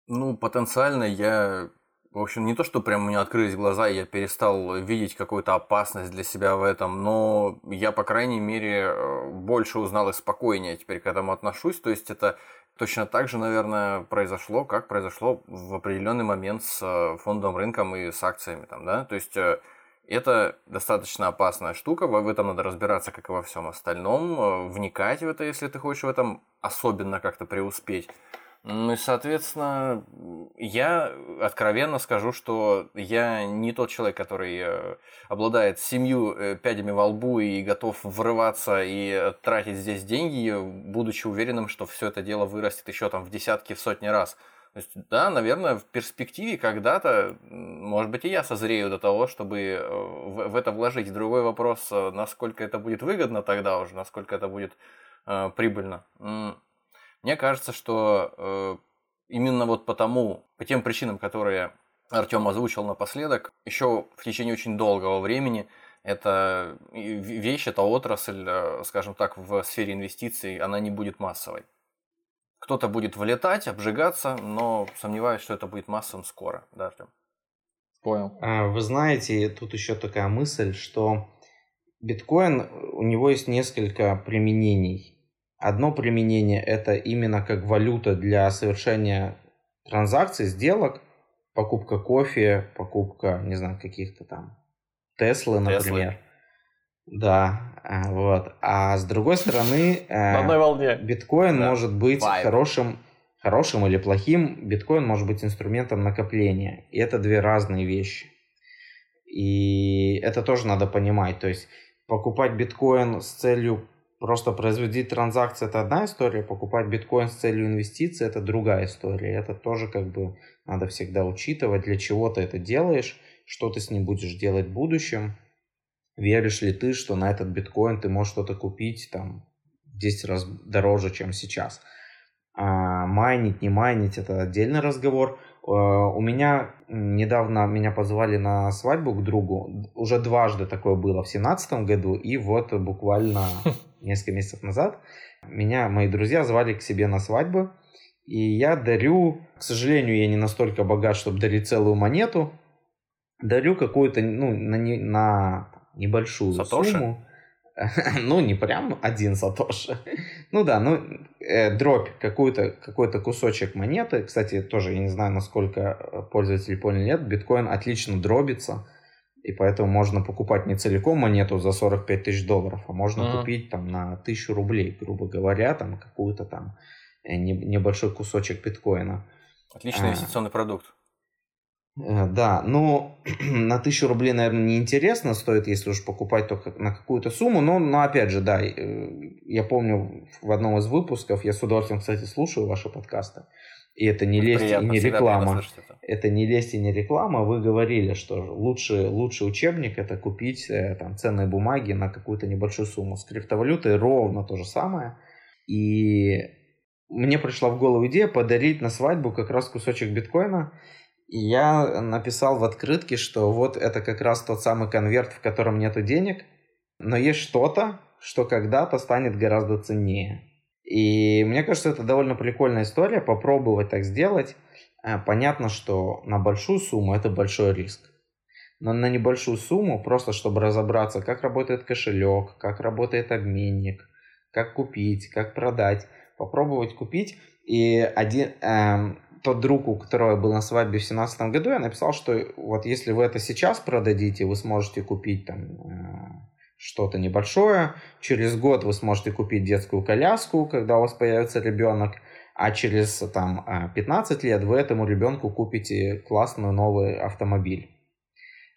Ну, потенциально я в общем, не то, что прям у меня открылись глаза, и я перестал видеть какую-то опасность для себя в этом, но я, по крайней мере, э, больше узнал и спокойнее теперь к этому отношусь. То есть это точно так же, наверное, произошло, как произошло в определенный момент с э, фондовым рынком и с акциями. Там, да? То есть э, это достаточно опасная штука, в этом надо разбираться, как и во всем остальном, вникать в это, если ты хочешь в этом особенно как-то преуспеть. Ну и, соответственно, я откровенно скажу, что я не тот человек, который э, обладает семью э, пядями во лбу и готов врываться и тратить здесь деньги, будучи уверенным, что все это дело вырастет еще там в десятки, в сотни раз. То есть, да, наверное, в перспективе когда-то, может быть, и я созрею до того, чтобы э, в, это вложить. Другой вопрос, насколько это будет выгодно тогда уже, насколько это будет э, прибыльно. Мне кажется, что э, именно вот потому, по тем причинам, которые Артем озвучил напоследок, еще в течение очень долгого времени эта вещь, эта отрасль, э, скажем так, в сфере инвестиций, она не будет массовой. Кто-то будет влетать, обжигаться, но сомневаюсь, что это будет массовым скоро. Да, Артем? Понял. А, вы знаете, тут еще такая мысль, что биткоин, у него есть несколько применений. Одно применение это именно как валюта для совершения транзакций, сделок, покупка кофе, покупка, не знаю, каких-то там Теслы, например. Теслы. Да, а, вот. А с другой стороны, На одной волне. биткоин да. может быть Vibe. хорошим, хорошим или плохим. Биткоин может быть инструментом накопления. И это две разные вещи. И это тоже надо понимать. То есть покупать биткоин с целью Просто производить транзакции это одна история, покупать биткоин с целью инвестиций это другая история. Это тоже как бы надо всегда учитывать, для чего ты это делаешь, что ты с ним будешь делать в будущем. Веришь ли ты, что на этот биткоин ты можешь что-то купить там в 10 раз дороже, чем сейчас. А майнить, не майнить, это отдельный разговор. А, у меня недавно меня позвали на свадьбу к другу. Уже дважды такое было в семнадцатом году. И вот буквально несколько месяцев назад меня мои друзья звали к себе на свадьбу. И я дарю, к сожалению, я не настолько богат, чтобы дарить целую монету. Дарю какую-то, ну, на, не, на небольшую Сатоши? сумму. ну, не прям один сатоши. ну да, ну, э, дробь, какой-то какой кусочек монеты. Кстати, тоже я не знаю, насколько э, пользователи поняли, нет, биткоин отлично дробится. И поэтому можно покупать не целиком монету за 45 тысяч долларов, а можно mm-hmm. купить там на тысячу рублей, грубо говоря, там какую-то там э, небольшой кусочек биткоина. Отличный а, инвестиционный продукт. Э, да, но на тысячу рублей, наверное, неинтересно стоит, если уж покупать только на какую-то сумму. Но, но опять же, да, э, я помню в одном из выпусков, я с удовольствием, кстати, слушаю ваши подкасты, и это не лезть приятно, и не реклама. Это. это не лезть и не реклама. Вы говорили, что лучший, лучший учебник это купить э, там, ценные бумаги на какую-то небольшую сумму. С криптовалютой ровно то же самое. И мне пришла в голову идея подарить на свадьбу как раз кусочек биткоина. И я написал в открытке, что вот это как раз тот самый конверт, в котором нету денег, но есть что-то, что когда-то станет гораздо ценнее. И мне кажется, это довольно прикольная история, попробовать так сделать. Э, понятно, что на большую сумму это большой риск. Но на небольшую сумму, просто чтобы разобраться, как работает кошелек, как работает обменник, как купить, как продать, попробовать купить. И один, эм, тот друг, у которого я был на свадьбе в 2017 году, я написал, что вот если вы это сейчас продадите, вы сможете купить там э, что-то небольшое. Через год вы сможете купить детскую коляску, когда у вас появится ребенок. А через там, 15 а, лет вы этому ребенку купите классный новый автомобиль.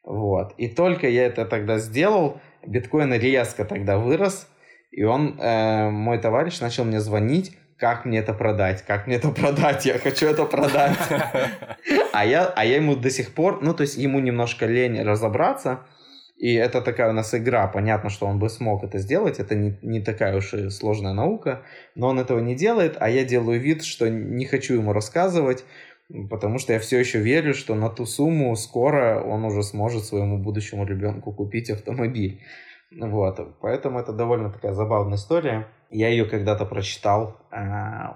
Вот. И только я это тогда сделал, биткоин резко тогда вырос, и он, э, мой товарищ, начал мне звонить, как мне это продать, как мне это продать, я хочу это продать. А я, а я ему до сих пор, ну, то есть ему немножко лень разобраться, и это такая у нас игра. Понятно, что он бы смог это сделать. Это не, не такая уж и сложная наука. Но он этого не делает, а я делаю вид, что не хочу ему рассказывать, потому что я все еще верю, что на ту сумму скоро он уже сможет своему будущему ребенку купить автомобиль. Вот, поэтому это довольно такая забавная история. Я ее когда-то прочитал э,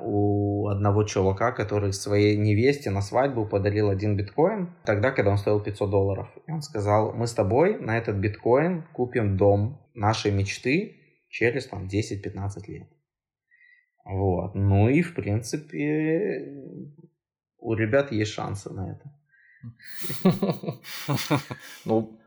у одного чувака, который своей невесте на свадьбу подарил один биткоин, тогда, когда он стоил 500 долларов. И он сказал, мы с тобой на этот биткоин купим дом нашей мечты через там 10-15 лет. Вот. Ну и, в принципе, у ребят есть шансы на это. Ну,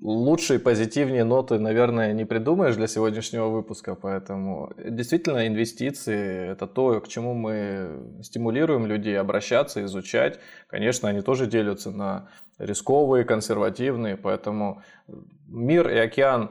лучше и позитивнее ноты, наверное, не придумаешь для сегодняшнего выпуска, поэтому действительно инвестиции – это то, к чему мы стимулируем людей обращаться, изучать. Конечно, они тоже делятся на рисковые, консервативные, поэтому мир и океан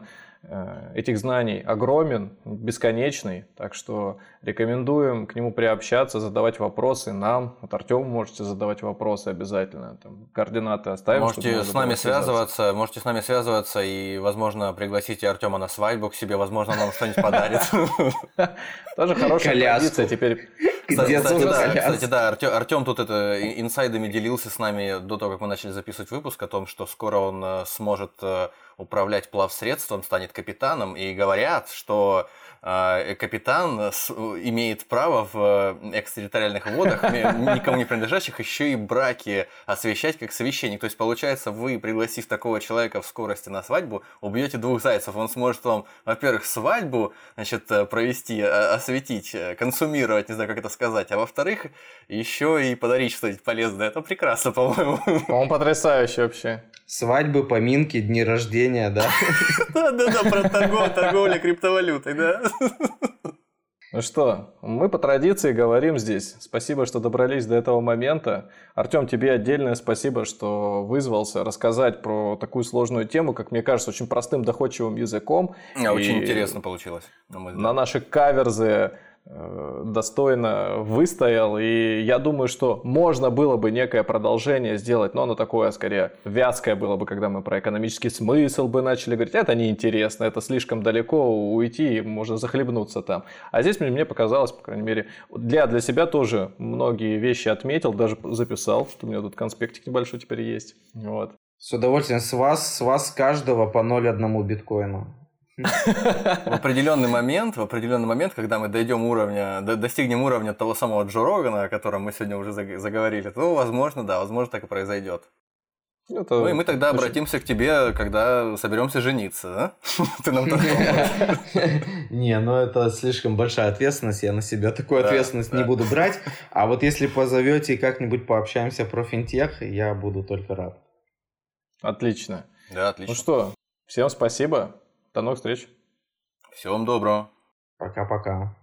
этих знаний огромен, бесконечный, так что рекомендуем к нему приобщаться, задавать вопросы нам. Вот Артему можете задавать вопросы обязательно, там, координаты оставим. Можете с нами связываться, можете с нами связываться и, возможно, пригласите Артема на свадьбу к себе, возможно, он нам что-нибудь подарит. Тоже хорошая традиция теперь. Кстати, кстати, да, кстати, да, Артем, Артем тут это инсайдами делился с нами до того, как мы начали записывать выпуск о том, что скоро он э, сможет э, управлять плавсредством, станет капитаном, и говорят, что капитан имеет право в экстерриториальных водах, никому не принадлежащих, еще и браки освещать как священник. То есть, получается, вы, пригласив такого человека в скорости на свадьбу, убьете двух зайцев. Он сможет вам, во-первых, свадьбу значит, провести, осветить, консумировать, не знаю, как это сказать, а во-вторых, еще и подарить что-нибудь полезное. Это прекрасно, по-моему. По-моему, потрясающе вообще. Свадьбы, поминки, дни рождения, да? Да-да-да, про торговля криптовалютой, да. Ну что, мы по традиции говорим здесь. Спасибо, что добрались до этого момента. Артем, тебе отдельное спасибо, что вызвался рассказать про такую сложную тему, как мне кажется, очень простым, доходчивым языком. Очень И интересно получилось. На, на наши каверзы достойно выстоял, и я думаю, что можно было бы некое продолжение сделать, но оно такое, скорее, вязкое было бы, когда мы про экономический смысл бы начали говорить. Это неинтересно, это слишком далеко уйти, можно захлебнуться там. А здесь мне, мне показалось, по крайней мере, для, для себя тоже многие вещи отметил, даже записал, что у меня тут конспектик небольшой теперь есть. Вот. С удовольствием. С вас, с вас каждого по 0,1 биткоину. В определенный момент, в определенный момент, когда мы дойдем уровня, достигнем уровня того самого Джо Рогана, о котором мы сегодня уже заговорили, то, возможно, да, возможно, так и произойдет. Это ну и мы тогда очень... обратимся к тебе, когда соберемся жениться, да? Ты нам Не, ну это слишком большая ответственность, я на себя такую ответственность не буду брать. А вот если позовете и как-нибудь пообщаемся про финтех, я буду только рад. Отлично. Да, отлично. Ну что, всем спасибо. До новых встреч. Всего вам доброго. Пока-пока.